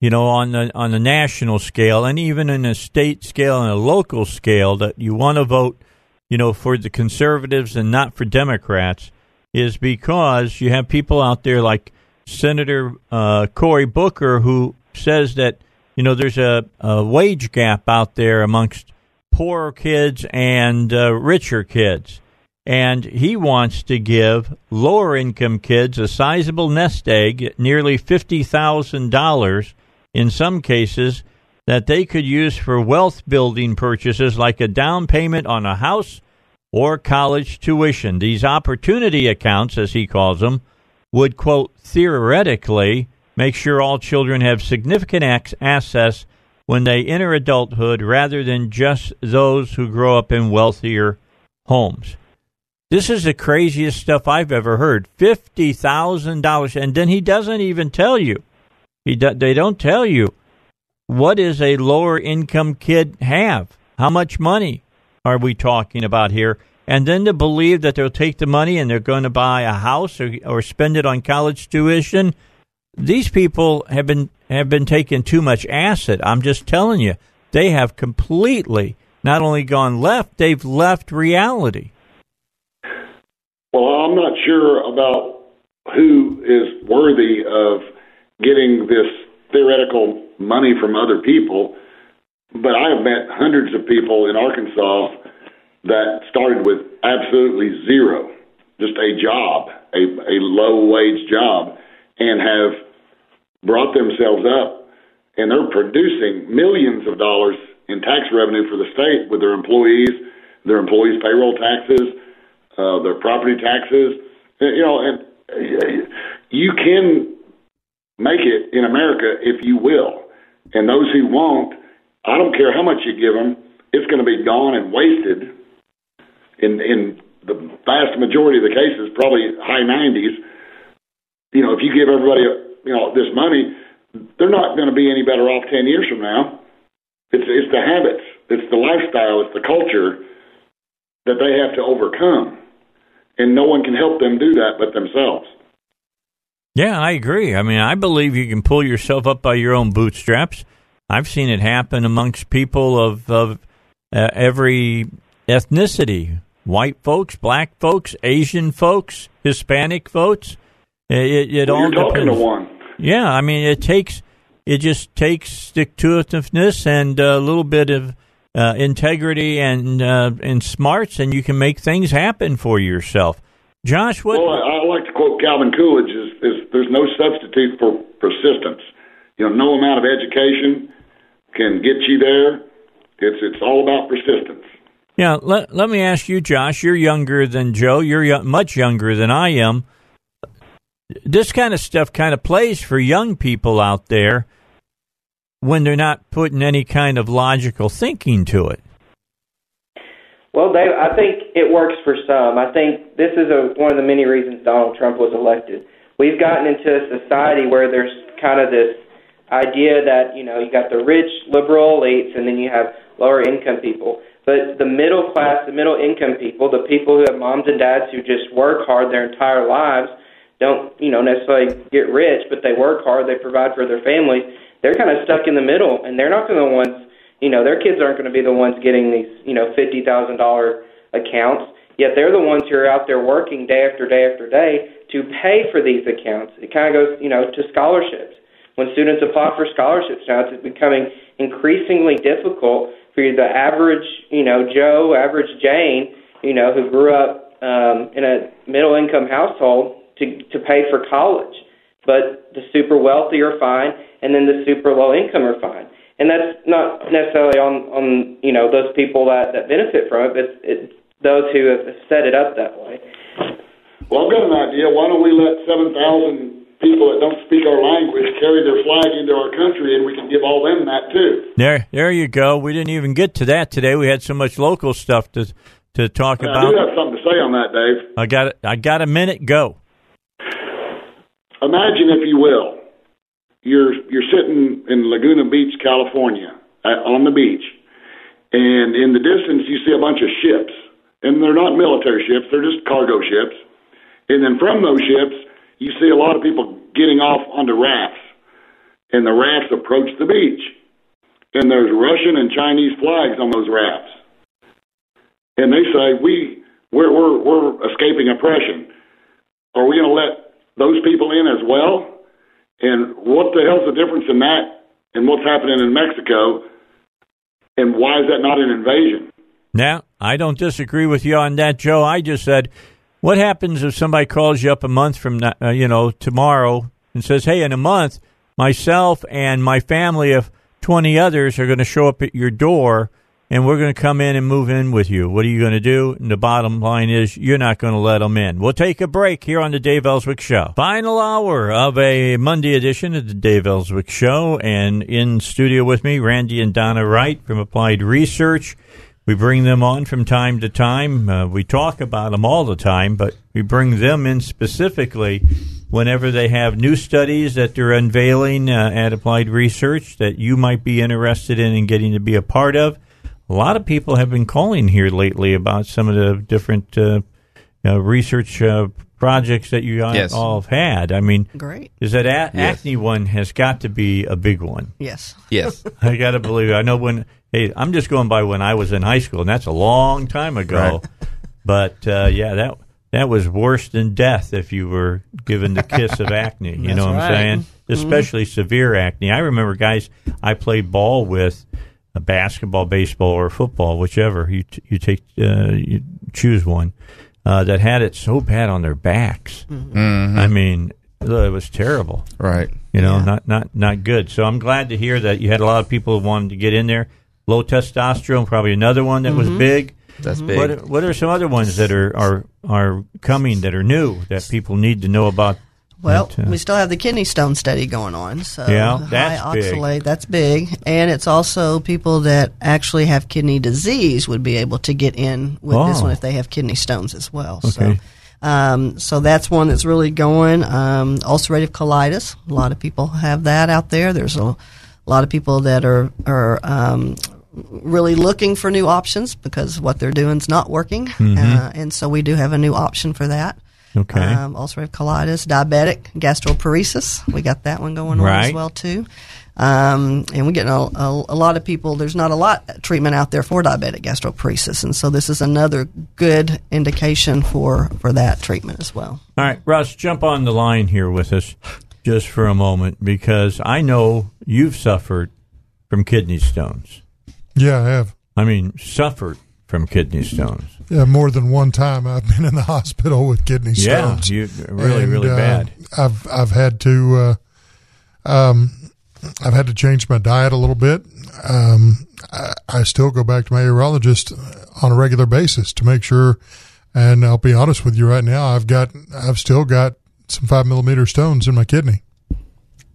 you know, on the on the national scale and even in a state scale and a local scale, that you want to vote, you know, for the conservatives and not for Democrats, is because you have people out there like Senator uh, Cory Booker who says that you know there's a, a wage gap out there amongst poorer kids and uh, richer kids. And he wants to give lower income kids a sizable nest egg, nearly $50,000 in some cases, that they could use for wealth building purchases like a down payment on a house or college tuition. These opportunity accounts, as he calls them, would, quote, theoretically make sure all children have significant access when they enter adulthood rather than just those who grow up in wealthier homes. This is the craziest stuff I've ever heard. Fifty thousand dollars, and then he doesn't even tell you. He do, they don't tell you what does a lower income kid have? How much money are we talking about here? And then to believe that they'll take the money and they're going to buy a house or, or spend it on college tuition. These people have been have been taking too much acid. I'm just telling you, they have completely not only gone left, they've left reality. Well, I'm not sure about who is worthy of getting this theoretical money from other people, but I have met hundreds of people in Arkansas that started with absolutely zero, just a job, a, a low wage job, and have brought themselves up, and they're producing millions of dollars in tax revenue for the state with their employees, their employees' payroll taxes, uh, their property taxes. You know, and you can make it in America if you will. And those who won't, I don't care how much you give them, it's going to be gone and wasted in in the vast majority of the cases, probably high 90s. You know, if you give everybody you know this money, they're not going to be any better off 10 years from now. It's it's the habits, it's the lifestyle, it's the culture that they have to overcome, and no one can help them do that but themselves. Yeah, I agree. I mean, I believe you can pull yourself up by your own bootstraps. I've seen it happen amongst people of, of uh, every ethnicity white folks, black folks, Asian folks, Hispanic folks. It, it well, all depends. one. Yeah, I mean, it takes it just takes stick to itiveness and a little bit of uh, integrity and uh, and smarts, and you can make things happen for yourself. Josh, what? Well, I, I like to quote Calvin Coolidge: is, is "There's no substitute for persistence. You know, no amount of education can get you there. It's it's all about persistence." Yeah, let, let me ask you, Josh. You're younger than Joe. You're much younger than I am. This kind of stuff kind of plays for young people out there when they're not putting any kind of logical thinking to it. Well, Dave, I think it works for some. I think this is a, one of the many reasons Donald Trump was elected. We've gotten into a society where there's kind of this idea that, you know, you got the rich liberal elites and then you have lower income people. But the middle class, the middle income people, the people who have moms and dads who just work hard their entire lives, don't you know necessarily get rich, but they work hard, they provide for their families. They're kind of stuck in the middle, and they're not going to the ones. You know, their kids aren't going to be the ones getting these you know fifty thousand dollar accounts. Yet they're the ones who are out there working day after day after day to pay for these accounts. It kind of goes, you know, to scholarships. When students apply for scholarships now, it's becoming increasingly difficult for the average, you know, Joe, average Jane, you know, who grew up um, in a middle income household to to pay for college. But the super wealthy are fine, and then the super low income are fine. And that's not necessarily on on you know those people that that benefit from it, but it's those who have set it up that way. Well, I've got an idea. Why don't we let seven thousand people that don't speak our language carry their flag into our country, and we can give all them that too. There, there you go. We didn't even get to that today. We had so much local stuff to to talk I about. do have something to say on that, Dave. I got it. I got a minute. Go. Imagine, if you will, you're you're sitting in Laguna Beach, California, uh, on the beach, and in the distance you see a bunch of ships, and they're not military ships; they're just cargo ships. And then from those ships, you see a lot of people getting off onto rafts, and the rafts approach the beach, and there's Russian and Chinese flags on those rafts, and they say we we're we're, we're escaping oppression. Are we going to let those people in as well? And what the hell's the difference in that and what's happening in Mexico? And why is that not an invasion? Now, I don't disagree with you on that, Joe. I just said what happens if somebody calls you up a month from uh, you know tomorrow and says, "Hey, in a month, myself and my family of twenty others are going to show up at your door, and we're going to come in and move in with you. What are you going to do?" And the bottom line is, you're not going to let them in. We'll take a break here on the Dave Elswick Show. Final hour of a Monday edition of the Dave Elswick Show, and in studio with me, Randy and Donna Wright from Applied Research. We bring them on from time to time. Uh, we talk about them all the time, but we bring them in specifically whenever they have new studies that they're unveiling uh, at Applied Research that you might be interested in and getting to be a part of. A lot of people have been calling here lately about some of the different uh, uh, research uh, projects that you all- Yes. all have had. I mean, Great. Is that a- Yes. acne one has got to be a big one? Yes. Yes. I got to believe. It. I know when. Hey, I'm just going by when I was in high school, and that's a long time ago. But uh, yeah, that that was worse than death if you were given the kiss of acne. You know what right. I'm saying? Mhm. Especially severe acne. I remember guys I played ball with, basketball, baseball, or football, whichever you t- you take uh, you choose one. Uh, that had it so bad on their backs. Mhm. I mean, it was terrible. Right. You know, not not not good. So I'm glad to hear that you had a lot of people who wanted to get in there. Low testosterone, probably another one that was Mhm. big. That's big. What, what are some other ones that are, are are coming that are new that people need to know about? Well, that, uh, we still have the kidney stone study going on. So Yeah, high that's big. oxalate, that's big, and it's also people that actually have kidney disease would be able to get in with this Oh. one if they have kidney stones as well. Okay. So, um, so that's one that's really going. Um, ulcerative colitis, a lot of people have that out there. There's a, a lot of people that are are um, really looking for new options because what they're doing is not working, Mhm. uh, and so we do have a new option for that. Okay. Um, ulcerative colitis, diabetic gastroparesis. We got that one going on as well too. Um, and we're getting a, a, a lot of people. There's not a lot of treatment out there for diabetic gastroparesis, and so this is another good indication for for that treatment as well. All right, Russ, jump on the line here with us just for a moment because I know you've suffered from kidney stones. Yeah, I have. I mean, suffered from kidney stones. Yeah, more than one time I've been in the hospital with kidney stones. Yeah, stones. really, really uh, bad. I've I've had to uh, um, I've had to change my diet a little bit. Um, I, I still go back to my urologist on a regular basis to make sure. And I'll be honest with you right now, I've got I've still got some five millimeter stones in my kidney.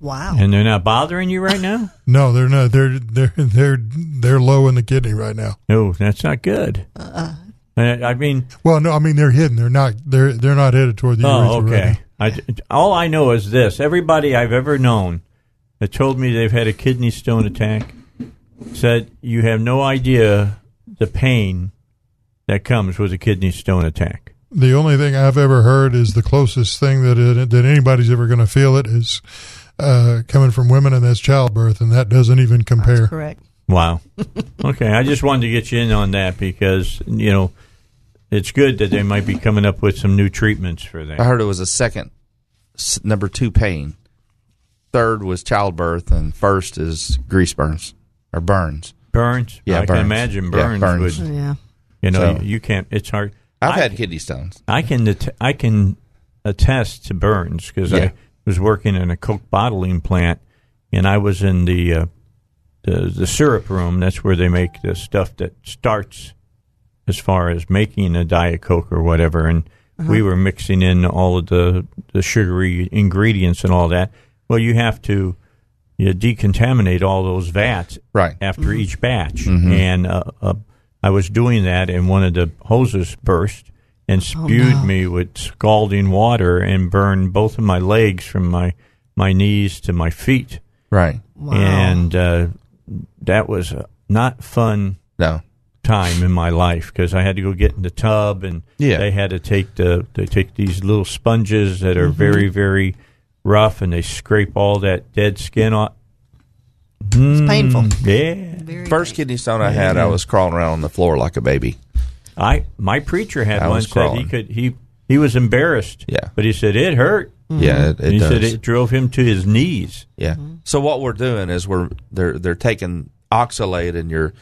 Wow. And they're not bothering you right now? No, they're not. They're they're they're they're low in the kidney right now. No, that's not good. Uh, I mean, Well, no, I mean they're hidden. They're not. They're they're not headed toward the Oh, okay. I, all I know is this: everybody I've ever known that told me they've had a kidney stone attack said you have no idea the pain that comes with a kidney stone attack. The only thing I've ever heard is the closest thing that it, that anybody's ever going to feel it is uh, coming from women, and that's childbirth, and that doesn't even compare. correct. Wow. okay, I just wanted to get you in on that because you know it's good that they might be coming up with some new treatments for that. I heard it was a second, number two pain. Third was childbirth, and first is grease burns or burns. Burns. Yeah, I burns. can imagine Yeah, burns. burns. would- Yeah. You know, So- you can't. It's hard. I've I- had kidney stones. I can I can attest to burns because Yeah. I was working in a Coke bottling plant, and I was in the uh, the the syrup room. That's where they make the stuff that starts as far as making a diet Coke or whatever. And we Uh-huh. were mixing in all of the the sugary ingredients and all that. Well, you have to you decontaminate all those vats right after Mm-hmm. each batch, Mhm. and uh, uh, I was doing that, and one of the hoses burst and spewed no. me with scalding water and burned both of my legs from my my knees to my feet. Right. Wow. And uh, that was a not fun No. time in my life because I had to go get in the tub and Yeah. they had to take the they take these little sponges that are Mhm. very very rough and they scrape all that dead skin off. It's painful. Yeah. First kidney stone I had, I was crawling around on the floor like a baby. I my preacher had I one was said he could he he was embarrassed. Yeah. But he said it hurt. Mm-hmm. Yeah, it, it he does. said it drove him to his knees. Yeah. So what we're doing is we're they're they're taking oxalate in your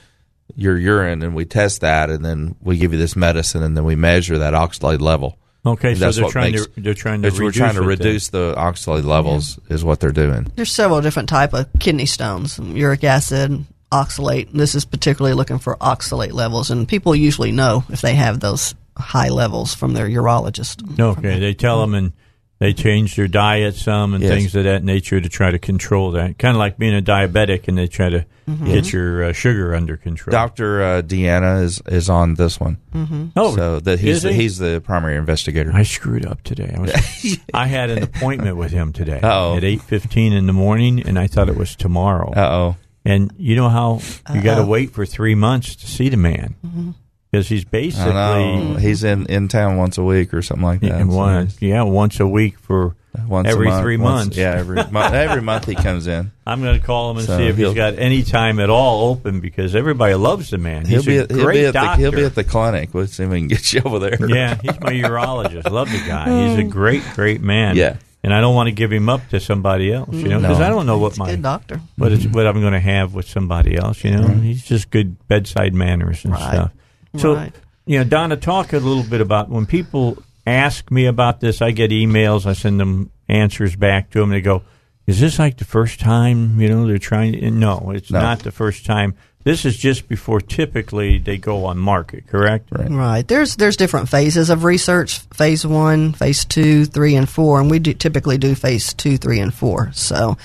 your urine and we test that and then we give you this medicine and then we measure that oxalate level. Okay, And so they're trying makes- to they're trying to it's- we're trying to it then. reduce the oxalate levels is what they're doing. There's several different type of kidney stones, uric acid, oxalate. This is particularly looking for oxalate levels, and people usually know if they have those high levels from their urologist. Okay, they tell them, and They change their diet some and Yes. things of that nature to try to control that. Kind of like being a diabetic, and they try to Mhm. get your uh, sugar under control. Doctor uh, Deanna is is on this one. Mhm. Oh, so that he's he? he's the primary investigator. I screwed up today. I, was, I had an appointment with him today Uh-oh. at eight fifteen in the morning, and I thought it was tomorrow. Uh oh. And you know how you got to wait for three months to see the man Mhm. because he's I basically know. he's in in town once a week or something like that. Yeah, one, yeah, once a week for Once every month, three once- months. yeah, every month. Every month he comes in. I'm going to call him and So see if he's got any time at all open because everybody loves the man. He'll be a at, he'll great be at the doctor. he'll be at the clinic. Let's see if we can get you over there. yeah, he's my urologist. Love the guy. He's a great, great man. Yeah. And I don't want to give him up to somebody else, you know, No. because I don't know what my good doctor. what is what I'm going to have with somebody else. You know, Mm-hmm. he's just good bedside manners and Right. stuff. So, Right. you know, Donna, talk a little bit about when people ask me about this. I get emails. I send them answers back to them. They go, "Is this like the first time?" You know, they're trying. To, no, it's No. not the first time. This is just before typically they go on market. Correct? Right. Right. There's there's different phases of research. Phase one, phase two, three, and four, and we do, typically do phase two, three, and four. So,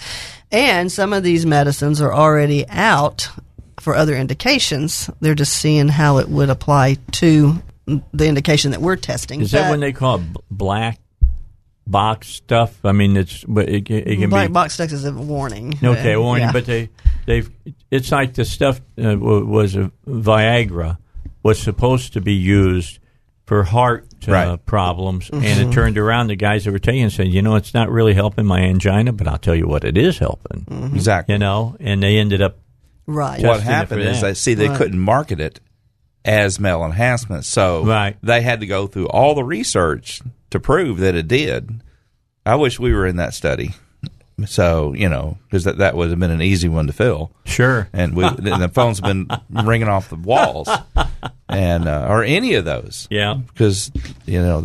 and some of these medicines are already out for other indications. They're just seeing how it would apply to the indication that we're testing. Is that when they call it black box stuff? I mean, it's but it, it, it can black be box stuff is a warning. Okay, warning, yeah. but they they've it's like the stuff uh, was a Viagra was supposed to be used for heart uh, Right. problems, and Mhm. it turned around the guys that were taking it said, you know, it's not really helping my angina, but I'll tell you what, it is helping. Exactly. You know, and they ended up right. What happened is that. they see they Right. couldn't market it as male enhancement, so Right. they had to go through all the research to prove that it did. I wish we were in that study. So you know, because that, that would have been an easy one to fill. Sure. And we and the phone's been ringing off the walls, and uh, or any of those. Yeah. because you know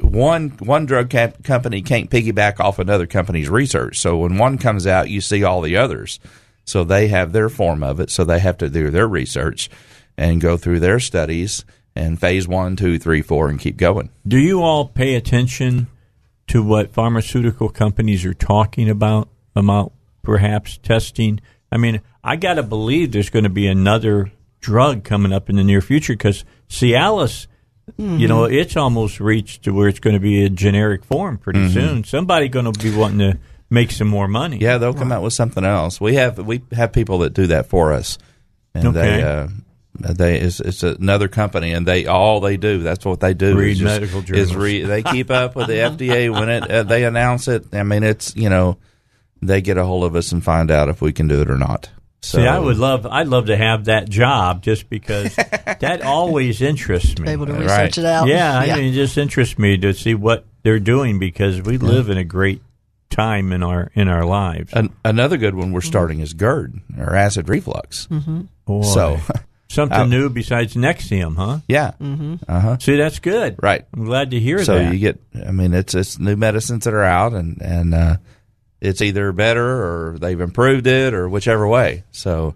one one drug cap- company can't piggyback off another company's research. So when one comes out, you see all the others. So they have their form of it. So they have to do their research and go through their studies and phase one, two, three, four, and keep going. Do you all pay attention to what pharmaceutical companies are talking about about perhaps testing? I mean, I got to believe there's going to be another drug coming up in the near future because Cialis, you know, it's almost reached to where it's going to be a generic form pretty Mhm. soon. Somebody going to be wanting to make some more money. Yeah, they'll come out with something else. We have we have people that do that for us, and Okay. they uh, they it's, it's another company, and they all they do that's what they do Read is just- medical Is journals. re, they keep up with the FDA when it uh, they announce it. I mean, it's you know they get a hold of us and find out if we can do it or not. So See, I would love, I'd love to have that job just because that always interests me. Able to research it out. Yeah, Yeah. I mean, it just interests me to see what they're doing because we live in a great time in our in our lives. An, another good one we're starting is GERD or acid reflux. Mm-hmm. So Something Uh, new besides Nexium, huh? yeah, Mm-hmm. uh huh. See, that's good. Right. I'm glad to hear so that. you get i mean it's it's new medicines that are out and and uh it's either better or they've improved it or whichever way so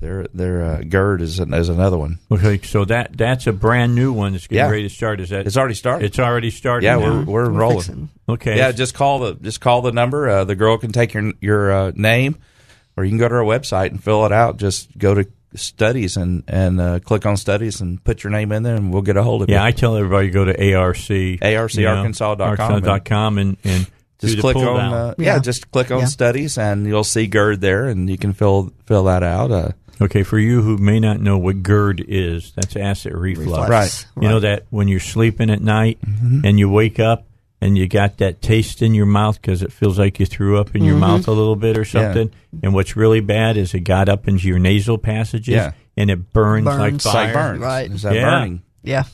their their uh, GERD is an, is another one okay, so that that's a brand new one that's getting Yeah. ready to start. Is that it's already started It's already started. yeah now? we're we're We're enrolling okay. yeah just call the just call the number uh, the girl can take your your uh, name or you can go to our website and fill it out just go to studies and and uh, click on studies and put your name in there and we'll get a hold of Yeah, you I tell everybody go to ARC, ARCarkansas.com arkansas.com and and do just click on uh, yeah. Yeah. just click on Yeah. studies and you'll see GERD there and you can fill fill that out uh, Okay, for you who may not know what GERD is, that's acid reflux. Reflux. Right. You know that when you're sleeping at night and you wake up and you got that taste in your mouth because it feels like you threw up in your mouth a little bit or Yeah. something. And what's really bad is it got up into your nasal passages Yeah. and it burns, like Burns. fire. like burns Right. it's that Yeah. burning Yeah.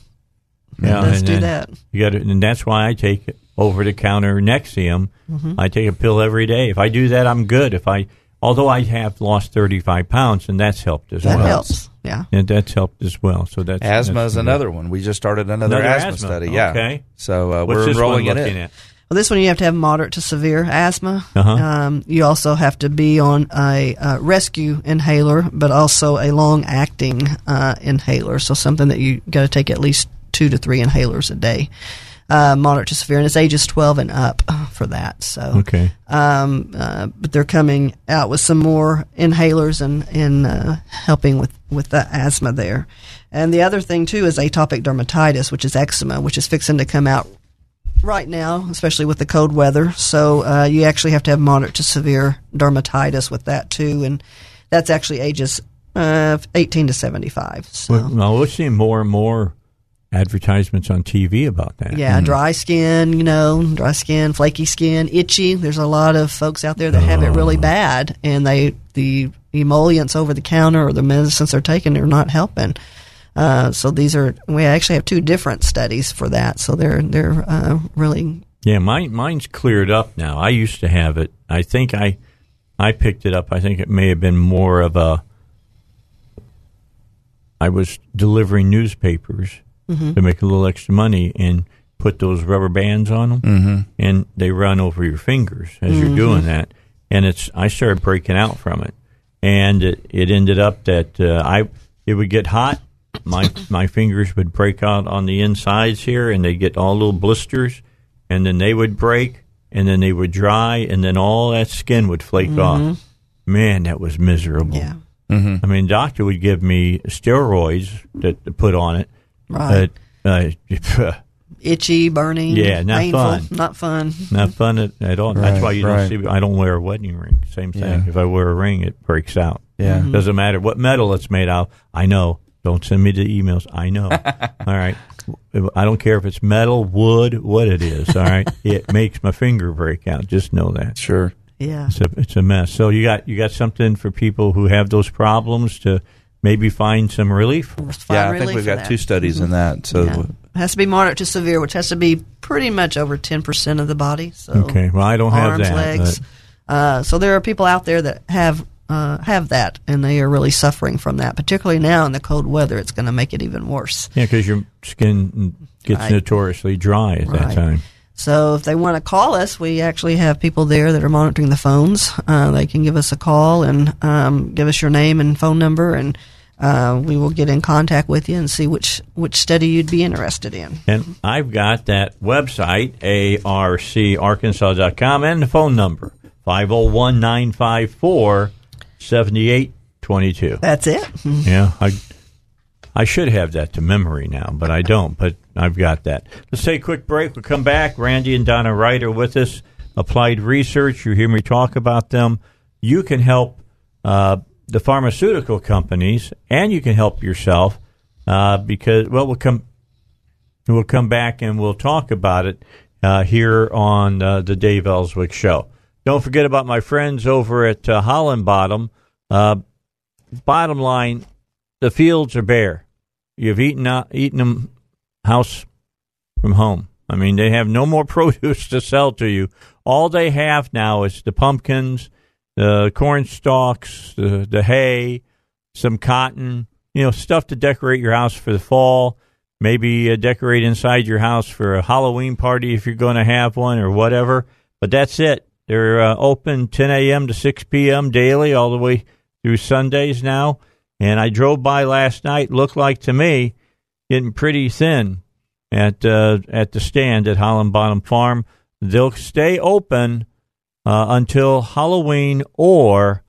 Yeah, Let's and do that. You got to, and that's why I take over the counter Nexium. Mm-hmm. I take a pill every day. If I do that, I'm good. If I, although I have lost 35 pounds, and that's helped as That well. helps. Yeah. And that's helped as well. So that's Asthma is another one. We just started another, Another asthma, asthma. study. Yeah. Okay. So uh, we're enrolling one in it. at? Well, this one you have to have moderate to severe asthma. Uh-huh. Um, you also have to be on a uh, rescue inhaler, but also a long-acting uh, inhaler. So something that you got to take at least two to three inhalers a day. Uh, moderate to severe, and it's ages 12 and up for that. So, Okay. um, uh, but they're coming out with some more inhalers and and uh, helping with with the asthma there. And the other thing too is atopic dermatitis, which is eczema, which is fixing to come out right now, especially with the cold weather. So uh, you actually have to have moderate to severe dermatitis with that too, and that's actually ages uh, 18 to 75. So. Well, well, we're seeing more and more advertisements on TV about that. Yeah, dry skin, you know, dry skin, flaky skin, itchy. There's a lot of folks out there that have it really bad, and they the emollients over the counter or the medicines they're taking are not helping. Uh, so these are we actually have two different studies for that. So they're they're uh, really Yeah, mine mine's cleared up now. I used to have it. I think I I picked it up. I think it may have been more of a I was delivering newspapers Mhm. to make a little extra money and put those rubber bands on them Mhm. and they run over your fingers as you're doing that and it's I started breaking out from it and it, it ended up that uh, I it would get hot my my fingers would break out on the insides here and they get all little blisters and then they would break and then they would dry and then all that skin would flake off man that was miserable Yeah. Mm-hmm. I mean doctor would give me steroids that to put on it Right. but uh, itchy, burning. Yeah, not painful, fun. Not fun. not fun at, at all. That's why you right. don't see. I don't wear a wedding ring. Same thing. Yeah. If I wear a ring, it breaks out. Yeah. Mhm. doesn't matter what metal it's made out. I know. Don't send me the emails. I know. all right. I don't care if it's metal, wood, what it is. All right. it makes my finger break out. Just know that. Sure. Yeah. It's a it's a mess. So you got you got something for people who have those problems to maybe find some relief. Yeah, I think we've got that. two studies in that. So Yeah. It has to be moderate to severe, which has to be pretty much over 10% of the body. So Okay. Well, I don't have arms, that, legs. Uh, so there are people out there that have uh, have that, and they are really suffering from that. Particularly now in the cold weather, it's going to make it even worse. Yeah, because your skin gets Right. notoriously dry at that time. So if they want to call us, we actually have people there that are monitoring the phones. Uh, they can give us a call and um, give us your name and phone number, and uh, we will get in contact with you and see which which study you'd be interested in. And I've got that website, arcarkansas.com, and the phone number, 501 954 7822. That's it. Yeah, I, I should have that to memory now, but I don't. But I've got that. Let's take a quick break. We'll come back. Randy and Donna Wright are with us. Applied Research, you hear me talk about them. You can help uh, the pharmaceutical companies, and you can help yourself uh, because, well, we'll come we'll come back and we'll talk about it uh, here on uh, the Dave Elswick Show. Don't forget about my friends over at uh, Holland Bottom. Uh, bottom line, the fields are bare. You've eaten out, eaten them house from home. I mean, they have no more produce to sell to you. All they have now is the pumpkins, the corn stalks, the, the hay, some cotton, you know, stuff to decorate your house for the fall. Maybe uh, decorate inside your house for a Halloween party if you're going to have one or whatever. But that's it. They're uh, open 10 a.m. to 6 p.m. daily, all the way through Sundays now. And I drove by last night. Looked like to me getting pretty thin at uh, at the stand at Holland Bottom Farm. They'll stay open uh, until Halloween or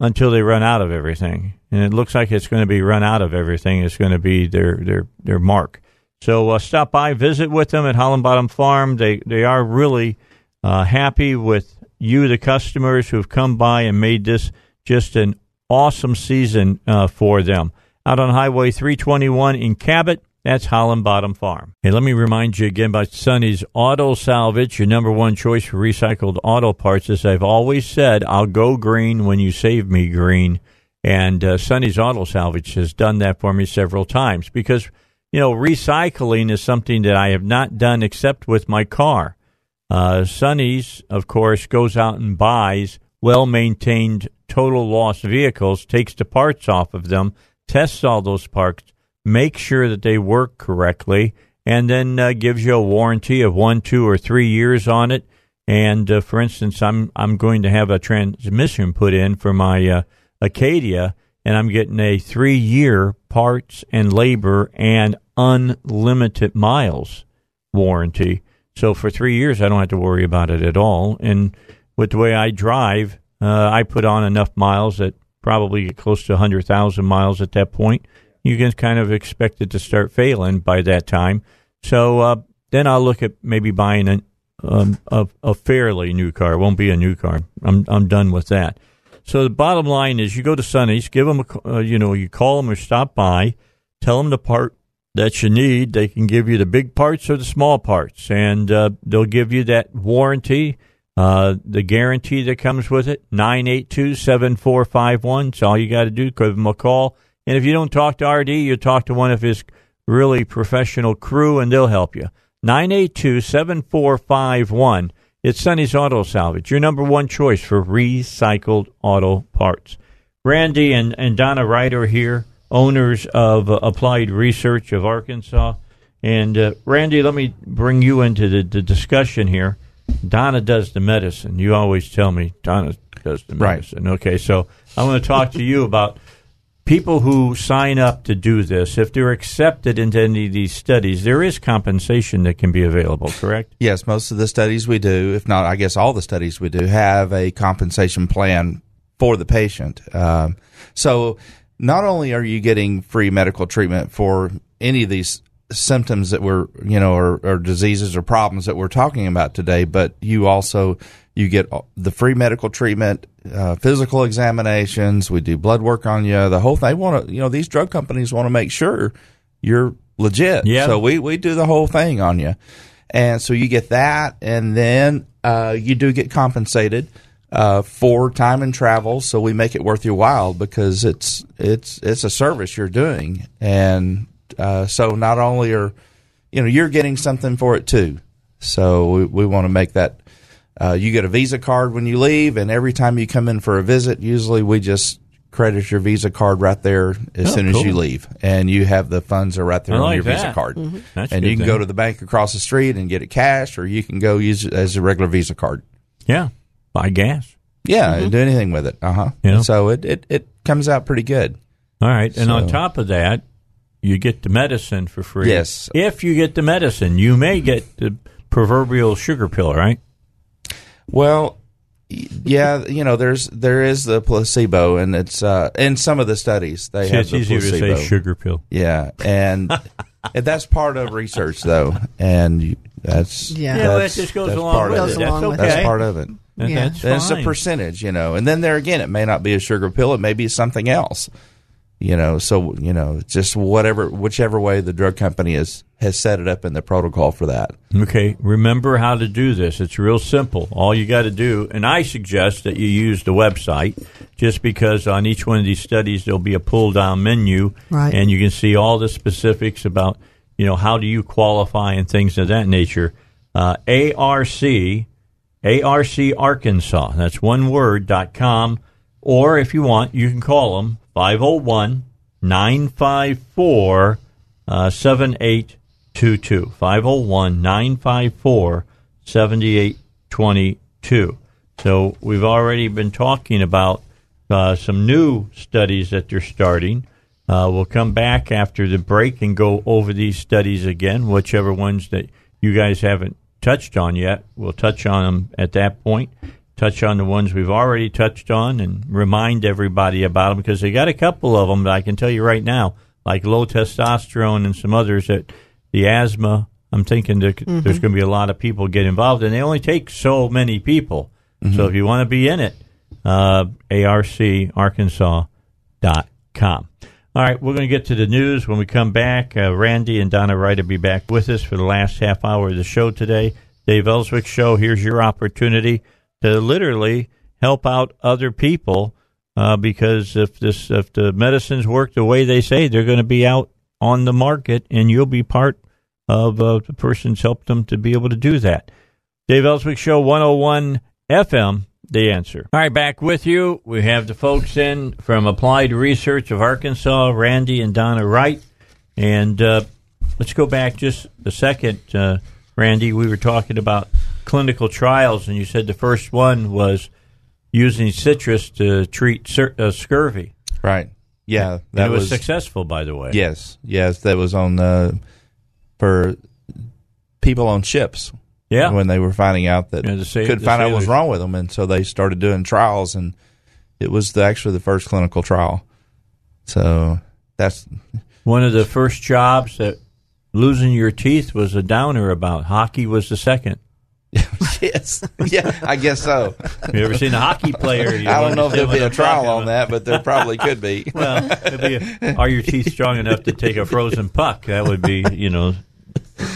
until they run out of everything. And it looks like it's going to be run out of everything. It's going to be their their their mark. So uh, stop by, visit with them at Holland Bottom Farm. They they are really uh, happy with you, the customers who have come by and made this just an awesome season uh, for them. Out on Highway 321 in Cabot, that's Holland Bottom Farm. Hey, let me remind you again about Sonny's Auto Salvage, your number one choice for recycled auto parts. As I've always said, I'll go green when you save me green. And uh, Sonny's Auto Salvage has done that for me several times because, you know, recycling is something that I have not done except with my car. Uh, Sonny's, of course, goes out and buys well maintained total loss vehicles, takes the parts off of them, tests all those parts, makes sure that they work correctly, and then uh, gives you a warranty of one, two, or three years on it. And uh, for instance, I'm I'm going to have a transmission put in for my uh, Acadia, and I'm getting a three year parts and labor and unlimited miles warranty. So for three years, I don't have to worry about it at all. And with the way I drive, uh, I put on enough miles that probably close to 100,000 miles at that point. You can kind of expect it to start failing by that time. So uh, then I'll look at maybe buying a, um, a, a fairly new car. It won't be a new car. I'm, I'm done with that. So the bottom line is you go to Sonny's, give them a, uh, you know, you call them or stop by, tell them the part that you need. They can give you the big parts or the small parts, and uh, they'll give you that warranty, uh, the guarantee that comes with it. Nine eight two seven four five one. It's all you got to do. Give them a call, and if you don't talk to RD, you talk to one of his really professional crew, and they'll help you. Nine eight two seven four five one. It's Sonny's Auto Salvage, your number one choice for recycled auto parts. Randy and, and Donna Wright are here, owners of uh, Applied Research of Arkansas. And uh, Randy, let me bring you into the, the discussion here. Donna does the medicine. You always tell me Donna does the Right. medicine. Okay, so I want to talk to you about people who sign up to do this. If they're accepted into any of these studies, there is compensation that can be available, correct? Yes, most of the studies we do, if not, I guess all the studies we do, have a compensation plan for the patient. Um, so not only are you getting free medical treatment for any of these symptoms that we're, you know, or, or diseases or problems that we're talking about today, but you also you get the free medical treatment, uh, physical examinations. We do blood work on you. The whole thing. They want to, you know, these drug companies want to make sure you're legit. Yeah. So we we do the whole thing on you, and so you get that, and then uh, you do get compensated uh, for time and travel. So we make it worth your while because it's it's it's a service you're doing, and uh, so not only are you know you're getting something for it too. So we, we want to make that. Uh, you get a Visa card when you leave, and every time you come in for a visit, usually we just credit your Visa card right there as Oh, soon as you leave, and you have the funds are right there I on like your Visa that. card, Mhm. That's and you can thing. go to the bank across the street and get it cash, or you can go use it as a regular Visa card. Yeah, buy gas. Yeah, Mhm. do anything with it. Uh huh. Yeah. So it, it it comes out pretty good. All right, and on top of that, you get the medicine for free. Yes. If you get the medicine, you may get the proverbial sugar pill, right? Well, yeah, you know, there's there is the placebo, and it's uh, in some of the studies they See, have it's the easier to say placebo. sugar pill. Yeah, and, and that's part of research, though, and that's Yeah. Yeah, well, that's, it just goes along part with of it. it. That's okay. That's part of it. That- Yeah. that's And it's a percentage, you know, and then there again, it may not be a sugar pill; it may be something else. You know, so you know, just whatever, whichever way the drug company is has set it up in the protocol for that. Okay, remember how to do this. It's real simple. All you got to do, and I suggest that you use the website, just because on each one of these studies there'll be a pull down menu, Right. and you can see all the specifics about, you know, how do you qualify and things of that nature. Uh, ARC, ARC Arkansas. That's one word dot com. Or if you want, you can call them 501 954 uh, 7822. 501 954 7822. So we've already been talking about uh, some new studies that they're starting. Uh, we'll come back after the break and go over these studies again, whichever ones that you guys haven't touched on yet. We'll touch on them at that point. Touch on the ones we've already touched on and remind everybody about them because they got a couple of them that I can tell you right now, like low testosterone and some others that the asthma. I'm thinking there, Mhm. there's going to be a lot of people get involved, and they only take so many people. So if you want to be in it, uh, arcarkansas.com. All right, we're going to get to the news when we come back. Uh, Randy and Donna Wright will be back with us for the last half hour of the show today. Dave Elswick Show, here's your opportunity to literally help out other people uh, because if this if the medicines work the way they say, they're going to be out on the market, and you'll be part of uh, the person's helped them to be able to do that. Dave Elswick Show 101 FM, the answer. All right, back with you. We have the folks in from Applied Research of Arkansas, Randy and Donna Wright. And uh, let's go back just a second, uh, Randy. We were talking about clinical trials, and you said the first one was using citrus to treat cir- uh, scurvy. Right. Yeah, And that it was, was- successful, by the way. Yes, yes, that was on uh, for people on ships. Yeah. when they were finding out that Yeah, sa- couldn't the find out what was wrong with them, and so they started doing trials, and it was the, actually the first clinical trial. So that's One of the first jobs that losing your teeth was a downer about. Hockey was the second. yes, yeah, I guess so. Have You ever seen a hockey player? I don't know if there'll be a understand what I'm trial on that, but there probably could be. Well, it'd be a, are your teeth strong enough to take a frozen puck? That would be, you know,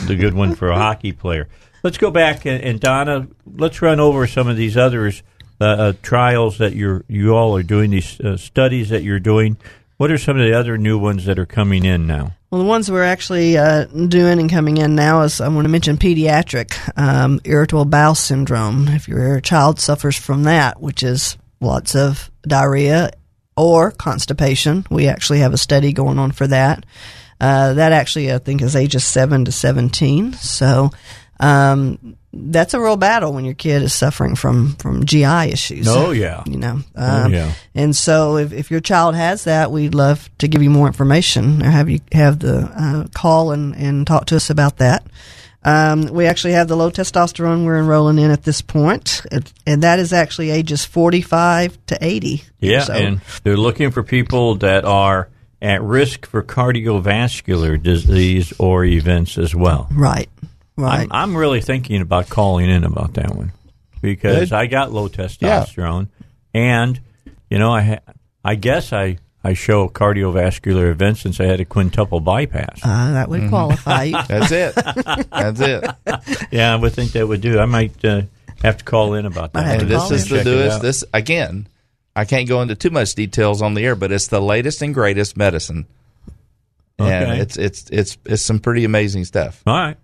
the good one for a hockey player. Let's go back and, and Donna, let's run over some of these others uh, uh, trials that you're you all are doing these uh, studies that you're doing. What are some of the other new ones that are coming in now? Well, the ones we're actually uh, doing and coming in now is I want to mention pediatric um, irritable bowel syndrome. If your child suffers from that, which is lots of diarrhea or constipation, we actually have a study going on for that. Uh, that actually, I think, is ages seven to seventeen. So. Um, that's a real battle when your kid is suffering from, from GI issues. Oh, yeah. You know, Oh, um, yeah. and so, if, if your child has that, we'd love to give you more information or have you have the uh, call and, and talk to us about that. Um, we actually have the low testosterone we're enrolling in at this and that is actually ages 45 to 80. Yeah, So- and they're looking for people that are at risk for cardiovascular disease or events as well. Right. Right. I'm, I'm really thinking about calling in about that one because Good. I got low testosterone, and you know, I ha- I guess I I show cardiovascular events since I had a quintuple bypass. Uh, that would qualify you. That's it. That's it. yeah, I would think that would do. I might uh, have to call in about that. And one this is the check it newest. out. This again, I can't go into too much details on the air, but it's the latest and greatest medicine, and Okay. it's it's it's it's some pretty amazing stuff. All right.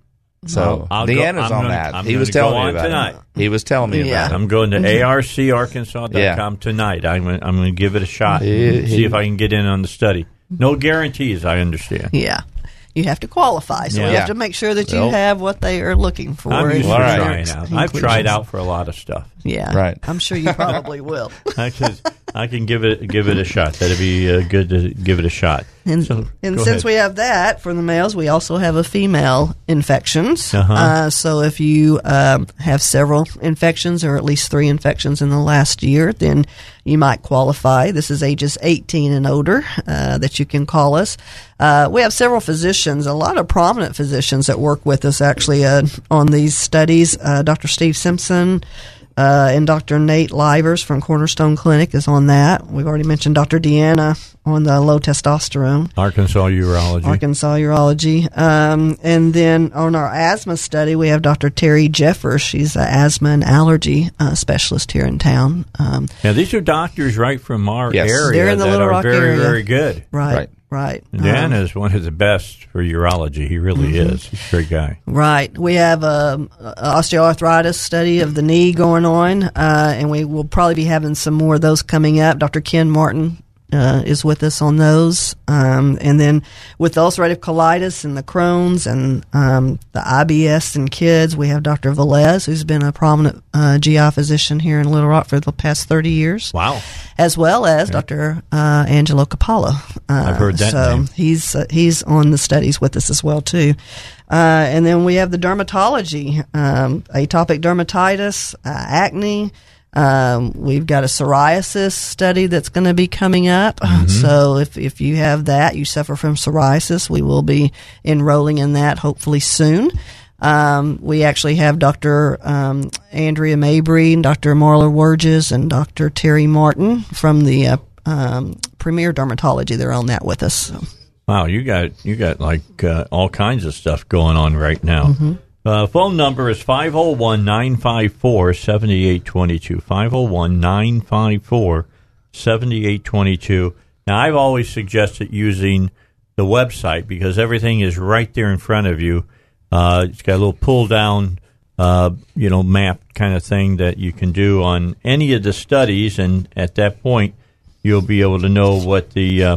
So I'll- I'll Deanna's on gonna- that. I'm he was telling me about tonight. it. He was telling me about it. I'm going to arcarkansas.com Yeah. tonight. I'm gonna, I'm going to give it a shot. He- he- see if I can get in on the study. No guarantees, I understand. Yeah. You have to qualify, so Yeah. we have to make sure that you Well, have what they are looking for. I'm in used to your trying out. I've tried out for a lot of stuff. Yeah, Right. I'm sure you probably will. I can, I can give it give it a shot. That'd be uh, good to give it a shot. And, So, and since ahead. we have that for the males, we also have a female infections. Uh-huh. Uh, so if you um, have several infections or at least three infections in the last year, then you might qualify. This is ages 18 and older uh, that you can call us. Uh, we have several physicians, a lot of prominent physicians that work with us actually uh, on these studies. Uh, Dr. Steve Simpson. Uh, and Dr. Nate Livers from Cornerstone Clinic is on that. We've already mentioned Dr. Deanna on the low testosterone. Arkansas Urology. Arkansas Urology. Um, and then on our asthma study, we have Dr. Terry Jeffers. She's an asthma and allergy uh, specialist here in town. Um, Now these are doctors right from our Yes. area They're in the that Little are Rock very area. very very good. right, right. Dan Um, is one of the best for urology. He really Mhm. is. He's a great guy. Right. We have um, a osteoarthritis study of the knee going on, uh, and we will probably be having some more of those coming up. Dr. Ken Martin uh, is with us on those. Um, and then with the ulcerative colitis and the Crohn's and um, the IBS in kids, we have Dr. Velez, who's been a prominent uh, GI physician here in Little Rock for the past 30 years. Wow. As well as Dr. Uh, Angelo Capalla. Uh, I've heard that so name. he's uh, he's on the studies with us as well too. Uh, and then we have the dermatology, um, atopic dermatitis, uh, acne. Um, we've got a psoriasis study that's going to be coming up. So if if you have that, you suffer from psoriasis, we will be enrolling in that hopefully soon. Um, we actually have Dr. Um, Andrea Mabry, and Dr. Marla Wurges, and Dr. Terry Martin from the uh, um, Premier Dermatology. They're on that with us. So. Wow, you got you got like uh, all kinds of stuff going on right now. Mhm. Uh, phone number is 501 954 7822. 501 954 7822. Now, I've always suggested using the website because everything is right there in front of you. Uh, it's got a little pull down, uh, you know, map kind of thing that you can do on any of the studies, and at that point, you'll be able to know what the uh,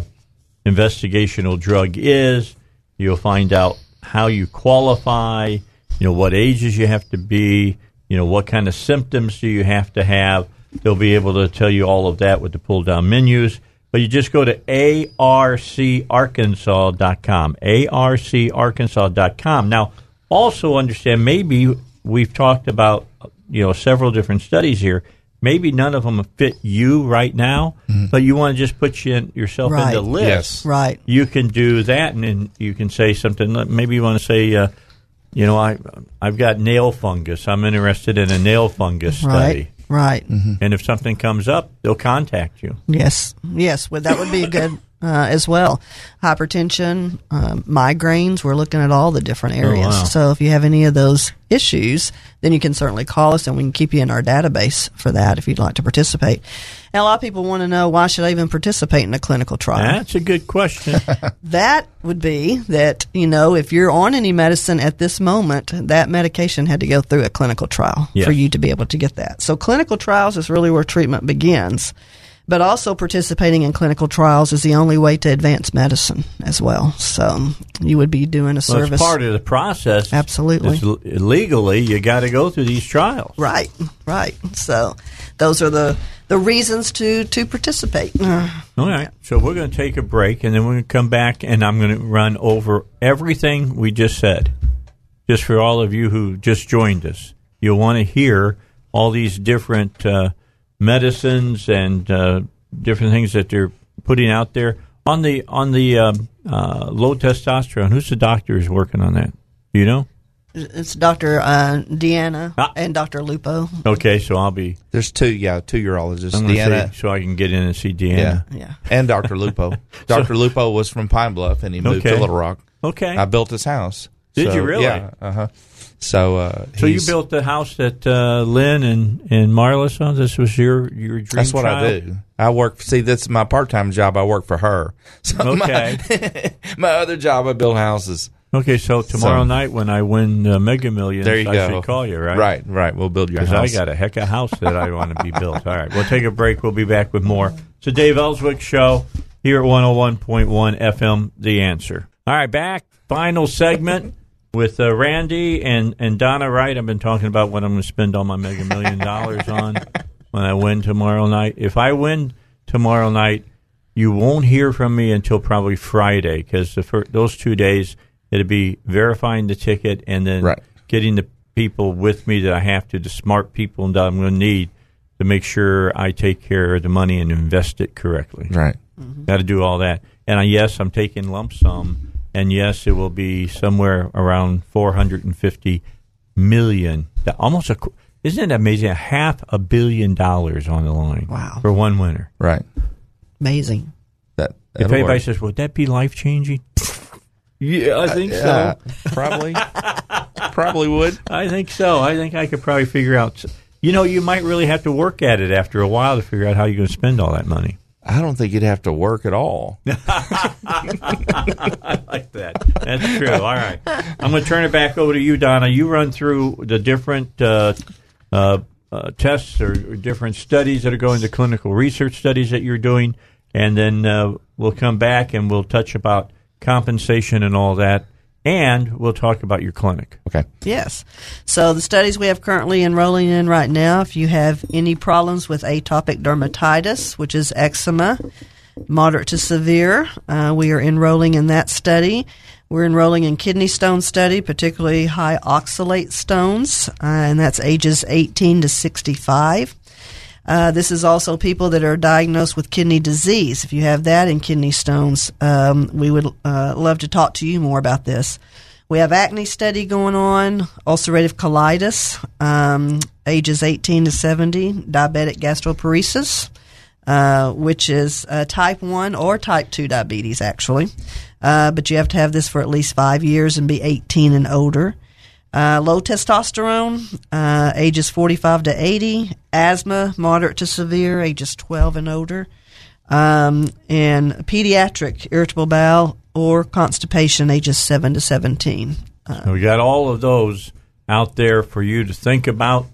investigational drug is. You'll find out how you qualify, you know, what ages you have to be, you know, what kind of symptoms do you have to have. They'll be able to tell you all of that with the pull down menus. But you just go to arcarkansas.com, arcarkansas.com. Now, also understand maybe we've talked about you know several different studies here. Maybe none of them fit you right now, but you want to just put you in, yourself Right. into list. Yes. Right. You can do that, and then you can say something. Maybe you want to say, uh, you know, I I've got nail fungus. I'm interested in a nail fungus Right. study. Right. And if something comes up, they'll contact you. Yes, yes, well, that would be good uh, as well. Hypertension, um, migraines. We're looking at all the different areas. wow. So if you have any of those issues, then you can certainly call us, and we can keep you in our database for that if you'd like to participate. And a lot of people want to know why should I even participate in a clinical trial? That's a good question. that would be that you know if you're on any medicine at this moment that medication had to go through a clinical trial Yes. for you to be able to get that so clinical trials is really where treatment begins but also participating in clinical trials is the only way to advance medicine as well so you would be doing a Well, service it's part of the process. Absolutely. It's legally, you got to go through these trials. right right so those are the the reasons to to participate All right. So we're going to take a break, and then we're going to come back, and I'm going to run over everything we just said, just for all of you who just joined us. You'll want to hear all these different uh, medicines and uh, different things that they're putting out there on the on the um, uh, low testosterone. Who's the doctor who's working on that? Do you know? It's dr uh, deanna Ah. and dr lupo Okay, so I'll be. There's two, yeah, two urologists. I'm Deanna, say- so I can get in and see Deanna. yeah, Yeah. and Dr. Lupo. Dr. Lupo was from Pine Bluff, and he moved Okay. to Little Rock. Okay. I built his house. Did So, you really? Yeah. Uh huh. So, uh, So you built the house that uh, Lynn and and Marla saw. This was your your dream. That's what I do. I work. See, that's my part-time job. I work for her. So Okay. My, my other job, I build houses. Okay, so tomorrow So- night when I win uh, Mega Millions, There you I go. should call you, right? Right, right. We'll build your Because I got a heck of a house that I want to be built. All right, we'll take a break. We'll be back with more. It's the Dave Elswick Show here at 101.1 FM, The Answer. All right, back. Final segment with uh, Randy and, and Donna Wright. I've been talking about what I'm going to spend all my Mega Million dollars on when I win tomorrow night. If I win tomorrow night, you won't hear from me until probably Friday because those two days it'll be verifying the ticket and then Right. getting the people with me that I have to, the smart people that I'm going to need to make sure I take care of the money and invest it correctly. Right. Got to do all that. And uh, yes, I'm taking lump sum, and yes, it will be somewhere around 450 million. That- Almost a. Isn't it amazing? A half a billion dollars on the line. Wow. For one winner. Right. amazing That. If anybody work. says, "Would that be life changing?" yeah, I think Yeah, so. probably. probably would. I think so. I think I could probably figure out. You know, you might really have to work at it after a while to figure out how you're going to spend all that money. I don't think you'd have to work at all. I like that. That's true. All right. I'm going to turn it back over to you, Donna. You run through the different uh, uh, uh, tests or, or different studies that are going to clinical research studies that you're doing, and then uh, we'll come back and we'll touch about compensation and all that, and we'll talk about your clinic. Okay. Yes. So the studies we have currently enrolling in right now, if you have any problems with atopic dermatitis, which is eczema, moderate to severe, uh, we are enrolling in that study. We're enrolling in kidney stone study, particularly high oxalate stones, uh, and that's ages 18 to 65. Uh, this is also people that are diagnosed with kidney disease. If you have that in kidney stones, um, we would uh, love to talk to you more about this. We have acne study going on, ulcerative colitis, um, ages 18 to 70, diabetic gastroparesis, uh, which is uh, type 1 or type 2 diabetes, actually. Uh, but you have to have this for at least five years and be 18 and older. Uh, low testosterone, uh, ages 45 to 80. Asthma, moderate to severe, ages 12 and older. Um, and pediatric irritable bowel or constipation, ages 7 to 17. So we got all of those out there for you to think about.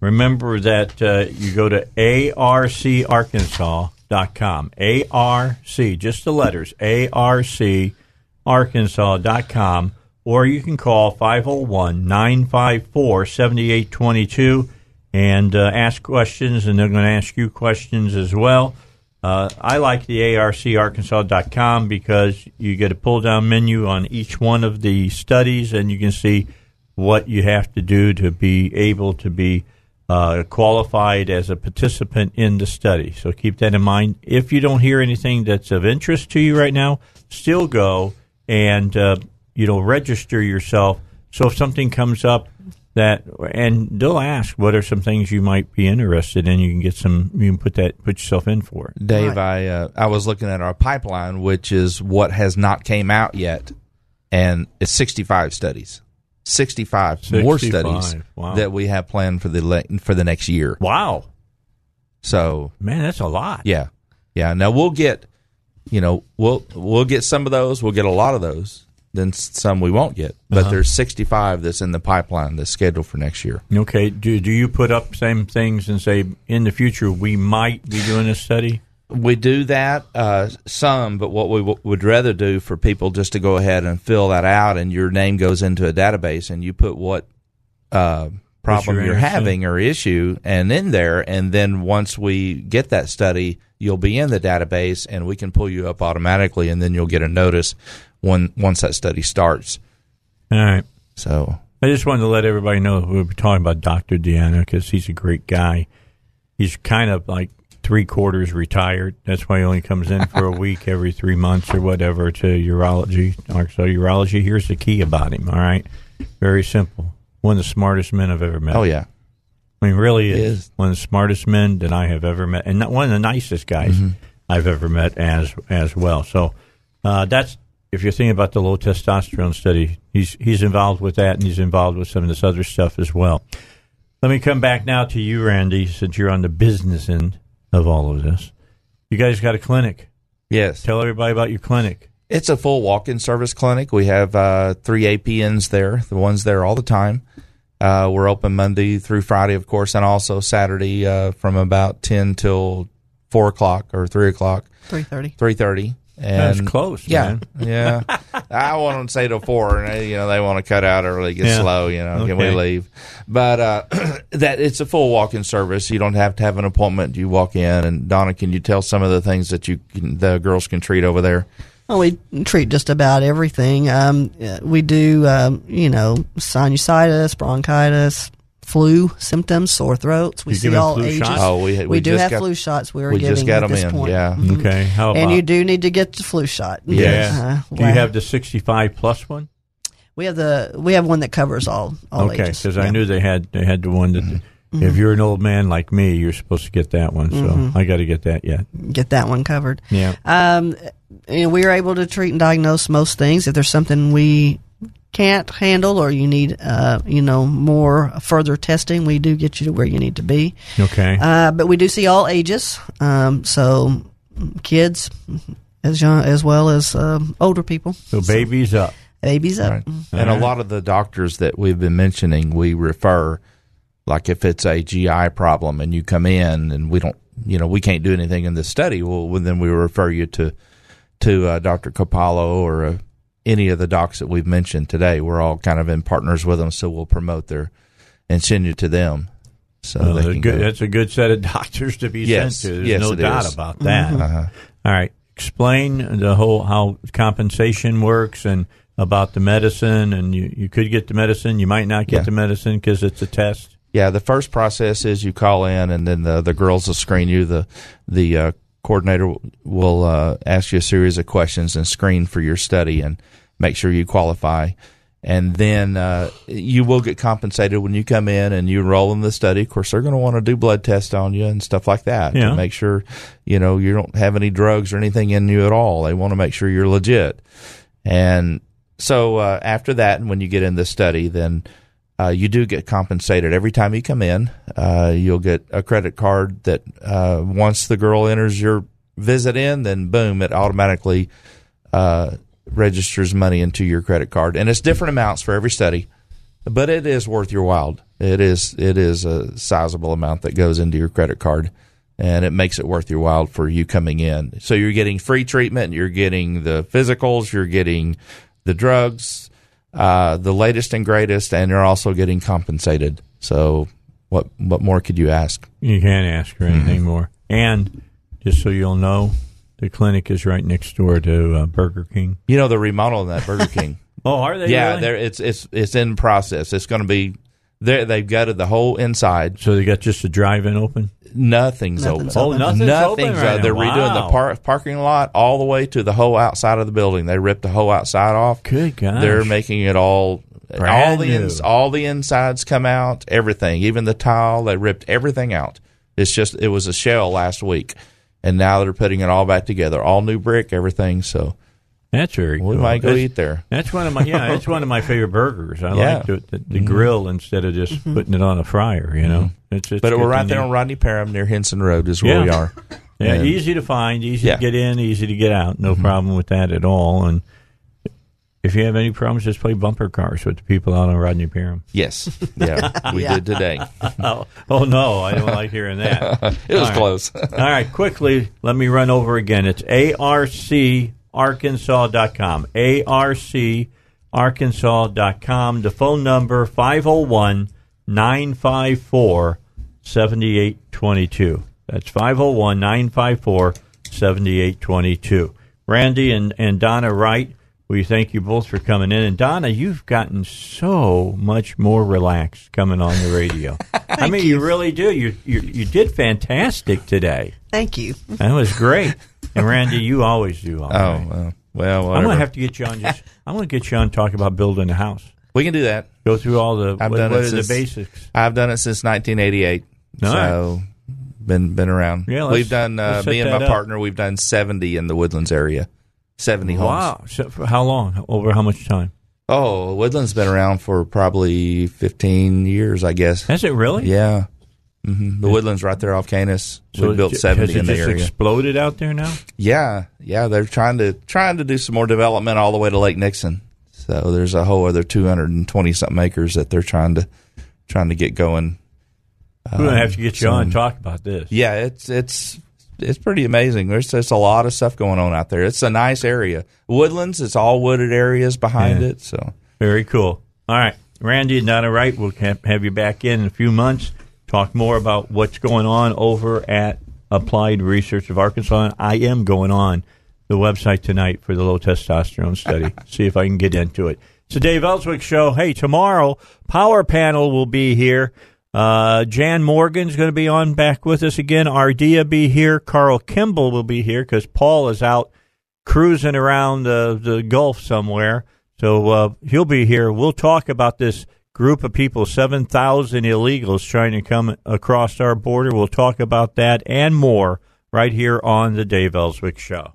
Remember that uh, you go to arcarkansas.com. ARC, just the letters, arcarkansas.com. Or you can call 501 954 7822 and uh, ask questions, and they're going to ask you questions as well. Uh, I like the arcarkansas.com because you get a pull down menu on each one of the studies, and you can see what you have to do to be able to be uh, qualified as a participant in the study. So keep that in mind. If you don't hear anything that's of interest to you right now, still go and uh, you know register yourself. So if something comes up that and they'll ask what are some things you might be interested in, you can get some. You can put that put yourself in for it. Dave, I uh, I was looking at our pipeline, which is what has not came out yet, and it's 65 studies. 65, more studies wow. that we have planned for the le- for the next year. Wow. So, man, that's a lot. Yeah. Yeah. Now we'll get you know, we'll we'll get some of those, we'll get a lot of those, then some we won't get. But Uh-huh. there's 65 that's in the pipeline that's scheduled for next year. Okay. Do do you put up same things and say in the future we might be doing a study? We do that uh, some, but what we w- would rather do for people just to go ahead and fill that out, and your name goes into a database, and you put what uh, problem you're you're having or issue, and in there, and then once we get that study, you'll be in the database, and we can pull you up automatically, and then you'll get a notice when once that study starts. All right. So I just wanted to let everybody know we were talking about Dr. Deanna because he's a great guy. He's kind of like three quarters retired. That's why he only comes in for a week every three months or whatever to urology. So urology, here's the key about him. All right. Very simple. One of the smartest men I've ever met. Oh, yeah. I mean, really is, is. one of the smartest men that I have ever met, and one of the nicest guys Mhm. I've ever met as as well. So uh, that's if you're thinking about the low testosterone study, he's he's involved with that, and he's involved with some of this other stuff as well. Let me come back now to you, Randy, since you're on the business end of all of this. You guys got a clinic. Yes. Tell everybody about your clinic. It's a full walk in service clinic. We have uh, three APNs there, the one's there all the time. Uh, we're open Monday through Friday, of course, and also Saturday uh, from about 10 till 4 o'clock or 3 o'clock. 3.30. 3.30. And That's close. Yeah, yeah. I want to say to four, and they, you know they want to cut out early, get yeah. slow. You know, okay. can we leave? But uh, that it's a full walk-in service. You don't have to have an appointment. You walk in, and Donna, can you tell some of the things that you can, the girls can treat over there? Well, we treat just about everything. Um, uh, we do, um, you know, sinusitis, bronchitis, flu symptoms, sore throats. We You see all flu ages. shots? Oh, we- we do have got- flu shots. We are we giving just got at them this in, point. yeah. Mhm. Okay, how and you do need to get the flu shot. Yeah. Uh, Do you have the 65 plus one? We have the we have one that covers all all okay, ages. because I knew they had they had the one that if you're an old man like me, you're supposed to get that one. So Mhm. I got to get that yet. get that one covered. Yeah. Um, and we are able to treat and diagnose most things. If there's something we can't handle or you need, uh, you know, more further testing, we do get you to where you need to be. Okay. Uh, but we do see all ages. Um, so kids as young, as well as um, older people. So babies up. Babies up. Right. And a lot of the doctors that we've been mentioning, we refer, like if it's a GI problem and you come in and we don't, you know, we can't do anything in the study, well, well, then we refer you to to uh, Dr. Capallo or uh, any of the docs that we've mentioned today. We're all kind of in partners with them, so we'll promote their and send you to them. So Well, they can good. go. That's a good set of doctors to be Yes. sent to. There's Yes, no doubt is. about that. Uh-huh. All right. Explain the whole how compensation works and about the medicine. And you, you could get the medicine. You might not get Yeah. the medicine because it's a test. Yeah, the first process is you call in, and then the the girls will screen you. the The uh, coordinator will uh, ask you a series of questions and screen for your study and make sure you qualify. And then uh, you will get compensated when you come in and you enroll in the study. Of course, they're going to want to do blood tests on you and stuff like that Yeah. to make sure you know you don't have any drugs or anything in you at all. They want to make sure you're legit. And so uh, after that, and when you get in the study, then uh, you do get compensated every time you come in. Uh, you'll get a credit card that uh, once the girl enters your visit in, then boom, it automatically uh, registers money into your credit card, and it's different amounts for every study. But it is worth your while. It is it is a sizable amount that goes into your credit card, and it makes it worth your while for you coming in. So you're getting free treatment, you're getting the physicals, you're getting the drugs, uh, the latest and greatest, and you're also getting compensated. So what what more could you ask? You can't ask for anything Mm-hmm. more. And just so you'll know, the clinic is right next door to uh, Burger King. You know, they're remodeling that Burger King. Oh, are they? yeah, really? it's it's it's in process. It's going to be. They they've gutted the whole inside. So they got just the drive-in open. Nothing's, Nothing's open. open. Oh, nothing's open right They're now. redoing Wow. the par- parking lot all the way to the whole outside of the building. They ripped the whole outside off. Good gosh. They're making it all. all the new. ins, all the insides come out. Everything, even the tile, they ripped everything out. It's just it was a shell last week, and now they're putting it all back together. All new brick, everything. So That's very we cool. might go That's- eat there. That's one of my yeah. It's one of my favorite burgers. I Yeah. like the, the, the Mhm. grill instead of just putting it on a fryer. You know, it's, it's but we're right there know. on Rodney Parham near Hinson Road is where Yeah. we are. Yeah, And- easy to find, easy Yeah. to get in, easy to get out. Mm-hmm. No problem with that at all. And if you have any problems, just play bumper cars with the people out on Rodney Parham. Yes, yeah, we did today. oh, oh, no, I don't like hearing that. It was All right. close. All right, quickly, let me run over again. It's arcarkansas.com. arcarkansas.com. The phone number 501 954 7822. That's 501 954 7822. Randy and, and Donna Wright, we thank you both for coming in. And Donna, you've gotten so much more relaxed coming on the radio. I mean, you. really do. You, you you did fantastic today. Thank you. That was great. And Randy, you always do. All Oh right. well, well, I'm gonna have to get you on. Just I'm gonna get you on talk about building a house. We can do that. Go through all the I've what, done what it are since, the basics. I've done it since 1988. All so been been around. Yeah, we've done. Uh, me and my up. partner. We've done 70 in the Woodlands area. 70 homes. Wow. So how long? Over how much time? Oh, Woodlands been around for probably 15 years, I guess. Has it really? Yeah. Hmm The Woodlands right there off Kanis. So we built j- 70 has in the area. exploded out there now? Yeah, yeah, they're trying to trying to do some more development all the way to Lake Nixon. So there's a whole other 220 something acres that they're trying to trying to get going. We're gonna have to get you on and talk about this. Yeah, it's it's it's pretty amazing. There's just a lot of stuff going on out there. It's a nice area. Woodlands, it's all wooded areas behind Yeah. it. So Very cool. All right, Randy and Donna Wright, we'll have you back in in a few months. Talk more about what's going on over at Applied Research of Arkansas. I am going on the website tonight for the low testosterone study. See if I can get into it. It's the Dave Elswick Show. Hey, tomorrow Power Panel will be here. Uh, Jan Morgan's going to be on back with us again. Ardea be here. Carl Kimball will be here because Paul is out cruising around the, the Gulf somewhere. So uh, he'll be here. We'll talk about this group of people, 7,000 illegals trying to come across our border. We'll talk about that and more right here on the Dave Elswick Show.